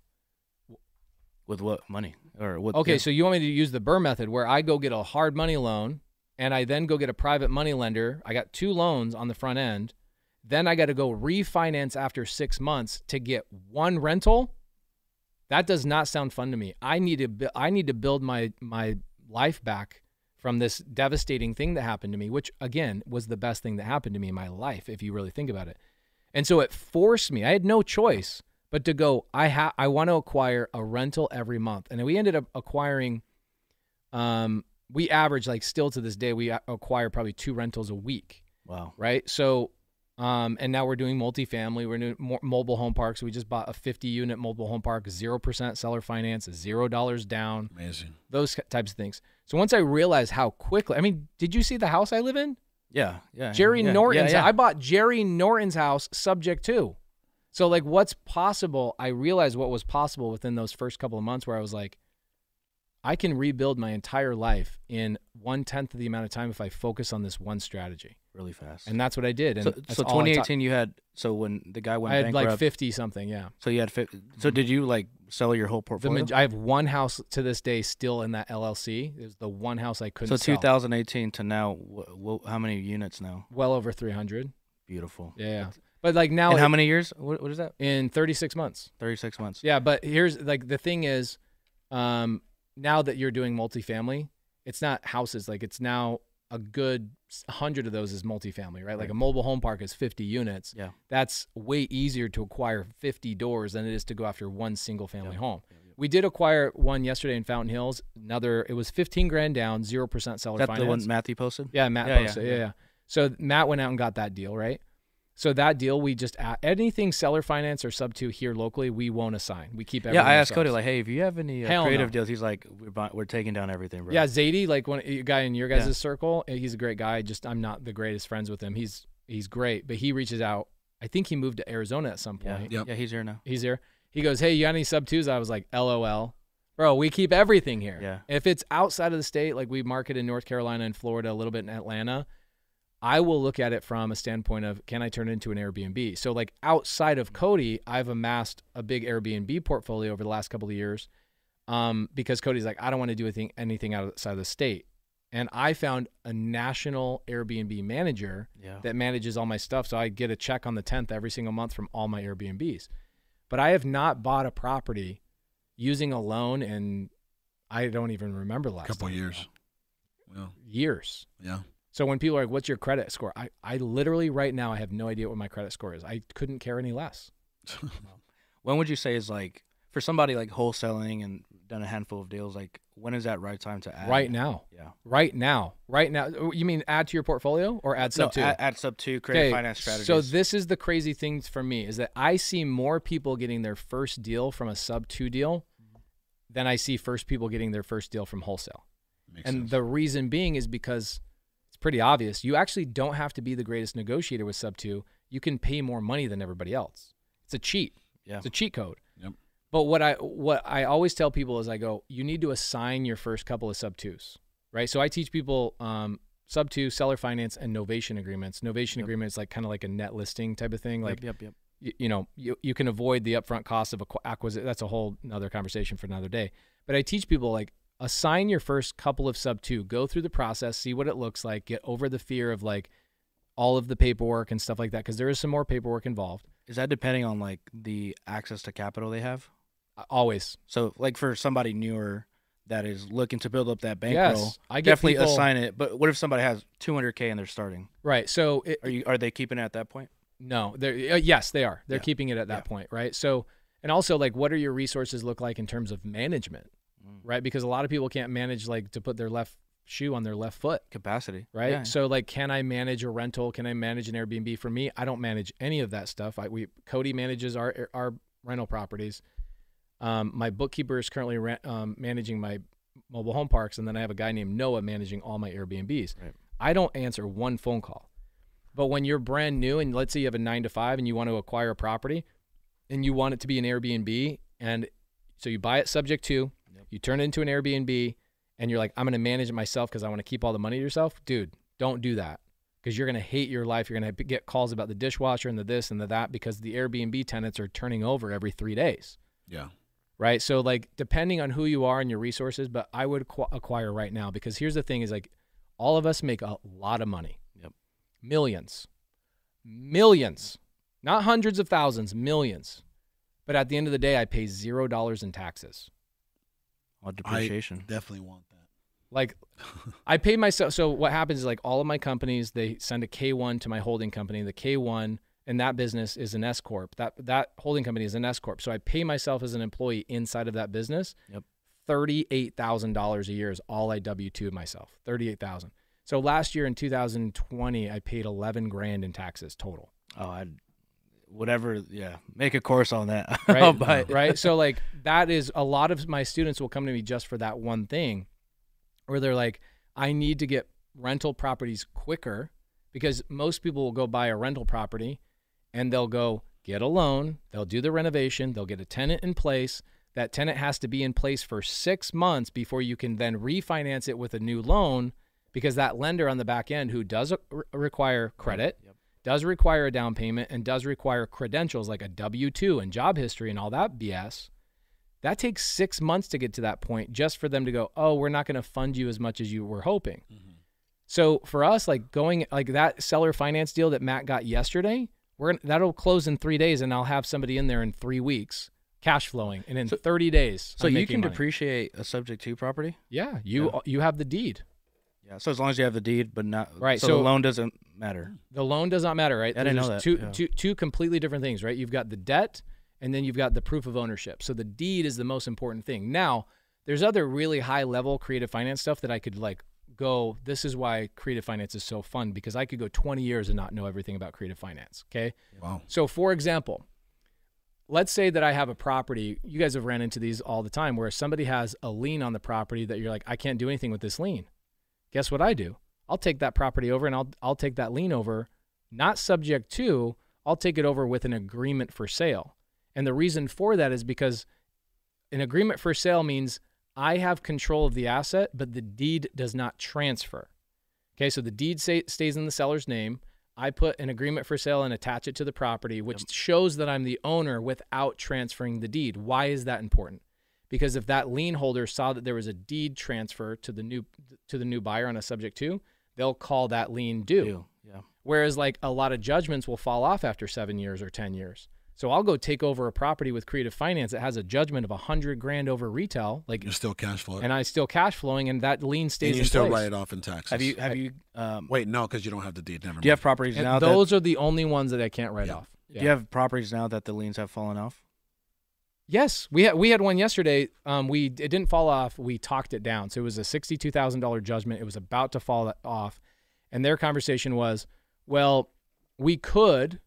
C: with what money or what?
B: Okay.
C: yeah.
B: So you want me to use the Burr method where I go get a hard money loan and I then go get a private money lender. I got two loans on the front end. Then I got to go refinance after six months to get one rental. That does not sound fun to me. I need to I need to build my my life back from this devastating thing that happened to me, which again was the best thing that happened to me in my life, if you really think about it. And so it forced me. I had no choice but to go. I ha- I want to acquire a rental every month, and we ended up acquiring. Um, we average like still to this day we acquire probably two rentals a week
C: wow.
B: right? So, um, and now we're doing multifamily. We're doing mo- mobile home parks. We just bought a 50 unit mobile home park, zero percent seller finance, zero dollars down,
A: Amazing.
B: those types of things. So once I realized how quickly, I mean, did you see the house I live in?
C: Yeah, yeah.
B: Jerry
C: yeah,
B: Norton's.
C: Yeah, yeah.
B: I bought Jerry Norton's house subject to. So like, what's possible? I realized what was possible within those first couple of months, where I was like, I can rebuild my entire life in one tenth of the amount of time if I focus on this one strategy.
C: Really fast.
B: And that's what I did. And
C: so, so
B: all ta-
C: 2018, you had so when the guy went
B: I had
C: bankrupt,
B: like 50 something, yeah.
C: so you had 50, so did you like sell your whole portfolio?
B: maj- I have one house to this day still in that LLC. Was the one house I couldn't
C: so
B: sell.
C: 2018 to now, wh- wh- how many units now?
B: well over 300.
C: Beautiful.
B: Yeah. But like now
C: and how many years? What, what is that?
B: in 36 months.
C: 36 months.
B: Yeah, but here's like the thing is um now that you're doing multifamily, it's not houses like it's now a good 100 of those is multifamily, right? Like a mobile home park is 50 units.
C: Yeah.
B: That's way easier to acquire 50 doors than it is to go after one single family
C: Yeah.
B: home. We did acquire one yesterday in Fountain Hills. Another, it was 15 grand down, 0% seller
C: that
B: finance.
C: the one Matthew posted?
B: Yeah, Matt
C: Yeah, yeah,
B: posted. Yeah,
C: yeah.
B: yeah, So Matt went out and got that deal, right? So that deal, we just a- anything seller finance or sub two here locally, we won't assign. We keep everything.
C: Yeah, I asked Cody like, hey, if you have any uh,
B: Hell
C: creative
B: no.
C: deals, he's like, we're buy- we're taking down everything, bro.
B: Yeah, Zadie, like one a guy in your guys'
C: Yeah.
B: circle, eh, he's a great guy. Just I'm not the greatest friends with him. He's he's great, but he reaches out. I think he moved to Arizona at some
C: yeah,
B: point.
A: Yep.
C: yeah. He's here now.
B: He's here. He goes, "Hey, you got any sub twos?" I was like, "LOL." Bro, we keep everything here.
C: Yeah.
B: If it's outside of the state, like we market in North Carolina and Florida, a little bit in Atlanta, I will look at it from a standpoint of can I turn it into an Airbnb? So like outside of Cody, I've amassed a big Airbnb portfolio over the last couple of years. Um, because Cody's like, I don't want to do anything anything outside of the state. And I found a national Airbnb manager
C: Yeah.
B: that manages all my stuff. So I get a check on the 10th every single month from all my Airbnbs. But I have not bought a property using a loan and I don't even remember the last
A: couple
B: time.
A: years. Well,
B: Years.
A: yeah.
B: So when people are like, "What's your credit score?" I, I literally right now I have no idea what my credit score is. I couldn't care any less.
C: When would you say is like for somebody like wholesaling and done a handful of deals? Like, when is that right time to add?
B: Right now,
C: Yeah.
B: right now, right now. Oh, You mean add to your portfolio or add
C: No,
B: sub two?
C: add, add sub two creative finance strategies.
B: So this is the crazy thing for me is that I see more people getting their first deal from a sub two deal than I see first people getting their first deal from wholesale.
A: Makes
B: and
A: sense.
B: the reason being is because pretty obvious. You actually don't have to be the greatest negotiator with sub two. You can pay more money than everybody else. It's a cheat.
C: yeah.
B: It's a cheat code.
A: Yep.
B: But what I what I always tell people is I go, you need to assign your first couple of sub twos, right? So I teach people um, sub two, seller finance, and novation agreements. Novation
C: Yep.
B: agreement is like kind of like a net listing type of thing. Like
C: yep, yep, yep.
B: you, know you, you can avoid the upfront cost of a acquisition. That's a whole another conversation for another day. But I teach people like assign your first couple of sub two, go through the process, see what it looks like, get over the fear of like all of the paperwork and stuff like that because there is some more paperwork involved.
C: Is that depending on like the access to capital they have?
B: Always.
C: So like for somebody newer that is looking to build up that bankroll,
B: yes, I
C: definitely
B: people,
C: assign it. But what if somebody has 200k and they're starting?
B: Right. So it,
C: are you are they keeping it at that point?
B: No. They're uh, yes, they are. They're
C: Yeah.
B: keeping it at that
C: Yeah.
B: point, right? So and also like what are your resources look like in terms of management,
C: Mm.
B: right? Because a lot of people can't manage like to put their left shoe on their left foot.
C: Capacity,
B: right?
C: Yeah.
B: So like, can I manage a rental? Can I manage an Airbnb? For me, I don't manage any of that stuff. I, we Cody manages our our rental properties. Um, my bookkeeper is currently um, managing my mobile home parks, and then I have a guy named Noah managing all my Airbnbs.
C: Right.
B: I don't answer one phone call. But when you're brand new, and let's say you have a nine to five, and you want to acquire a property, and you want it to be an Airbnb, and so you buy it subject to. You turn it into an Airbnb, and you're like, I'm going to manage it myself because I want to keep all the money to yourself, dude, don't do that because you're going to hate your life. You're going to get calls about the dishwasher and the this and the that because the Airbnb tenants are turning over every three days,
A: Yeah.
B: right? So, like, depending on who you are and your resources, but I would qu- acquire right now because here's the thing is like, all of us make a lot of money.
C: Yep.
B: Millions. Millions. Not hundreds of thousands, millions. But at the end of the day, I pay zero dollars in taxes.
C: Well, depreciation.
A: Definitely want that.
B: Like I pay myself. So what happens is like all of my companies, they send a K1 to my holding company. The K1 and that business is an S corp. That that holding company is an S corp. So I pay myself as an employee inside of that business.
C: Yep.
B: Thirty-eight thousand dollars a year is all I W two myself. Thirty-eight thousand. So last year in 2020, I paid 11 grand in taxes total.
C: oh, I whatever. Yeah, make a course on that.
B: right?
C: It.
B: right? So like that is a lot of my students will come to me just for that one thing, where they're like, I need to get rental properties quicker because most people will go buy a rental property and they'll go get a loan, they'll do the renovation, they'll get a tenant in place. That tenant has to be in place for six months before you can then refinance it with a new loan because that lender on the back end who does uh, re- require credit
C: Yep.
B: Does require a down payment and does require credentials like a W 2 and job history and all that BS, that takes six months to get to that point just for them to go, oh, we're not going to fund you as much as you were hoping. Mm-hmm. So for us, like going like that seller finance deal that Matt got yesterday, we're gonna, that'll close in three days, and I'll have somebody in there in three weeks, cash flowing, and in
C: So-
B: 30 days.
C: So
B: I'm
C: you can
B: money.
C: depreciate a subject to property.
B: Yeah, you
C: Yeah.
B: you have the deed.
C: Yeah. So as long as you have the deed, but not
B: Right,
C: So,
B: so-
C: the loan doesn't matter.
B: The loan does not matter, right?
C: I didn't know that,
B: Two,
C: yeah.
B: two, two completely different things, right? You've got the debt, and then you've got the proof of ownership. So the deed is the most important thing. Now, there's other really high level creative finance stuff that I could like go. This is why creative finance is so fun because I could go 20 years and not know everything about creative finance. Okay.
A: Wow.
B: So, for example, let's say that I have a property. You guys have ran into these all the time where somebody has a lien on the property that you're like, I can't do anything with this lien. Guess what I do? I'll take that property over and I'll I'll take that lien over, not subject to. I'll take it over with an agreement for sale. And the reason for that is because an agreement for sale means I have control of the asset, but the deed does not transfer. Okay, so the deed say, stays in the seller's name. I put an agreement for sale and attach it to the property, which shows that I'm the owner without transferring the deed. Why is that important? Because if that lien holder saw that there was a deed transfer to the new to the new buyer on a subject to, they'll call that lien due.
C: Deal. Yeah.
B: Whereas like a lot of judgments will fall off after seven years or ten years. So I'll go take over a property with creative finance that has a judgment of a hundred grand over retail, like,
A: You're still cash flow.
B: and I still cash flowing, and that lien stays
A: and you
B: in
A: still
B: place.
A: write it off in taxes.
C: Have you have you um
A: Wait, no, because you don't have the deed. Never
C: do you have properties
B: And
C: now that
B: those are the only ones that I can't write
A: Yeah.
B: off.
C: do you have properties now that the liens have fallen off?
B: Yes, we had we had one yesterday. Um, we it didn't fall off. We talked it down, so it was a sixty-two thousand dollar judgment. It was about to fall off, and their conversation was, well, we could,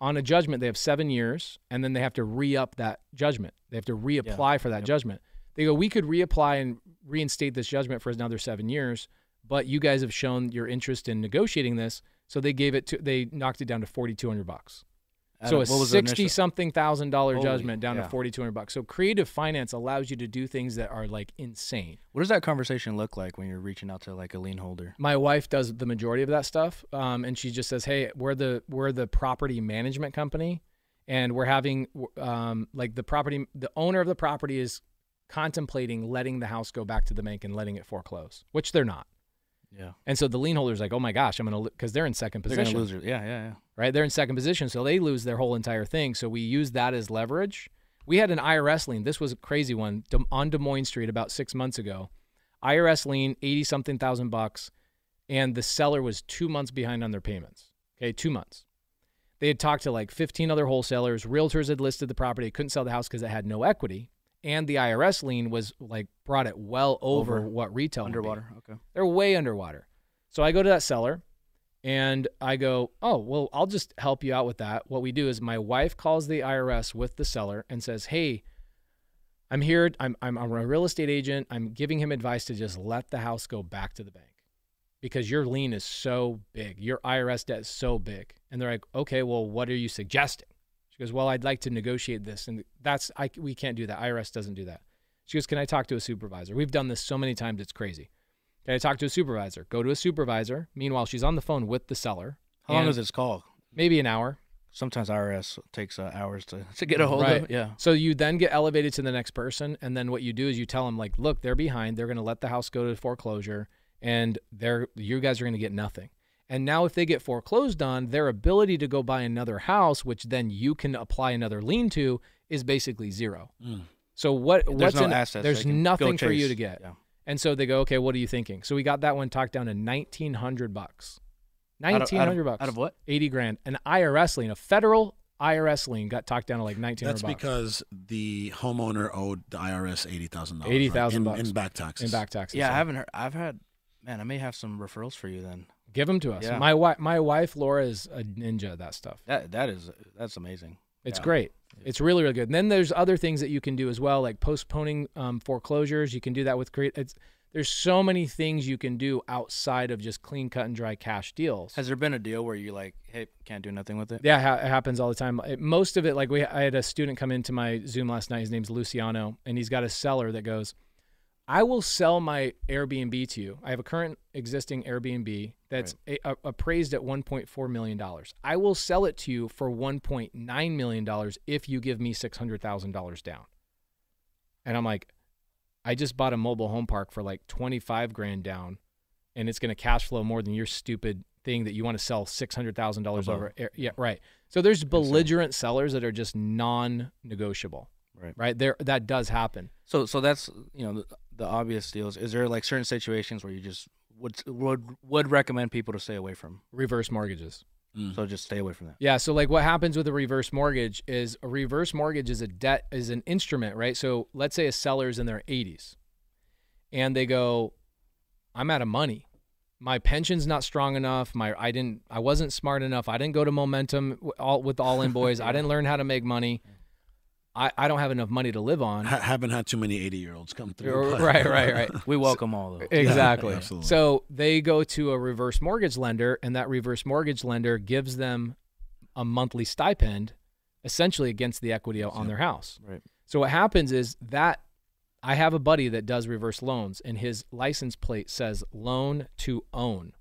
B: on a judgment, they have seven years, and then they have to re-up that judgment. They have to reapply for that
C: Yep.
B: judgment. They go, we could reapply and reinstate this judgment for another seven years, but you guys have shown your interest in negotiating this, so they gave it to they knocked it down to forty-two hundred bucks. So a
C: of- what was the initial-
B: sixty something thousand dollar judgment down
C: yeah.
B: to forty two hundred bucks. So creative finance allows you to do things that are like insane.
C: What does that conversation look like when you're reaching out to like a lien holder?
B: My wife does the majority of that stuff, um, and she just says, "Hey, we're the we're the property management company, and we're having um, like the property, the owner of the property is contemplating letting the house go back to the bank and letting it foreclose, which they're not.
C: Yeah.
B: And so the lien holder's like, oh my gosh, I'm gonna because they're in 2nd position.
C: They're gonna lose it. Yeah, yeah, yeah.
B: Right? They're in second position, so they lose their whole entire thing. So we use that as leverage. We had an IRS lien. This was a crazy one on Des Moines Street about six months ago. IRS lien, eighty something thousand bucks, and the seller was two months behind on their payments. Okay, two months. They had talked to like fifteen other wholesalers. Realtors had listed the property, couldn't sell the house because it had no equity, and the IRS lien was like brought it well over,
C: Over.
B: what retail would be.
C: Underwater. Okay.
B: They're way underwater. So I go to that seller and I go, Oh, well, I'll just help you out with that. What we do is my wife calls the IRS with the seller and says, Hey, I'm here. I'm, I'm, I'm a real estate agent. I'm giving him advice to just let the house go back to the bank because your lien is so big. Your IRS debt is so big. And they're like, Okay, well, what are you suggesting? She goes, Well, I'd like to negotiate this. And that's, I, we can't do that. IRS doesn't do that. She goes, Can I talk to a supervisor? We've done this so many times, it's crazy. Can I talk to a supervisor? Go to a supervisor. Meanwhile, she's on the phone with the seller.
C: How long does this call?
B: Maybe an hour.
C: Sometimes IRS takes uh, hours to, to get a hold
B: Right.
C: of. Yeah.
B: So you then get elevated to the next person, and then what you do is you tell them like, look, they're behind. They're going to let the house go to foreclosure, and they're you guys are going to get nothing. And now if they get foreclosed on, their ability to go buy another house, which then you can apply another lien to, is basically zero.
A: Mm.
B: So what?
C: There's
B: what's
C: no
B: in,
C: assets.
B: There's
C: they can go
B: nothing for you to get.
C: Yeah.
B: And so they go, okay, what are you thinking? So we got that one talked down to nineteen hundred bucks.
C: Out of-
B: Nineteen
C: out of-
B: hundred bucks.
C: Out of what?
B: eighty grand. An IRS lien, a federal IRS lien, got talked down to like nineteen
A: That's
B: hundred bucks
A: because the homeowner owed the IRS eighty thousand dollars.
B: $80,000
A: in,
B: bucks.
A: in back taxes.
B: in back taxes.
C: Yeah,
B: So
C: I haven't heard. I've had. Man, I may have some referrals for you then.
B: give them to us.
C: Yeah.
B: My wife, my wife Laura is a ninja at that stuff.
C: That that is that's amazing.
B: It's
C: Yeah.
B: great. It's really really good. And then there's other things that you can do as well, like postponing um, foreclosures. You can do that with create. It's there's so many things you can do outside of just clean cut and dry cash deals.
C: Has there been a deal where you like, hey, can't do nothing with it?
B: Yeah, ha- it happens all the time. It- most of it, like we, I had a student come into my Zoom last night. His name's Luciano, and he's got a seller that goes, "I will sell my Airbnb to you. I have a current existing Airbnb that's a, a- appraised at 1.4 million dollars. I will sell it to you for 1.9 million dollars if you give me six hundred thousand dollars down." And I'm like, I just bought a mobile home park for like 25 grand down, and it's going to cash flow more than your stupid thing that you want to sell six hundred thousand dollars over. Eh, yeah, right. So there's belligerent sellers that are just non-negotiable.
C: Right.
B: Right there, that does happen.
C: So so that's you know the, the obvious deals. Is there like certain situations where you just would would would recommend people to stay away from?
B: Reverse mortgages.
A: Mm.
C: So just stay away from that.
B: Yeah. So like what happens with a reverse mortgage is a reverse mortgage is a debt is an instrument, right? So let's say a seller's in their 80s and they go, I'm out of money. My pension's not strong enough. My I didn't I wasn't smart enough. I didn't go to momentum all with all in boys. I didn't learn how to make money. I, I don't have enough money to live on.
A: Ha- haven't had too many eighty year olds come through. but-
B: right, right, right.
C: We welcome all of them.
B: Exactly.
A: absolutely.
B: So they go to a reverse mortgage lender, and that reverse mortgage lender gives them a monthly stipend, essentially against the equity on their house.
C: Right.
B: So what happens is that I have a buddy that does reverse loans, and his license plate says loan to own.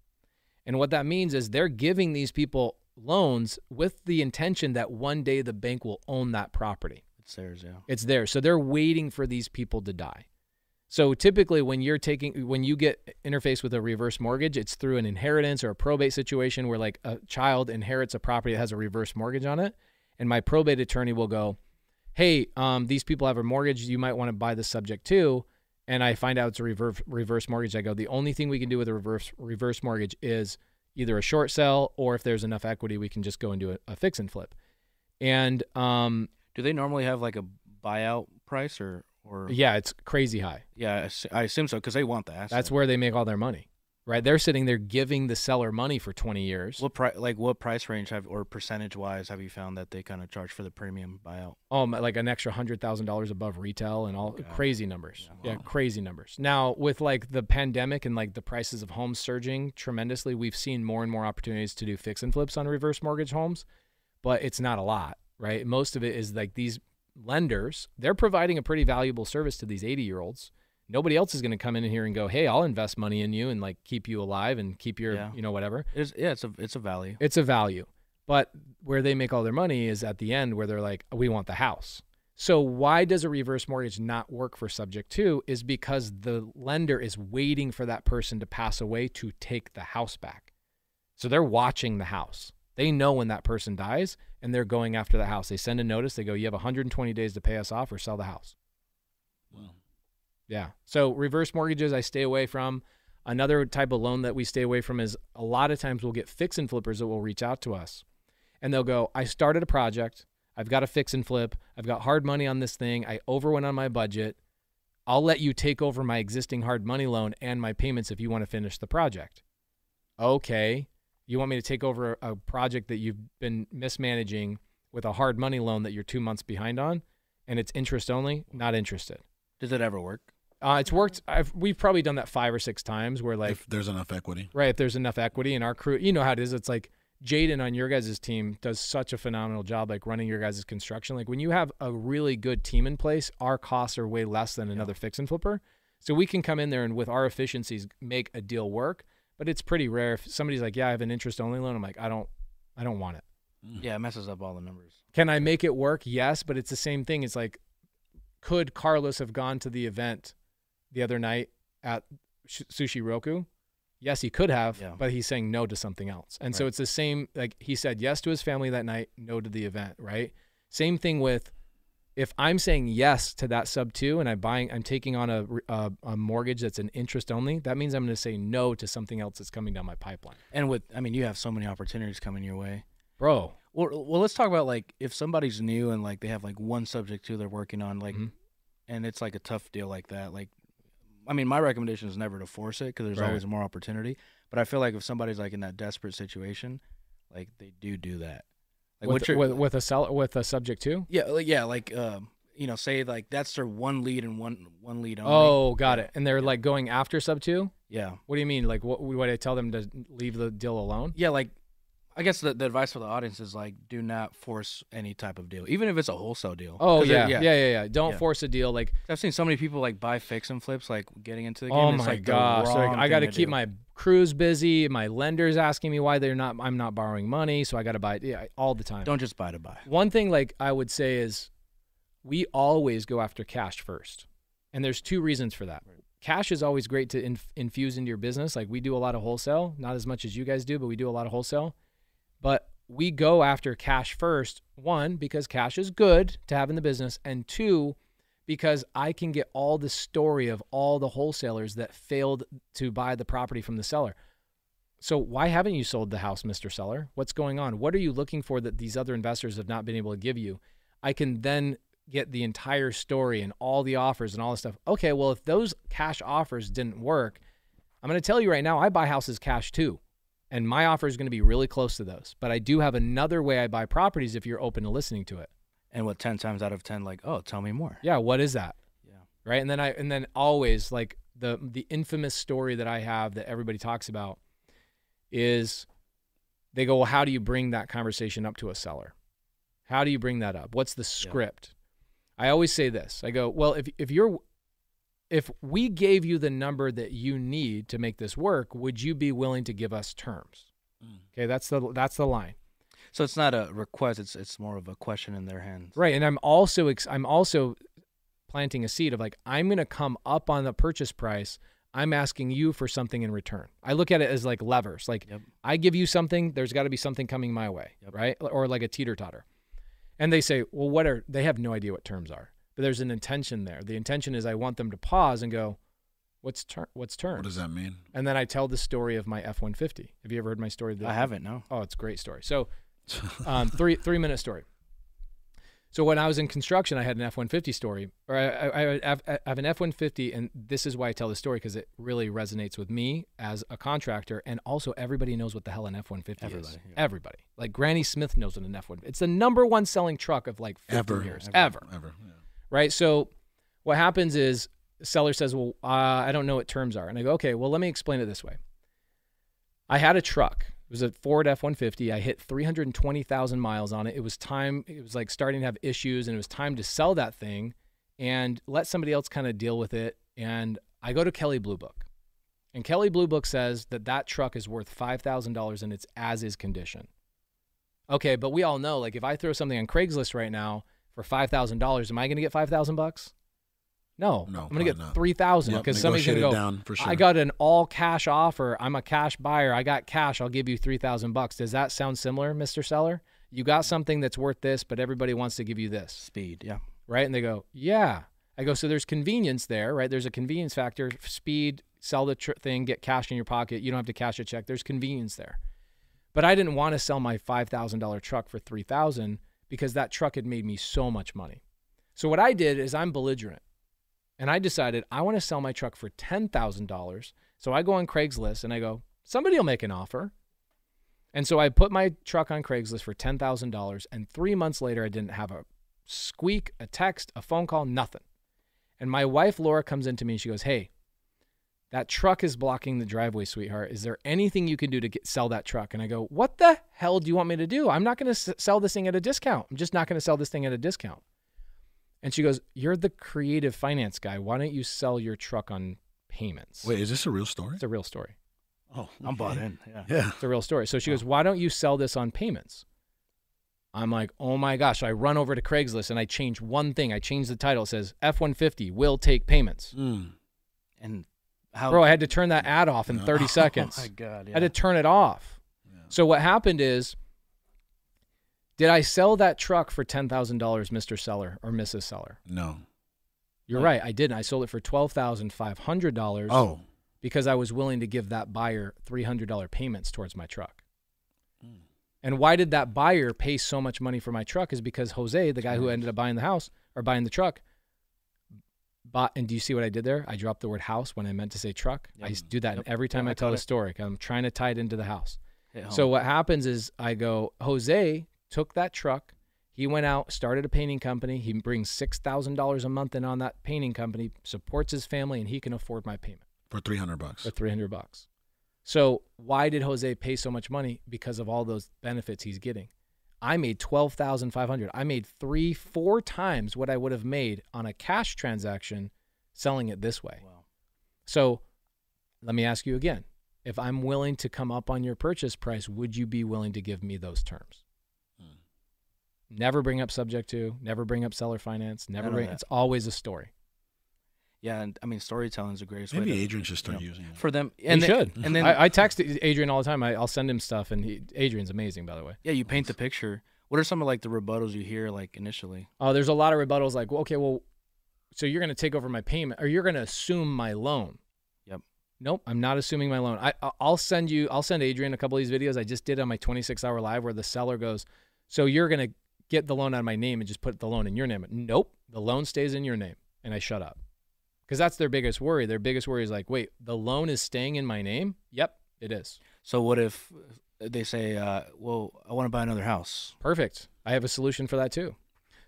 B: And what that means is they're giving these people loans with the intention that one day the bank will own that property.
C: It's theirs. Yeah.
B: It's there. So they're waiting for these people to die. So typically when you're taking when you get interfaced with a reverse mortgage, it's through an inheritance or a probate situation where like a child inherits a property that has a reverse mortgage on it, and my probate attorney will go, "Hey, um, these people have a mortgage. You might want to buy the subject too." And I find out it's a reverse reverse mortgage. I go, "The only thing we can do with a reverse reverse mortgage is either a short sell or if there's enough equity, we can just go and do a, a fix and flip." And um,
C: Do they normally have like a buyout price or or
B: yeah, it's crazy high.
C: yeah? I assume so because they want the asset.
B: That's where they make all their money, right? They're sitting there giving the seller money for 20 years.
C: What price? Like what price range have or percentage wise have you found that they kind of charge for the premium buyout?
B: Oh, my- like an extra hundred thousand dollars above retail and all crazy numbers.
C: Yeah.
B: Yeah, crazy numbers. Now with like the pandemic and like the prices of homes surging tremendously, we've seen more and more opportunities to do fix and flips on reverse mortgage homes, but it's not a lot, right? Most of it is like these lenders, they're providing a pretty valuable service to these 80 year olds. Nobody else is going to come in here and go, "Hey, I'll invest money in you and like keep you alive and keep your,
C: Yeah.
B: you know, whatever."
C: It's, yeah, it's a it's a value.
B: It's a value. But where they make all their money is at the end where they're like, we want the house. So why does a reverse mortgage not work for subject 2 is because the lender is waiting for that person to pass away to take the house back. So they're watching the house. They know when that person dies and they're going after the house. They send a notice, they go, "You have 120 days to pay us off or sell the house."
A: Wow.
B: Yeah. So reverse mortgages I stay away from. Another type of loan that we stay away from is a lot of times we'll get fix and flippers that will reach out to us. And they'll go, "I started a project. I've got a fix and flip. I've got hard money on this thing. I overwent on my budget. I'll let you take over my existing hard money loan and my payments if you want to finish the project." Okay. You want me to take over a project that you've been mismanaging with a hard money loan that you're 2 months behind on and it's interest only? Not interested.
C: Does it ever work?
B: Uh, it's worked. I've, we've probably done that five or six times where like
A: if there's enough equity.
B: right if there's enough equity in our crew, you know how it is. It's like Jaden on your guys' team does such a phenomenal job like running your guys' construction. Like when you have a really good team in place, our costs are way less than another fix and flipper. So we can come in there and with our efficiencies make a deal work. But it's pretty rare if somebody's like, "Yeah, I have an interest only loan." I'm like, "I don't, I don't want it." Mm.
C: Yeah, it messes up all the numbers.
B: Can I make it work? Yes, but it's the same thing. It's like, could Carlos have gone to the event the other night at Sushi Roku? Yes, he could have,
C: Yeah.
B: but he's saying no to something else. And so it's the same. Like he said yes to his family that night, no to the event. Right. Same thing with if I'm saying yes to that sub two and I'm buying, I'm taking on a, a, a mortgage that's an interest only. That means I'm going to say no to something else that's coming down my pipeline,
C: And with, I mean, you have so many opportunities coming your way.
B: bro.
C: Well, well, let's talk about like if somebody's new and like they have like one subject to they're working on, like,
B: Mhm.
C: and it's like a tough deal like that. Like, I mean, my recommendation is never to force it because there's
B: Right.
C: always more opportunity. But I feel like if somebody's like in that desperate situation, like they do do that. Like
B: with,
C: your
B: with, with a sell with a subject two.
C: yeah like, yeah like um you know say like that's their one lead and one one lead only.
B: Oh, got it. And they're like going after sub two.
C: yeah
B: What do you mean? Like, what would I tell them to leave the deal alone?
C: yeah like I guess the, the advice for the audience is like do not force any type of deal, even if it's a wholesale deal.
B: Oh
C: 'Cause it-
B: yeah, yeah, yeah, yeah, Don't
C: Yeah.
B: force a deal. Like,
C: I've seen so many people like buy fix and flips, like getting into the oh game.
B: oh
C: It's,
B: my
C: like,
B: gosh, like I got to keep
C: do.
B: my crews busy. My lenders asking me why they're not. I'm not borrowing money, so I got to buy. Yeah, all the time.
C: Don't just buy to buy.
B: One thing like I would say is we always go after cash first. And there's two reasons for that. Cash is always great to inf- infuse into your business. Like we do a lot of wholesale, not as much as you guys do, but we do a lot of wholesale. But we go after cash first, one, because cash is good to have in the business, and two, because I can get all the story of all the wholesalers that failed to buy the property from the seller. So why haven't you sold the house, Mr. Seller? What's going on? What are you looking for that these other investors have not been able to give you? I can then get the entire story and all the offers and all this stuff. Okay, well, if those cash offers didn't work, I'm going to tell you right now, I buy houses cash too. And my offer is going to be really close to those. But I do have another way I buy properties if you're open to listening to it.
C: And what ten times out of ten, like, oh, tell me more.
B: Yeah, what is that?
C: Yeah.
B: Right? And then I and then always like the the infamous story that I have that everybody talks about is they go, "Well, how do you bring that conversation up to a seller? How do you bring that up? What's the script?" I always say this. I go, "Well, if if you're if we gave you the number that you need to make this work, would you be willing to give us terms?"
A: Mm.
B: Okay, that's the that's the line.
C: So it's not a request; it's it's more of a question in their hands.
B: Right, and I'm also ex- I'm also planting a seed of like I'm going to come up on the purchase price. I'm asking you for something in return. I look at it as like levers. Like
C: Yep.
B: I give you something, there's got to be something coming my way,
C: Yep.
B: right? Or like a teeter totter. And they say, "Well, what are they have no idea what terms are." But there's an intention there. The intention is I want them to pause and go, "What's ter- what's terms?"
A: What does that mean?
B: and then I tell the story of my F150. Have you ever heard my story?
C: I haven't. No.
B: Oh, it's a great story. So, um, three three minute story. So when I was in construction, I had an F one fifty story, or I, I, I, have, I have an F one fifty, and this is why I tell the story because it really resonates with me as a contractor, and also everybody knows what the hell an F one fifty is.
C: Everybody, yeah.
B: Everybody, like Granny Smith knows what an F one. It's the number one selling truck of like fifty
A: Ever.
B: years,
C: Ever.
B: ever
A: Ever. Yeah.
B: Right? So what happens is seller says, "Well, uh, I don't know what terms are," and I go, "Okay, well, let me explain it this way. I had a truck. It was a Ford F-150. I hit 320,000 miles on it. It was time. It was like starting to have issues, and it was time to sell that thing and let somebody else kind of deal with it. And I go to Kelley Blue Book, and Kelley Blue Book says that that truck is worth five thousand dollars in its as-is condition. Okay, but we all know like if I throw something on Craigslist right now for five thousand dollars, am I going to get five thousand bucks? No,
A: No,
B: I'm going to get
A: not.
B: three thousand
A: Yep,
B: because somebody's going to go.
A: down for sure.
B: I got an all cash offer. I'm a cash buyer. I got cash. I'll give you three thousand bucks. Does that sound similar, Mister Seller? You got something that's worth this, but everybody wants to give you this
C: Speed, yeah.
B: right? And they go, yeah. I go, so there's convenience there, right? There's a convenience factor, speed, sell the tr- thing, get cash in your pocket. You don't have to cash a check. There's convenience there. But I didn't want to sell my $5,000 truck for 3000 because that truck had made me so much money. So what I did is I'm belligerent. And I decided I want to sell my truck for $10,000. So I go on Craigslist and I go, somebody will make an offer. And so I put my truck on Craigslist for $10,000. And three months later, I didn't have a squeak, a text, a phone call, nothing. And my wife, Laura, comes into me and she goes, Hey, that truck is blocking the driveway, sweetheart. Is there anything you can do to get, sell that truck? And I go, What the hell do you want me to do? I'm not going to s- sell this thing at a discount. I'm just not going to sell this thing at a discount. And she goes, You're the creative finance guy. Why don't you sell your truck on payments?
A: Wait, is this a real story?
B: It's a real story.
A: Oh,
C: I'm bought in. Yeah.
A: Yeah.
B: It's a real story. So she goes, Why don't you sell this on payments? I'm like, Oh my gosh. So I run over to Craigslist and I change one thing. I change the title. It says F 150 will take payments.
A: Mm.
C: And how?
B: Bro, I had to turn that ad off in 30
C: Oh
B: seconds.
C: my god.
B: I
C: Yeah.
B: had to turn it off.
A: Yeah.
B: So what happened is, did I sell that truck for $10,000, Mr. Seller or Mrs. Seller?
A: No.
B: You're
C: Oh.
B: right. I didn't. I sold it for $12,500
A: Oh.
B: because I was willing to give that buyer $300 payments towards my truck.
A: Mm.
B: And why did that buyer pay so much money for my truck? Is because Jose, the guy who ended up buying the house or buying the truck, bought. And do you see what I did there? I dropped the word house when I meant to say truck. I
C: Yep.
B: s- do that
C: Yep.
B: every time
C: Yeah,
B: I
C: I
B: tell
C: caught
B: a story. I'm trying to tie it into the house. So what happens is I go, Jose took that truck. He went out, started a painting company. He brings six thousand dollars a month in on that painting company, supports his family, and he can afford my payment
A: For 300 bucks.
B: for three hundred bucks. So why did Jose pay so much money? Because of all those benefits he's getting. I made twelve thousand five hundred. I made three, four times what I would have made on a cash transaction selling it this way.
C: Wow.
B: So let me ask you again. If I'm willing to come up on your purchase price, would you be willing to give me those terms?
A: Mm.
B: Never bring up subject to, never bring up seller finance, never bring
C: that.
B: it's always a story.
C: Yeah, and I mean storytelling is the greatest way
A: Maybe
C: to,
A: Adrian should start
C: you know,
A: using it.
C: for them.
B: And
C: And
B: he
C: then,
B: should.
C: And then
B: I, I text Adrian all the time. I, I'll send him stuff and he, Adrian's amazing by the way.
C: yeah, you paint the picture. What are some of like the rebuttals you hear like initially?
B: Oh, there's a lot of rebuttals like, well, okay, well, so you're going to take over my payment or you're going to assume my loan.
C: Yep.
B: Nope, I'm not assuming my loan. I I- I'll send you I'll send Adrian a couple of these videos I just did on my 26 hour live where the seller goes, "So you're going to get the loan out of my name and just put the loan in your name." Nope, the loan stays in your name. And I shut up. Cuz that's their biggest worry. Their biggest worry is like, "Wait, the loan is staying in my name?" Yep, it is.
C: So what if they say, uh, "Well, I want to buy another house."
B: Perfect. I have a solution for that too.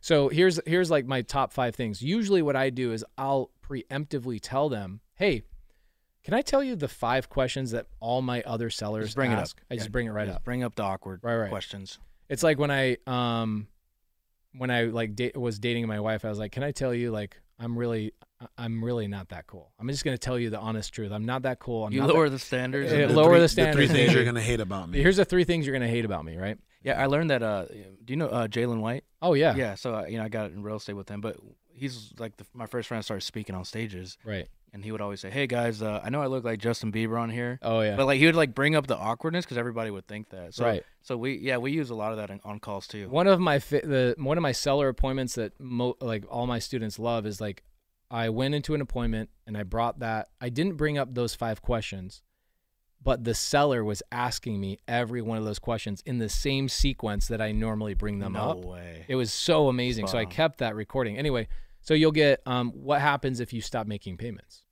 B: So here's here's like my top five things. Usually, what I do is I'll preemptively tell them, "Hey, can I tell you the five questions that all my other sellers
C: Just bring
B: ask?"
C: it up.
B: I just
C: Yeah,
B: bring it right
C: just
B: up.
C: Bring up the awkward
B: Right, right.
C: questions.
B: It's like when I um when I like da- was dating my wife, I was like, "Can I tell you like I'm really I'm really not that cool. I'm just gonna tell you the honest truth. I'm not that cool. I'm
C: you
B: not
C: lower
B: that-
C: the standards.
B: Yeah,
C: and-
B: lower
A: three,
B: the
A: The
B: standards,
A: three things you're gonna hate about me.
B: Here's the three things you're gonna hate about me, right?
C: yeah, I learned that. Uh, do you know uh, Jalen White?
B: Oh yeah,
C: Yeah. So uh, you know, I got in real estate with him, but he's like the, my first friend. I started speaking on stages,
B: right.
C: and he would always say, "Hey guys, uh, I know I look like Justin Bieber on here."
B: Oh yeah,
C: But like he would like bring up the awkwardness because everybody would think that. So,
B: right.
C: So we yeah we use a lot of that in, on calls too.
B: One of my fi- the one of my seller appointments that mo- like all my students love is like I went into an appointment and I brought that I didn't bring up those five questions, but the seller was asking me every one of those questions in the same sequence that I normally bring them
C: no
B: up.
C: way.
B: It was so amazing. So I kept that recording. Anyway, so you'll get um what happens if you stop making payments?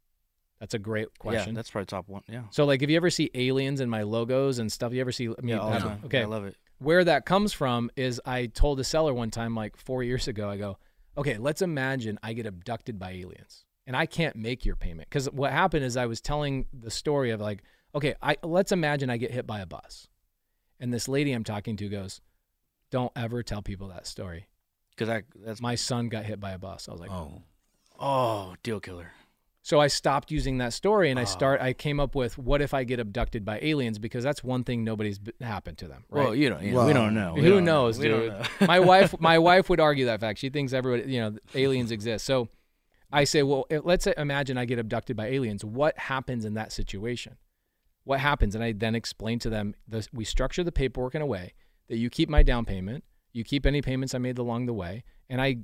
B: That's a great question.
C: Yeah, that's probably top one. Yeah.
B: so like if you ever see aliens in my logos and stuff, you ever see I mean,
C: Yeah, all the time.
B: okay
C: I love it.
B: where that comes from is I told a seller one time, like four years ago, I go, okay, let's imagine I get abducted by aliens and I can't make your payment. Because what happened is I was telling the story of like, okay, I let's imagine I get hit by a bus. And this lady I'm talking to goes, don't ever tell people that story.
C: Because I that's
B: My son got hit by a bus. I was like,
A: oh,
C: oh deal killer.
B: So I stopped using that story and I uh-huh. start I came up with what if I get abducted by aliens because that's one thing nobody's b- happened to them, right?
C: Well, you don't. You know,
A: Well,
C: we don't know. We
B: Who
C: don't know.
B: knows,
C: We don't
B: dude?
C: know.
B: my wife my wife would argue that fact. She thinks everybody, you know, aliens exist. So I say, well, if- let's say, imagine I get abducted by aliens. What happens in that situation? What happens? And I then explain to them this, we structure the paperwork in a way that you keep my down payment, you keep any payments I made along the way, and I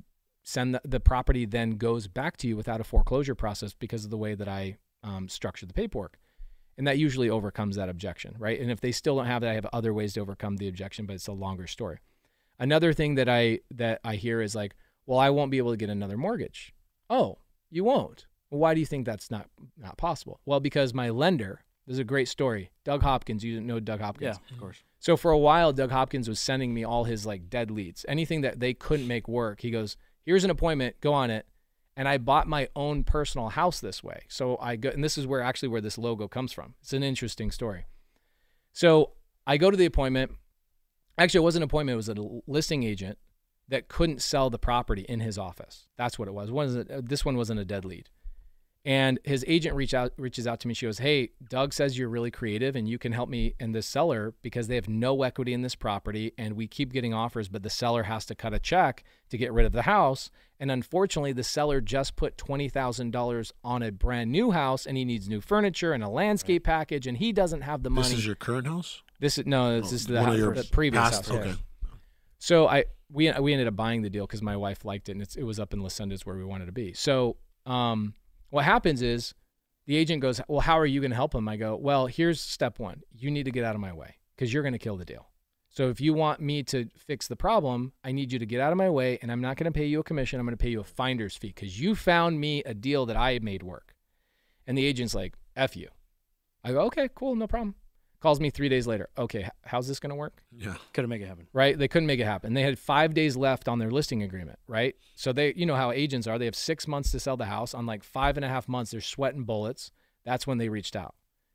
B: send the, the property then goes back to you without a foreclosure process because of the way that I um, structure the paperwork. And that usually overcomes that objection, right? And if they still don't have that, I have other ways to overcome the objection, but it's a longer story. Another thing that I that I hear is like, well, I won't be able to get another mortgage. Oh, you won't. Well, why do you think that's not not possible? Well, because my lender. This is a great story. Doug Hopkins. You know Doug Hopkins.
C: Yeah, of course.
B: So for a while, Doug Hopkins was sending me all his like dead leads, anything that they couldn't make work. He goes, "Here's an appointment, go on it." And I bought my own personal house this way. So I go, and this is where actually where this logo comes from. It's an interesting story. So I go to the appointment. Actually, it wasn't an appointment. It was a listing agent that couldn't sell the property in his office. That's what it was. One is a- this one wasn't a dead lead. And his agent reach out reaches out to me. She goes, "Hey, Doug says you're really creative and you can help me and this seller because they have no equity in this property and we keep getting offers, but the seller has to cut a check to get rid of the house. And unfortunately, the seller just put twenty thousand dollars on a brand new house and he needs new furniture and a landscape package and he doesn't have the money.
A: This is your current house?
B: This is no, this
A: Oh,
B: is the, house- the previous
A: past-
B: house.
A: Okay.
B: So I we we ended up buying the deal because my wife liked it and it's, it was up in Lucinda's where we wanted to be. So um, what happens is the agent goes, "Well, how are you going to help him?" I go, "Well, here's step one. You need to get out of my way because you're going to kill the deal. So if you want me to fix the problem, I need you to get out of my way, and I'm not going to pay you a commission. I'm going to pay you a finder's fee because you found me a deal that I made work." And the agent's like, "F you." I go, "Okay, cool, no problem." Calls me three days later. Okay, how's this going to work?
A: Yeah.
C: Couldn't make it happen.
B: right? They couldn't make it happen. They had five days left on their listing agreement, right? So they, you know how agents are. They have six months to sell the house. On like five and a half months, they're sweating bullets. That's when they reached out.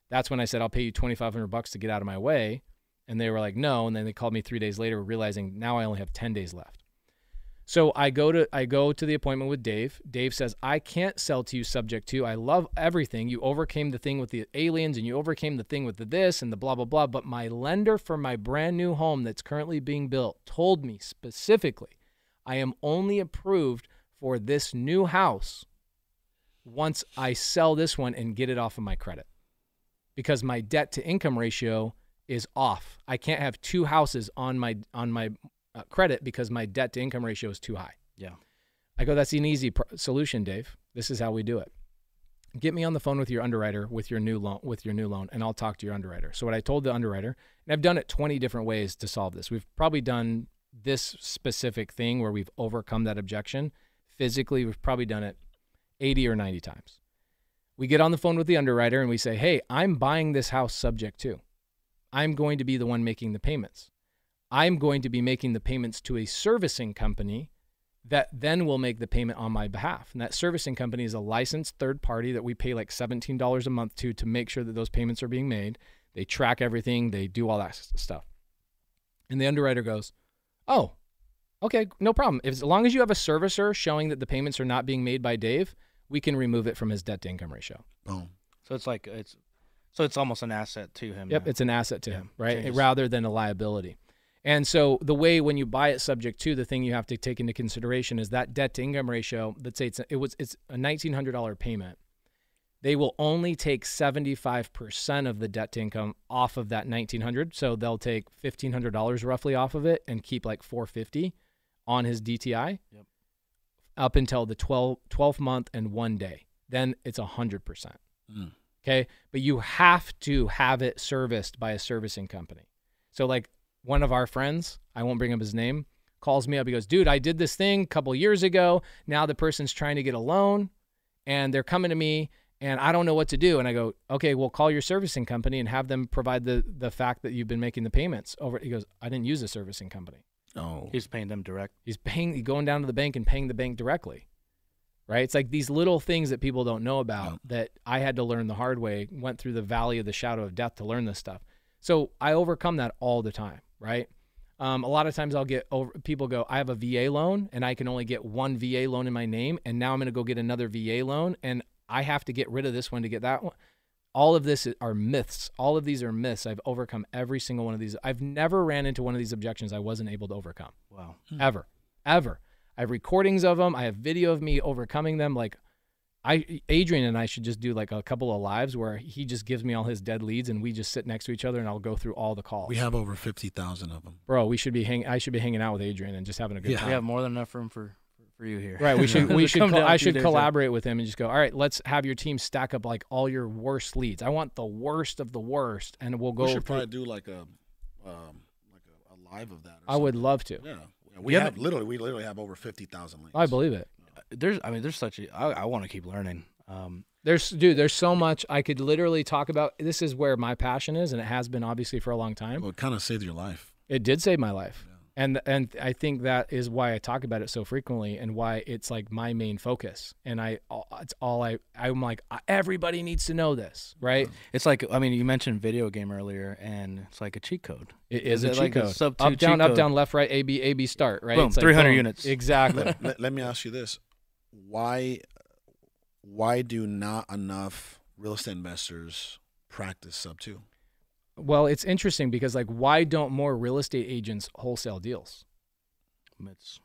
B: That's when I said, I'll pay you 2,500 bucks to get out of my way. And they were like, no. And then they called me three days later, realizing now I only have 10 days left. So I go to I go to the appointment with Dave. Dave says, "I can't sell to you subject to. I love everything. You overcame the thing with the aliens and you overcame the thing with the this and the blah blah blah, but my lender for my brand new home that's currently being built told me specifically I am only approved for this new house once I sell this one and get it off of my credit. Because my debt to income ratio is off. I can't have two houses on my on my uh, credit because my debt to income ratio is too high.
C: Yeah.
B: I go, that's an easy pr- solution, Dave. This is how we do it. Get me on the phone with your underwriter with your new loan with your new loan, and I'll talk to your underwriter. So what I told the underwriter, and I've done it 20 different ways to solve this. We've probably done this specific thing where we've overcome that objection. Physically, we've probably done it 80 or 90 times. We get on the phone with the underwriter and we say, hey, I'm buying this house subject to. I'm going to be the one making the payments. I'm going to be making the payments to a servicing company that then will make the payment on my behalf. And that servicing company is a licensed third party that we pay like $17 a month to to make sure that those payments are being made. They track everything, they do all that stuff. And the underwriter goes, "Oh, okay, no problem. If, as long as you have a servicer showing that the payments are not being made by Dave, we can remove it from his debt to income ratio."
A: Boom.
C: So it's like it's so it's almost an asset to him.
B: Yep,
C: now.
B: it's an asset to
C: Yeah,
B: him, right?
C: changes.
B: Rather than a liability. And so the way when you buy it subject to, the thing you have to take into consideration is that debt to income ratio. Let's say it's it was it's a nineteen hundred dollar payment. They will only take seventy five percent of the debt to income off of that nineteen hundred. So they'll take fifteen hundred dollars roughly off of it and keep like four fifty on his DTI.
C: Yep.
B: Up until the 12, 12th month and one day. Then it's a hundred percent.
A: Mm.
B: Okay. But you have to have it serviced by a servicing company. So, like one of our friends, I won't bring up his name, calls me up. He goes, Dude, I did this thing a couple years ago. Now the person's trying to get a loan and they're coming to me and I don't know what to do. And I go, Okay, well, call your servicing company and have them provide the, the fact that you've been making the payments over. He goes, I didn't use a servicing company.
A: Oh.
C: He's paying them direct.
B: He's paying, he's going down to the bank and paying the bank directly. Right? It's like these little things that people don't know about
A: Yeah.
B: that I had to learn the hard way, went through the valley of the shadow of death to learn this stuff. So I overcome that all the time, right? Um, a lot of times I'll get over, people go, I have a VA loan and I can only get one VA loan in my name. And now I'm going to go get another VA loan. And I have to get rid of this one to get that one. All of this are myths. All of these are myths. I've overcome every single one of these. I've never ran into one of these objections I wasn't able to overcome
C: Wow.
B: ever, ever. I have recordings of them. I have video of me overcoming them. Like, I Adrian and I should just do like a couple of lives where he just gives me all his dead leads and we just sit next to each other and I'll go through all the calls.
A: We have over fifty thousand of them.
B: Bro, we should be hang. I should be hanging out with Adrian and just having a good
A: Yeah.
B: time.
C: We have more than enough room for for you here.
B: Right. We should. We should.
C: come
B: col-
C: down
B: I
C: a few
B: should
C: days
B: collaborate with him and just go. All right. Let's have your team stack up like all your worst leads. I want the worst of the worst, and we'll go.
A: we should
B: through-
A: probably do like a, um, like a, a live of that. Or
B: I would love to.
A: Yeah. Yeah, we
C: You
A: have literally, we literally have over fifty thousand links.
B: I believe it.
C: There's, I mean, there's such a. I, I want to keep learning. Um,
B: There's, dude. There's so much I could literally talk about. This is where my passion is, and it has been obviously for a long time.
A: Well, it kind of saved your life.
B: It did save my life, and and I think that is why I talk about it so frequently, and why it's like my main focus. And I, it's all I. I'm like everybody needs to know this, right?
C: it's like, I mean, you mentioned video game earlier, and it's like a cheat code.
B: It is,
C: Is
B: a
C: it
B: cheat
C: like a
B: code.
C: sub two
B: up down,
C: cheat
B: up
C: code?
B: down, left, right, A B A B start, right?
C: Boom,
B: It's like,
C: 300
B: boom.
C: units.
B: Exactly.
A: let, let, let me ask you this: Why, why do not enough real estate investors practice sub two?
B: well, it's interesting because like, why don't more real estate agents wholesale deals?
C: It's,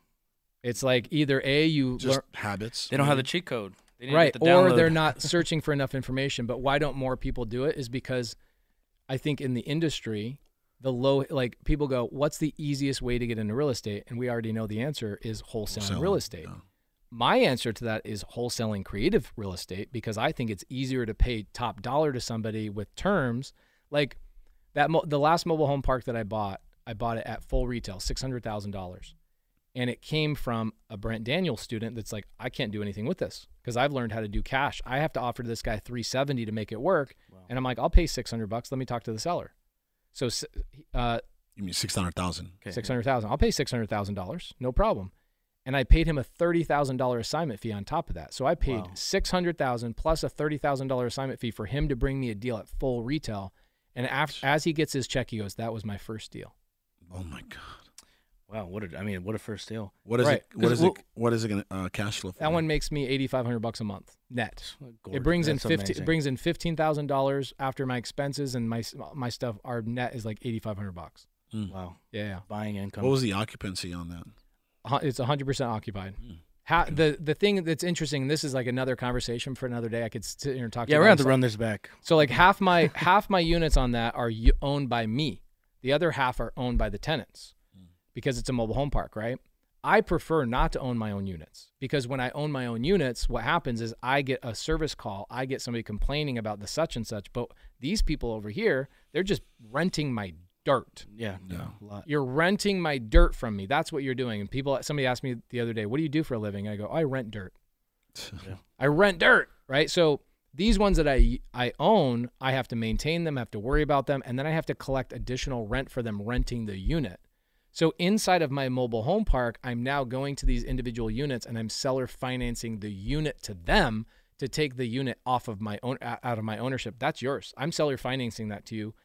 B: It's like either a you
A: Just
B: learn,
A: habits.
C: they don't have the cheat code. They
B: right,
C: the
B: or they're not searching for enough information. But why don't more people do it? Is because I think in the industry, the low like people go, what's the easiest way to get into real estate? And we already know the answer is wholesale real estate.
A: yeah.
B: My answer to that is wholesaling creative real estate because I think it's easier to pay top dollar to somebody with terms like that. Mo- the last mobile home park that I bought, I bought it at full retail, six hundred thousand dollars, and it came from a Brent Daniels student that's like, I can't do anything with this because I've learned how to do cash. I have to offer to this guy three seventy to make it work, and I'm like, I'll pay six hundred bucks. Let me talk to the seller. So, s- uh,
A: You mean six hundred thousand?
C: Okay.
B: six hundred thousand. I'll pay six hundred thousand dollars, no problem. And I paid him a thirty thousand dollar assignment fee on top of that. So I paid
C: Wow.
B: six hundred thousand plus a thirty thousand dollar assignment fee for him to bring me a deal at full retail. And af- as he gets his check, he goes, "That was my first deal."
A: Oh my god!
C: Wow, what a, I mean, what a first deal.
A: What is
B: Right.
A: it? What
C: is
A: is
C: we'll-
A: it? What is it going to uh, cash flow? For
B: That
A: you?
B: one makes me eighty five hundred bucks a month net.
C: Gorgeous.
B: It brings in
C: That's
B: fifty.
C: amazing.
B: It brings in fifteen thousand dollars after my expenses and my my stuff. Our net is like eighty five hundred bucks.
A: Mm.
C: Wow,
B: Yeah, yeah.
C: buying income.
A: What was the occupancy on that?
B: It's hundred percent occupied.
A: Mm.
B: How, the the thing that's interesting. This is like another conversation for another day. I could sit here and talk. to
C: yeah,
B: you
C: we're gonna have to run this back.
B: So like half my half my units on that are owned by me. The other half are owned by the tenants because it's a mobile home park, right? I prefer not to own my own units because when I own my own units, what happens is I get a service call, I get somebody complaining about the such and such, but these people over here, they're just renting my dirt.
C: Yeah,
A: Yeah.
C: a lot.
B: You're renting my dirt from me. That's what you're doing. And people somebody asked me the other day, "What do you do for a living?" I go, oh, "I rent dirt." I rent dirt, right? So these ones that I I own, I have to maintain them, I have to worry about them, and then I have to collect additional rent for them renting the unit. So inside of my mobile home park, I'm now going to these individual units and I'm seller financing the unit to them to take the unit off of my own out of my ownership. That's yours. I'm seller financing that to you.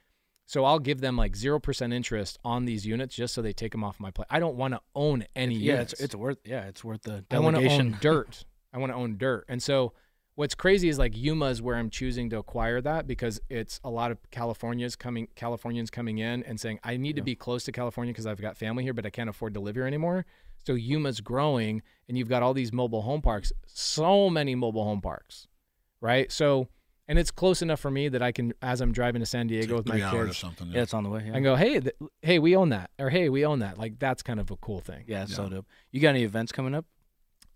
B: So I'll give them like 0% interest on these units just so they take them off my plate. I don't want to own any
C: Yeah,
B: units.
C: it's it's worth. Yeah, it's worth the
B: I want to own dirt. I want to own dirt. And so what's crazy is like Yuma is where I'm choosing to acquire that because it's a lot of Californians coming Californians coming in and saying I need to be close to California because I've got family here but I can't afford to live here anymore. So Yuma's growing and you've got all these mobile home parks, so many mobile home parks. Right? So and it's close enough for me that I can as I'm driving to San Diego with my
A: Three or
B: kids
A: something.
C: Yeah, it's on the way. Yeah,
B: I can go, "Hey, th- hey, we own that." Or, "Hey, we own that." Like that's kind of a cool thing.
C: yeah, it's so dope. You got any events coming up?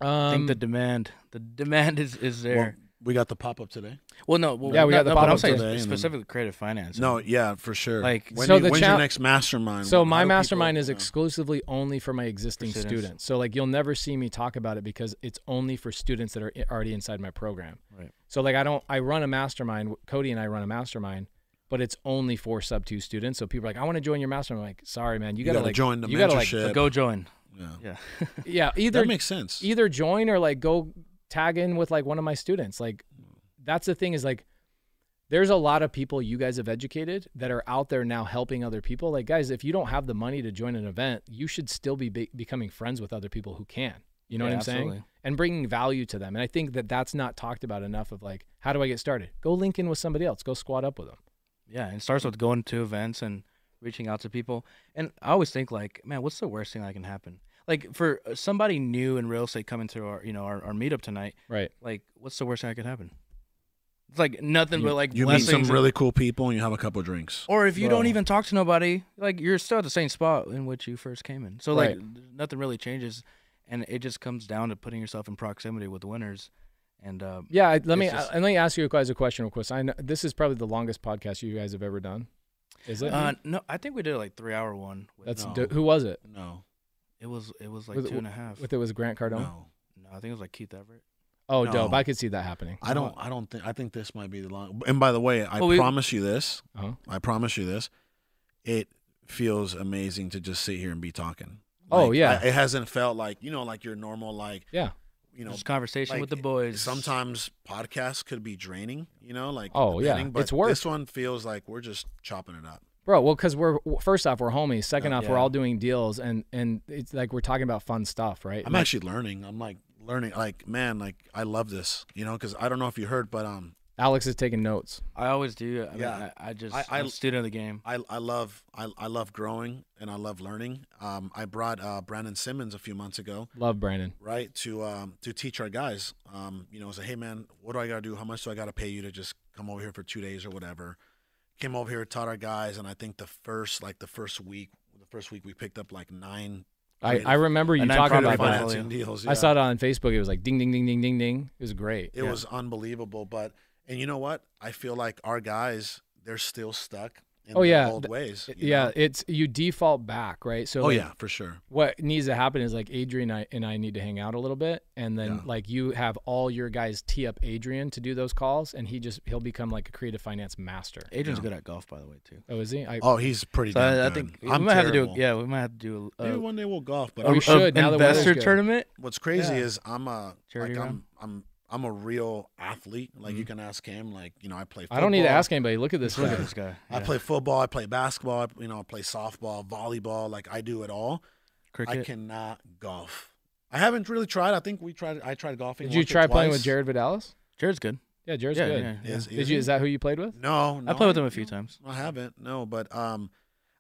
B: Um,
C: I think the demand, the demand is is
A: Well,
C: there.
A: We got the pop up today.
C: Well, no, well,
B: Yeah, we
C: no,
B: got the
C: no, but I'm
B: pop-up
C: saying
A: today
C: specifically creative finance.
A: No, yeah, for sure.
C: Like-
A: when
B: So
A: you,
B: the
A: when's
B: cha-
A: your next mastermind?
B: So
A: How
B: my mastermind
A: people-
B: is
A: yeah.
B: exclusively only for my existing
C: For students.
B: students. So like you'll never see me talk about it because it's only for students that are already inside my program.
C: Right.
B: So like I don't I run a mastermind. Cody and I run a mastermind, but it's only for sub two students. So people are like, I want to join your mastermind. I'm like, sorry, man, you,
A: You
B: gotta,
A: gotta
B: like
A: join the
B: you gotta like
C: go join.
A: Yeah.
C: Yeah.
B: yeah either
A: That makes sense.
B: either join or like go tag in with like one of my students. Like that's the thing is like there's a lot of people you guys have educated that are out there now helping other people. Like guys, if you don't have the money to join an event, you should still be, be becoming friends with other people who can. You know
C: Yeah,
B: what I'm saying?
C: absolutely.
B: And bringing value to them. And I think that that's not talked about enough. Of like, how do I get started? Go link in with somebody else. Go squat up with them.
C: Yeah, and it starts with going to events and reaching out to people. And I always think like, man, what's the worst thing that can happen? Like for uh, somebody new in real estate coming to our, you know, our, our meetup tonight,
B: Right.
C: like, what's the worst thing that could happen? It's like nothing
B: You-
C: but like
A: You meet some
C: and-
A: really cool people and you have a couple drinks.
C: Or if you don't even talk to nobody, like you're still at the same spot in which you first came in. So like nothing really changes, and it just comes down to putting yourself in proximity with winners. And uh,
B: Yeah. Let me
C: just-
B: uh, let me ask you guys a question real quick. I know this is probably the longest podcast you guys have ever done. Is it?
C: uh, no, I think we did like three hour one. With,
B: That's
A: no.
B: d- who was it?
A: No,
C: it was it was like
B: Was it-
C: two and a half.
B: With it was Grant Cardone.
A: no.
C: no, I think it was like Keith Everett.
B: Oh,
A: No.
B: dope! I could see that happening.
A: I don't. I don't think. I think this might be the long. And by the way, I
C: Well, we-
A: promise you this.
B: Uh-huh.
A: I promise you this. It feels amazing to just sit here and be talking.
B: Oh, yeah.
A: I- it hasn't felt like you know, like your normal, like
B: Yeah.
A: you know.
C: Just conversation
A: like,
C: with the boys.
A: Sometimes podcasts could be draining, you know, like
B: Oh, yeah.
A: but
B: It's work.
A: This one feels like we're just chopping it up.
B: Bro, well, because we're first off we're homies. Second
A: Yeah.
B: off, we're all doing deals, and and it's like we're talking about fun stuff, right?
A: I'm
B: Like,
A: actually learning. I'm like learning. Like man, like I love this, you know, because I don't know if you heard, but um,
B: Alex is taking notes.
C: I always do. I mean,
A: Yeah.
C: I, I just
A: I-
C: I,
A: I-
C: am a student of the game.
A: I I love I I love growing and I love learning. Um, I brought uh Brandon Simmons a few months ago.
B: Love Brandon.
A: right to um to teach our guys um you know say hey man what do i gotta do how much do i gotta pay you to just come over here for two days or whatever came over here taught our guys and i think the first like the first week the first week we picked up like nine
B: I, I remember you talking about that.
C: finance.
A: financing deals
B: I saw it on Facebook. It was like ding, ding, ding, ding, ding, ding. It was great.
A: it
C: Yeah.
A: was unbelievable but and you know what i feel like our guys they're still stuck in
B: Oh, yeah.
A: old ways
B: yeah,
A: know?
B: it's you default back, right? So
A: oh
B: like,
A: yeah for sure
B: what needs to happen is like Adrian and I, and I need to hang out a little bit, and then
A: Yeah.
B: like you have all your guys tee up Adrian to do those calls, and he just he'll become like a creative finance master.
C: Adrian's
A: Yeah.
C: good at golf, by the way, too.
B: Oh, is he? I,
A: oh he's pretty
C: So
A: damn
C: I, I think
A: I'm
C: might have to do.
A: terrible.
C: Yeah, we might have to do a,
A: maybe one day we'll golf but
B: we
C: a-
B: should,
C: a
B: now the weather's
C: investor
B: good.
C: tournament.
A: What's crazy
B: Yeah.
A: is I'm a
C: Charity
A: like
C: round?
A: I'm I'm I'm a real athlete. Like you can ask him. Like you know, I play. Football.
B: I don't need to ask anybody. Look at this
C: Look
B: guy.
C: at this guy.
A: I play football. I play basketball. I, you know, I play softball, volleyball. Like I do it all.
C: cricket.
A: I cannot golf. I haven't really tried. I think we tried. I tried golfing.
B: Did you try playing with. Jared Vidalis?
C: Jared's good.
B: Yeah, Jared's
C: yeah,
B: good.
C: yeah, yeah.
A: Is-
B: Did you? Is that who you played with?
A: No, no.
C: I played with him a
A: no,
C: few times.
A: I haven't. No, but um,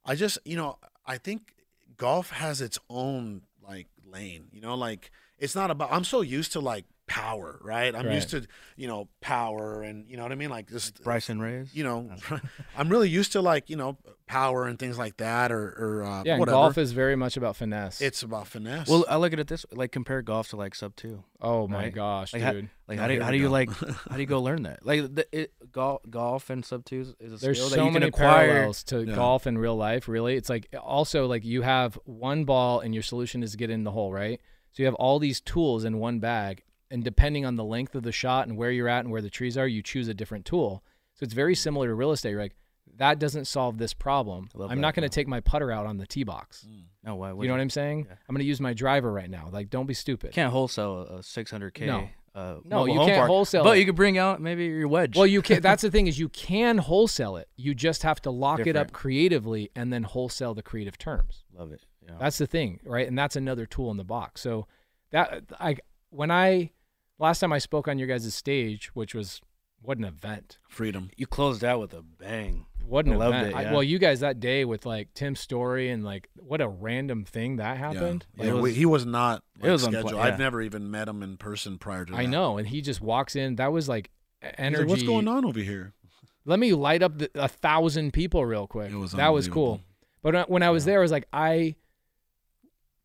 A: I just you know I think golf has its own like lane. You know, like it's not about. I'm so used to like power, right? I'm used to you know power and you know what I mean, like just
C: Bryson Reyes.
A: you know, I'm really used to like you know power and things like that, or or uh,
B: Yeah,
A: whatever.
B: golf is very much about finesse.
A: it's about finesse.
C: Well, I look at it this like compare golf to like sub two.
B: oh my
C: right?
B: gosh,
C: Like, how-
B: dude.
C: Like
A: Oh,
C: how do you, how do you like how do you go learn that? Like the, it, golf golf and sub two is a
B: There's
C: skill
B: so
C: that you
B: many
C: can acquire.
B: parallels to
A: Yeah.
B: golf in real life. Really, it's like also like you have one ball and your solution is to get in the hole, right? So you have all these tools in one bag, and depending on the length of the shot and where you're at and where the trees are, you choose a different tool. So it's very similar to real estate. You're like, that doesn't solve this problem.
C: I love
B: I'm
C: that,
B: not going to take my putter out on the tee box.
C: No, why?
B: You know what I'm saying?
C: Yeah.
B: I'm going to use my driver right now. Like, don't be stupid.
C: Can't wholesale a 600k.
B: No.
C: Uh,
B: No, you
C: home
B: can't
C: park,
B: wholesale
C: But
B: it.
C: you could bring out maybe your wedge.
B: Well, you can. That's the thing is you can wholesale it. You just have to lock it up creatively and then wholesale the creative terms.
C: love it. Yeah.
B: That's the thing, right? And that's another tool in the box. So that I when I last time I spoke on your guys' stage, which was what an event.
A: freedom.
C: you closed out with a bang.
B: What an
C: I loved
B: event.
C: it,
B: I- well, you guys that day with like Tim's story and like what a random thing that happened.
A: Yeah,
C: It
A: yeah
C: was-
A: he was not.
C: it was unpla-
A: scheduled.
C: yeah.
A: I've never even met him in person prior to that.
B: I know, and he just walks in. That was like
A: He's
B: energy.
A: like, What's going on over here?
B: Let me light up the, a thousand people real quick.
A: It was
B: that was cool. But when I- when I was
C: Yeah.
B: there, I was like, I.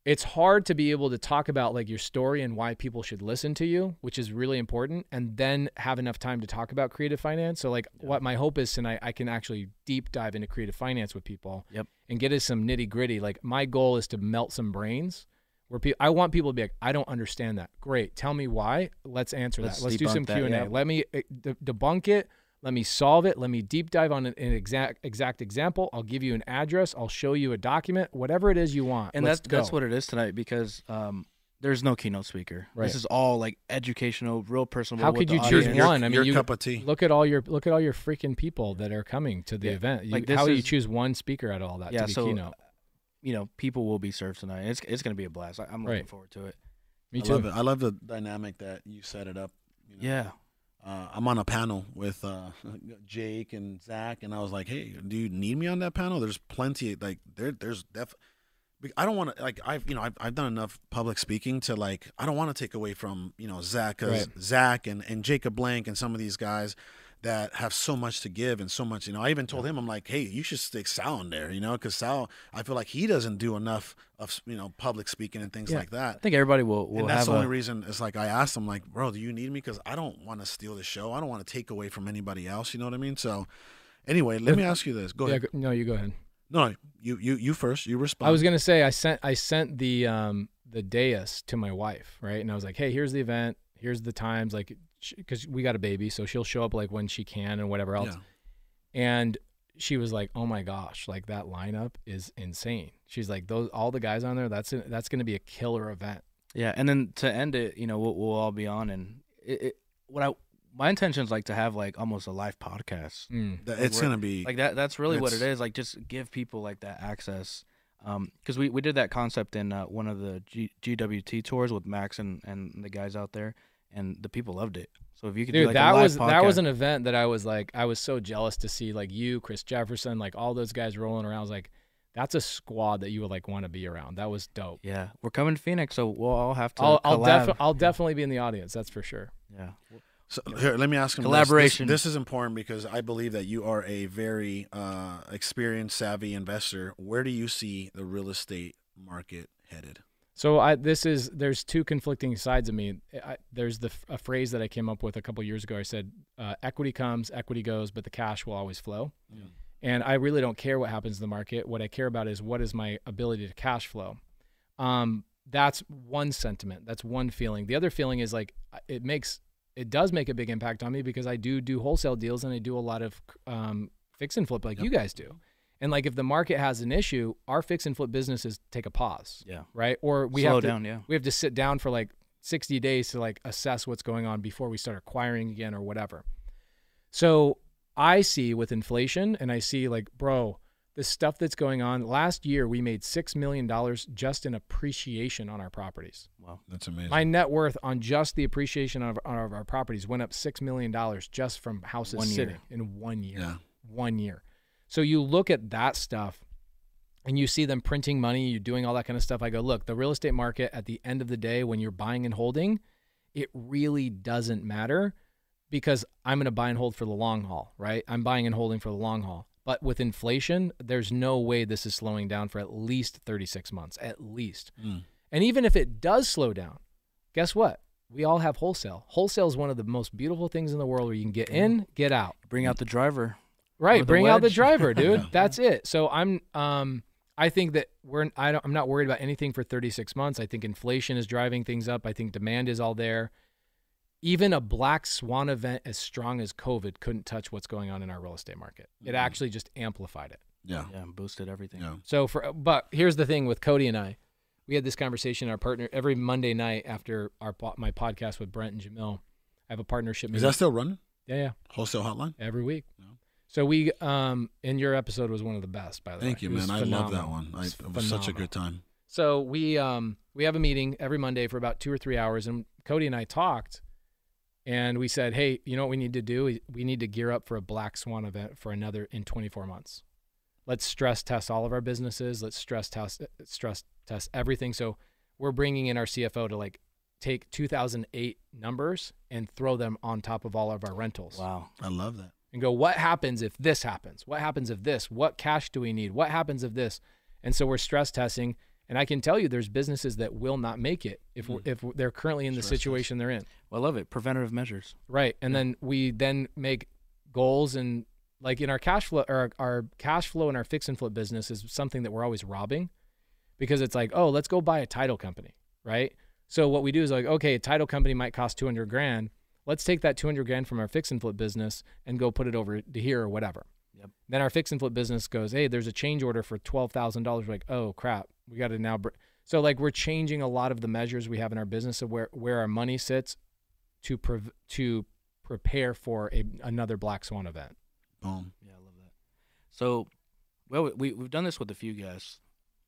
B: It's hard to be able to talk about like your story and why people should listen to you, which is really important, and then have enough time to talk about creative finance. So like, what my hope is tonight, I can actually deep dive into creative finance with people,
C: Yep.
B: and get us some nitty gritty. Like my goal is to melt some brains. Where people, I want people to be like, I don't understand that. Great, tell me why. Let's answer
C: Let's
B: that. Let's do some Q and A. Let me uh, debunk it. Let me solve it. Let me deep dive on an, an exact exact example. I'll give you an address. I'll show you a document. Whatever it is you want.
C: And
B: Let's
C: that's that's what it is tonight because um, there's no keynote speaker.
B: Right.
C: This is all like educational, real personal.
B: How could you choose
C: audience.
B: One? I mean,
A: your
B: you
A: cup of tea.
B: look at all your look at all your freaking people that are coming to the
C: Yeah,
B: event. You,
C: like, this
B: how do you choose one speaker out of all that
C: Yeah,
B: to be
C: so
B: keynote?
C: you know, people will be served tonight. It's it's gonna be a blast. I, I'm looking
B: Right.
C: forward to it.
B: Me
A: I
B: too.
A: love it. I love the dynamic that you set it up. You know?
C: Yeah.
A: Uh, I'm on a panel with uh, Jake and Zach, and I was like, "Hey, do you need me on that panel?" There's plenty. Like there, there's def. I don't want to like I've you know I've, I've done enough public speaking to like I don't want to take away from you know Zach
B: Right.
A: Zach and and Jacob Blank and some of these guys that have so much to give and so much you know I even told him I'm like hey you should stick Sal in there you know because Sal I feel like he doesn't do enough of you know public speaking and things
C: Yeah.
A: like that
C: I think everybody will will
A: and that's the only
C: a,
A: reason it's like I asked him like, bro, do you need me? Because I don't want to steal the show. I don't want to take away from anybody else. You know what I mean? So, anyway, let me ask you this. Go
B: Yeah,
A: ahead.
B: no, you go ahead.
A: No, no, you you you first. You respond.
B: I was gonna say I sent I sent the um the dais to my wife, right? And I was like, hey, here's the event, here's the times, like, because we got a baby, so she'll show up like when she can and whatever else.
A: Yeah.
B: And she was like, oh my gosh, like that lineup is insane. She's like, those all the guys on there, that's a, that's gonna be a killer event.
C: Yeah, and then to end it, you know, we'll, we'll all be on, and it, it, what I my intention is like to have like almost a live podcast,
B: Mm.
A: It's gonna be
C: like that. That's really what
A: It's-
C: Like just give people like that access, because we we did that concept in uh, one of the G, GWT tours with Max and and the guys out there, and the people loved it. So if you could do
B: Dude,
C: like
B: that
C: a live
B: was that was an event that I was like, I was so jealous to see like you, Chris Jefferson, like all those guys rolling around. I was like, that's a squad that you would like want to be around. That was dope.
C: yeah. We're coming to Phoenix, so we'll all have to
B: I'll I'll,
C: collab.
B: defi- I'll definitely be in the audience. That's for sure.
C: yeah.
A: So here, let me ask him. this.
C: Collaboration.
A: This, this is important because I believe that you are a very uh, experienced, savvy investor. Where do you see the real estate market headed?
B: So I this is there's two conflicting sides of me. I, there's the a phrase that I came up with a couple years ago. I said, uh, "Equity comes, equity goes, but the cash will always flow."
A: Yeah.
B: And I really don't care what happens in the market. What I care about is what is my ability to cash flow. Um, that's one sentiment. That's one feeling. The other feeling is like it makes it does make a big impact on me because I do do wholesale deals and I do a lot of um, fix and flip like
A: Yep.
B: you guys do. And like if the market has an issue, our fix and flip businesses take a pause
C: Yeah.
B: right? Or we
C: Slow
B: have to
C: down. Yeah.
B: we have to sit down for like 60 days to like assess what's going on before we start acquiring again or whatever. So I see with inflation and I see like, bro, the stuff that's going on. Last year we made six million dollars just in appreciation on our properties.
C: Wow.
A: That's amazing.
B: My net worth on just the appreciation of, of our properties went up six million dollars just from houses
C: One year.
B: sitting in one year.
A: yeah.
B: One year. So you look at that stuff and you see them printing money, you're doing all that kind of stuff. I go, look, the real estate market at the end of the day, when you're buying and holding, it really doesn't matter because I'm going to buy and hold for the long haul, right? I'm buying and holding for the long haul. But with inflation, there's no way this is slowing down for at least 36 months, at least.
A: Mm.
B: And even if it does slow down, guess what? We all have wholesale. Wholesale is one of the most beautiful things in the world where you can get in, get out.
C: Bring out the driver.
B: Right,
C: the
B: bring out the driver, dude. That's it. So I'm um I think that we're I don't, I'm not worried about anything for 36 months. I think inflation is driving things up. I think demand is all there. Even a black swan event as strong as COVID couldn't touch what's going on in our real estate market. It
A: Mhm.
B: actually just amplified it.
A: Yeah.
C: Yeah. Boosted everything.
A: Yeah.
B: So for but here's the thing with Cody and I, we had this conversation. Our partner every Monday night after our my podcast with Brent and Jamil, I have a partnership
A: Is
B: meeting.
A: that still running?
B: yeah, yeah,
A: Wholesale hotline?
B: every week.
A: Yeah.
B: So we um and your episode was one of the best by the way.
A: Thank you, man. I love that one. I, it was such a good time.
B: So we um we have a meeting every Monday for about two or three hours, and Cody and I talked, and we said, hey, you know what we need to do? We- We need to gear up for a black swan event for another in 24 months. Let's stress test all of our businesses. Let's stress test stress test everything. So we're bringing in our CFO to like take 2008 numbers and throw them on top of all of our rentals
C: Wow.
A: I love that.
B: And go, what happens if this happens? What happens if this? What cash do we need? What happens if this? And so we're stress testing. And I can tell you there's businesses that will not make it if, we're, hmm. if they're currently in the
A: Stress test.
B: situation they're in.
C: Well, I love it. Preventative measures.
B: Right. And then we then make goals and like in our cash flow or our, our cash flow in our fix and flip business is something that we're always robbing because it's like, oh, let's go buy a title company. Right. So what we do is like, okay, a title company might cost 200 grand. Let's take that 200 grand from our fix and flip business and go put it over to here or whatever.
C: Yep.
B: Then our fix and flip business goes, hey, there's a change order for $12,000. We're like, oh crap, we got to now. Br-. So like we're changing a lot of the measures we have in our business of where, where our money sits to prov- to prepare for a, another black swan event.
A: Boom.
C: Yeah, I love that. So, well, we we've done this with a few guests,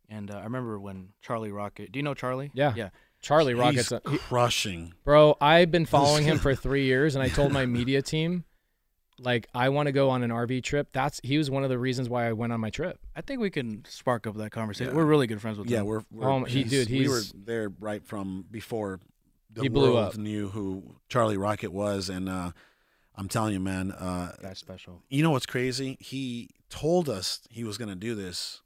C: and uh, I remember when Charlie Rocket. Do you know Charlie?
B: Yeah.
C: Yeah.
B: Charlie
A: He's
B: Rocket's a, he-
A: crushing.
B: bro. I've been following him for three years, and I told my media team, like, I want to go on an RV trip. That's he was one of the reasons why I went on my trip.
C: I think we can spark up that conversation.
A: Yeah.
C: We're really good friends with
A: Yeah,
C: him.
A: we're, we're
B: Oh, he-
A: he's-
B: dude,
A: we were there right from before the
B: He blew
A: world
B: up.
A: knew who Charlie Rocket was, and uh, I'm telling you, man, uh,
C: That's special.
A: you know what's crazy? He told us he was gonna do this,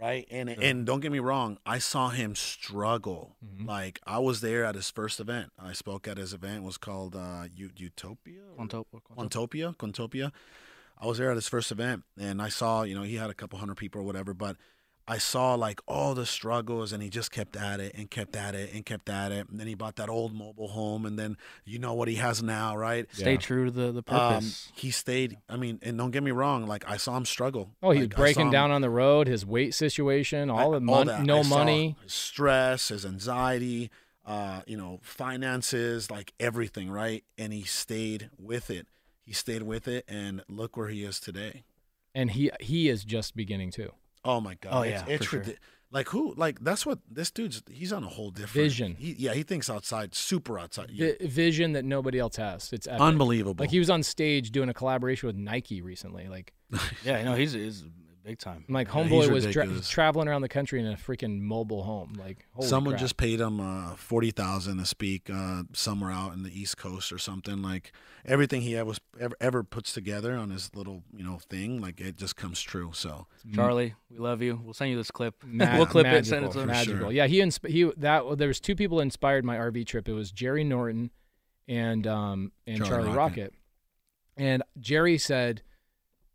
A: right? And and don't get me wrong, I saw him struggle.
B: Mhm.
A: Like I was there at his first event. I spoke at his event. It was called uh, U- Utopia. or-
C: Quanto- Quanto-
A: Quantopia, Quantopia. I was there at his first event, and I saw, you know, he had a couple hundred people or whatever, but I saw like all the struggles, and he just kept at it and kept at it and kept at it. And then he bought that old mobile home, and then you know what he has now, right?
C: Stay
B: Yeah.
C: true to the, the
A: Um,
C: purpose.
A: he stayed. I mean, and don't get me wrong, like I saw him struggle.
B: Oh, he was
A: Like, I saw
B: breaking
A: him-
B: down on the road, his weight situation, all
A: I-
B: the money, no
A: I
B: money.
A: his stress, his anxiety, uh, you know, finances, like everything, right? And he stayed with it. He stayed with it, and look where he is today.
B: and he he is just beginning too.
A: Oh my god!
C: Oh,
A: it's,
C: yeah,
A: it's
C: for sure.
A: like who? Like that's what this dude's. He's on a whole different
B: Vision.
A: He, yeah, he thinks outside, super outside.
B: Vi- vision that nobody else has. It's epic.
A: Unbelievable.
B: Like he was on stage doing a collaboration with Nike recently. Like
C: yeah, no, he's, he's big time.
B: I'm like
A: Yeah,
B: homeboy was tra- traveling around the country in a freaking mobile home. Like holy
A: Someone
B: crap.
A: just paid him uh, forty thousand to speak uh, somewhere out in the East Coast or something. Like everything he ever, ever ever puts together on his little you know thing, like it just comes true. So
C: Charlie, we love you. We'll send you this clip.
B: Ma-
C: we'll clip
B: magical,
C: it, send it to him.
B: magical.
A: sure.
B: Yeah, he insp- he that there was two people inspired my RV trip. It was Jerry Norton and um and
A: Charlie
B: Charlie,
A: Rocket.
B: Rocket. And Jerry said,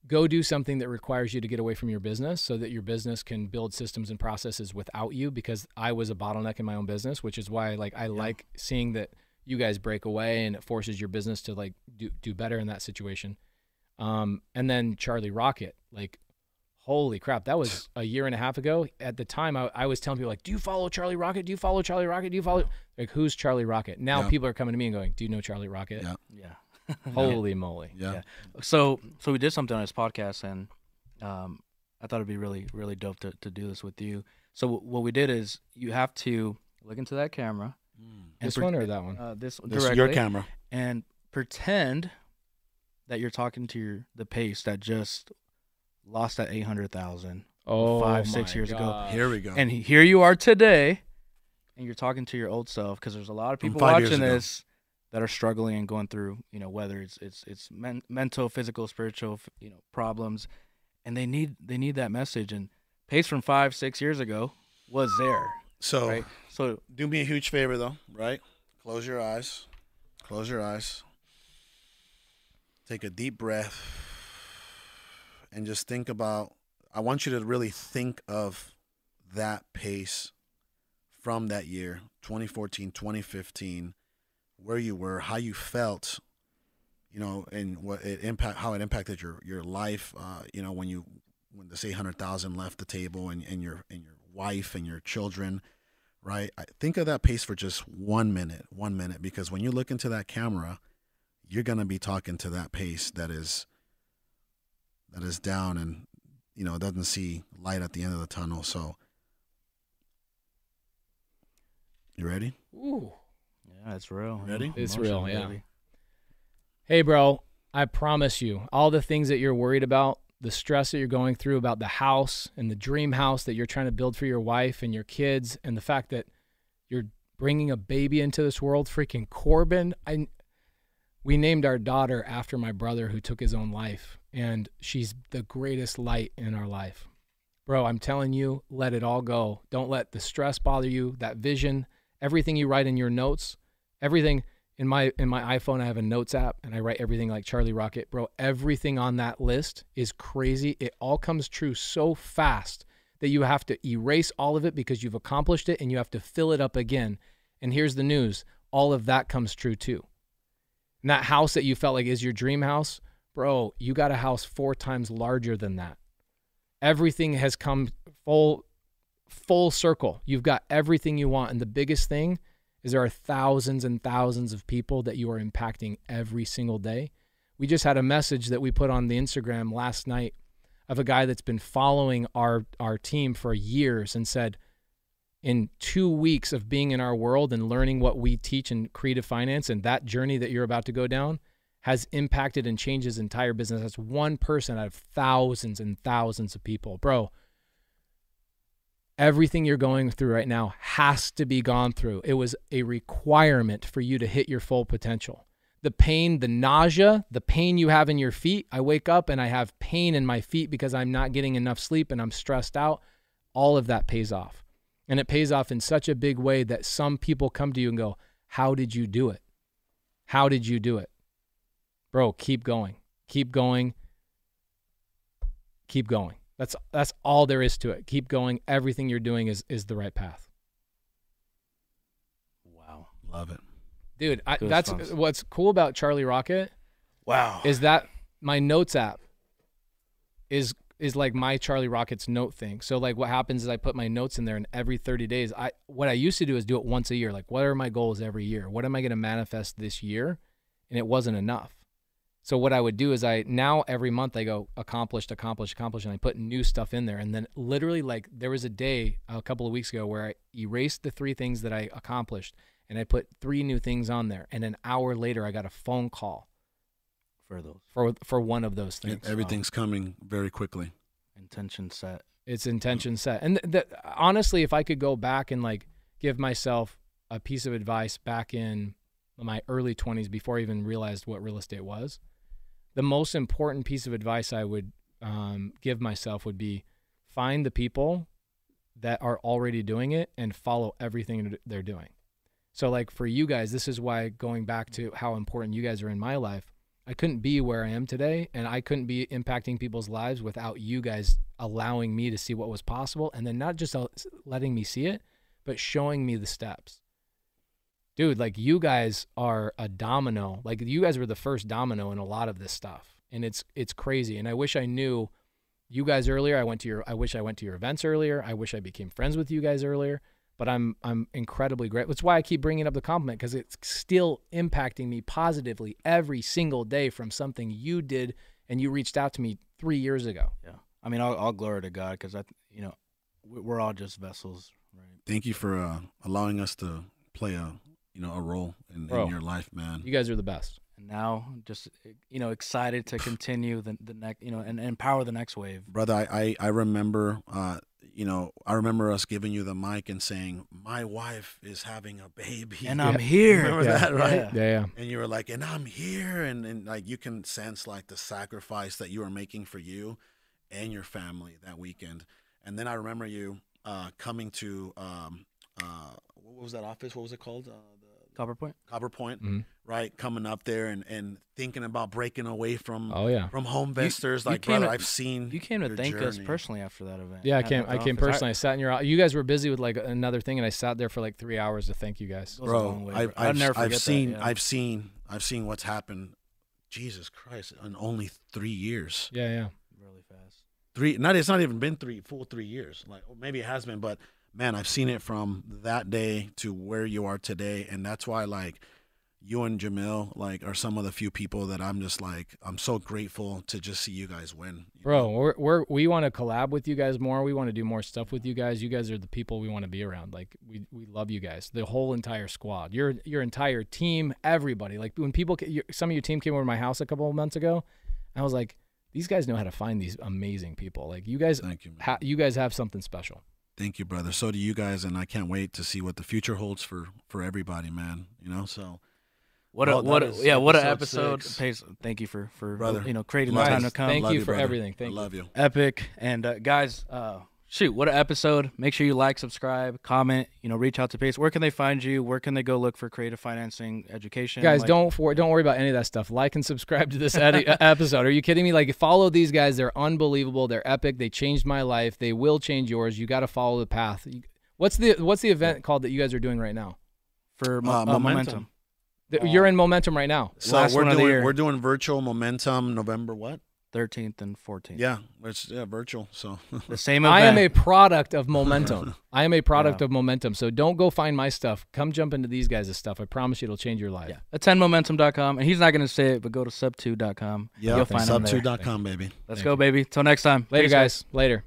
B: "Go do something that requires you to get away from your business, so that your business can build systems and processes without you." Because I was a bottleneck in my own business, which is why like I like seeing that you guys break away and it forces your business to like do do better in that situation. Um, and then Charlie Rocket, like holy crap that was a year and a half ago at the time I, I was telling people like do you follow charlie rocket do you follow charlie rocket do you follow like who's charlie rocket now
A: Yeah.
B: people are coming to me and going do you know charlie rocket
A: Yeah.
C: Yeah.
B: holy moly
A: yeah,
C: Yeah. So so we did something on this podcast, and um, I thought it'd be really really dope to, to do this with you. So w- what we did is you have to look into that camera. and
B: this
C: pre-
B: one or that one
C: Uh, this
A: this
C: directly,
A: your camera.
C: and pretend that you're talking to your the pace that just lost that eight hundred thousand.
B: oh
C: five, six
B: my
C: years ago.
A: Here we go.
C: And here you are today, and you're talking to your old self because there's a lot of people
A: five years
C: watching
A: ago.
C: this that are struggling and going through, you know, whether it's it's it's men- mental, physical, spiritual, you know, problems, and they need they need that message. And pace from five, six years ago was there,
A: so
C: right? So
A: do me a huge favor though, right? Close your eyes. Close your eyes. Take a deep breath and just think about I want you to really think of that pace from that year, 2014, 2015, where you were, how you felt, you know, and what it impact how it impacted your your life, uh, you know, when you when this 800,000 left the table and and your and your wife and your children right? I think of that pace for just one minute, one minute, because when you look into that camera, you're gonna be talking to that pace that is that is down and you know doesn't see light at the end of the tunnel. So, you ready?
B: Ooh.
C: Yeah, it's real.
A: Ready?
B: It's
C: Emotional,
B: real, yeah.
C: baby.
B: Hey, bro, I promise you, all the things that you're worried about, the stress that you're going through about the house and the dream house that you're trying to build for your wife and your kids, and the fact that you're bringing a baby into this world, freaking Corbin. I, we named our daughter after my brother who took his own life, and she's the greatest light in our life. Bro, I'm telling you, let it all go. Don't let the stress bother you, that vision, everything you write in your notes, everything in my in my iPhone I have a notes app and I write everything like Charlie Rocket. Bro, everything on that list is crazy. It all comes true so fast that you have to erase all of it because you've accomplished it and you have to fill it up again. And here's the news, all of that comes true too. And that house that you felt like is your dream house, bro, you got a house four times larger than that. Everything has come full full circle. You've got everything you want and the biggest thing is there are thousands and thousands of people that you are impacting every single day. We just had a message that we put on the Instagram last night of a guy that's been following our our team for years and said, in two weeks of being in our world and learning what we teach in creative finance and that journey that you're about to go down has impacted and changed his entire business. That's one person out of thousands and thousands of people. Bro, everything you're going through right now has to be gone through. It was a requirement for you to hit your full potential. The pain, the nausea, the pain you have in your feet. I wake up and I have pain in my feet because I'm not getting enough sleep and I'm stressed out. All of that pays off. And it pays off in such a big way that some people come to you and go, How did you do it? How did you do it? Bro, keep going. Keep going. Keep going. That's that's all there is to it. Keep going. Everything you're doing is is the right path.
C: Wow.
A: Love it.
B: Dude, I,
C: Goosebumps.
B: that's what's cool about Charlie Rocket
C: Wow.
B: is that my notes app is is like my Charlie Rockets note thing. So like what happens is I put my notes in there and every 30 days I what I used to do is do it once a year. Like what are my goals every year? What am I going to manifest this year? And it wasn't enough. So what I would do is I now every month I go accomplished, accomplished, accomplished, and I put new stuff in there. And then literally like there was a day a couple of weeks ago where I erased the three things that I accomplished and I put three new things on there. And an hour later I got a phone call
C: for those
B: for for one of those
A: Yeah,
B: things.
A: Everything's coming very quickly.
C: intention set.
B: It's intention set. And th- th- honestly, if I could go back and like give myself a piece of advice back in my early 20s before I even realized what real estate was, the most important piece of advice I would um, give myself would be find the people that are already doing it and follow everything they're doing. So, like for you guys, this is why going back to how important you guys are in my life, I couldn't be where I am today and I couldn't be impacting people's lives without you guys allowing me to see what was possible and then not just letting me see it, but showing me the steps. Dude, like you guys are a domino. Like you guys were the first domino in a lot of this stuff. And it's it's crazy. And I wish I knew you guys earlier. I went to your I wish I went to your events earlier. I wish I became friends with you guys earlier. But I'm I'm incredibly great. That's why I keep bringing up the compliment because it's still impacting me positively every single day from something you did and you reached out to me three years ago.
C: Yeah. I mean, I'll, I'll glory to God because I, you know, we- we're all just vessels, right?
A: Thank you for uh, allowing us to play a you know a role in,
B: Bro.
A: in your life, man.
B: You guys are the best.
C: And now, just you know, excited to continue the the next, you know, and, and empower the next wave.
A: brother I, I i remember uh you know i remember us giving you the mic and saying my wife is having a baby
C: And
B: Yeah.
C: I'm here.
A: Remember
B: Yeah.
A: that right
C: Yeah.
B: Yeah, yeah.
A: and you were like and i'm here and, and like you can sense like the sacrifice that you are making for you and your family that weekend and then i remember you uh coming to um uh what was that office what was it called uh, the
C: Copper Point.
A: copper point
B: Mhm.
A: right coming up there and and thinking about breaking away from
B: Oh yeah.
A: from
C: HomeVestors
A: like
C: came
A: brother
C: to-
A: i've seen
C: You came to
A: your
C: thank us personally after that event.
B: Yeah, I came. I
C: the
B: came
C: office.
B: personally. I sat in your. You guys were busy with like another thing, and I sat there for like three hours to thank you guys.
C: Goes a long
A: bro
C: way,
A: I've.
C: I'll
A: I've,
C: never
A: I've
C: forget that,
A: seen
C: yeah.
A: i've seen i've seen what's happened jesus christ in only three years
B: Yeah, yeah.
C: really fast.
A: three not it's not even been three full three years like maybe it has been but man i've seen it from that day to where you are today and that's why like you and Jamil like are some of the few people that I'm just like I'm so grateful to just see you guys win. you
B: Bro,
A: know?
B: we're, we're we want to collab with you guys more. We want to do more stuff with you guys. You guys are the people we want to be around. Like we we love you guys. The whole entire squad. Your your entire team, everybody. Like when people your, some of your team came over to my house a couple of months ago, I was like, these guys know how to find these amazing people. Like you guys
A: Thank you, man.
B: ha- you guys have something special.
A: Thank you, brother. So do you guys, and I can't wait to see what the future holds for for everybody, man. You know, so
C: What
A: Well,
C: a what a, yeah what an
A: episode
C: episode. Pace, thank you for for
A: Brother,
C: you know creating
A: love
C: the time to come.
B: Thank
A: Love
B: you
A: you,
B: for
A: brother.
B: everything.
A: I
B: Thank you.
A: love you.
C: epic and uh, guys uh shoot what an episode make sure you like subscribe comment you know reach out to pace where can they find you where can they go look for creative financing education
B: Guys,
C: Like,
B: don't for, don't worry about any of that stuff. Like and subscribe to this edi- episode. Are you kidding me? Like follow these guys. They're unbelievable. They're epic. They changed my life. They will change yours. You got to follow the path. You- What's the what's the event called that you guys are doing right now?
C: for mo-
A: Uh,
C: uh,
A: Momentum.
C: momentum,
B: Th- You're in momentum right now.
A: So
C: Last
A: we're
C: one of the
A: doing
C: year.
A: we're doing virtual momentum November what?
C: 13th and 14th
A: Yeah, it's yeah virtual. So
C: the same event
B: I am a product of momentum. I am a product
C: Yeah.
B: of momentum. So don't go find my stuff. Come jump into these guys' stuff. I promise you it'll change your life.
C: yeah attendmomentum.com and he's not going to say it but go to sub2.com
A: yeah,
C: you'll find him there.
A: sub2.com, baby.
C: let's
B: Thank
C: go
B: you.
C: baby till next time
B: Later,
C: Peace,
B: guys. Later.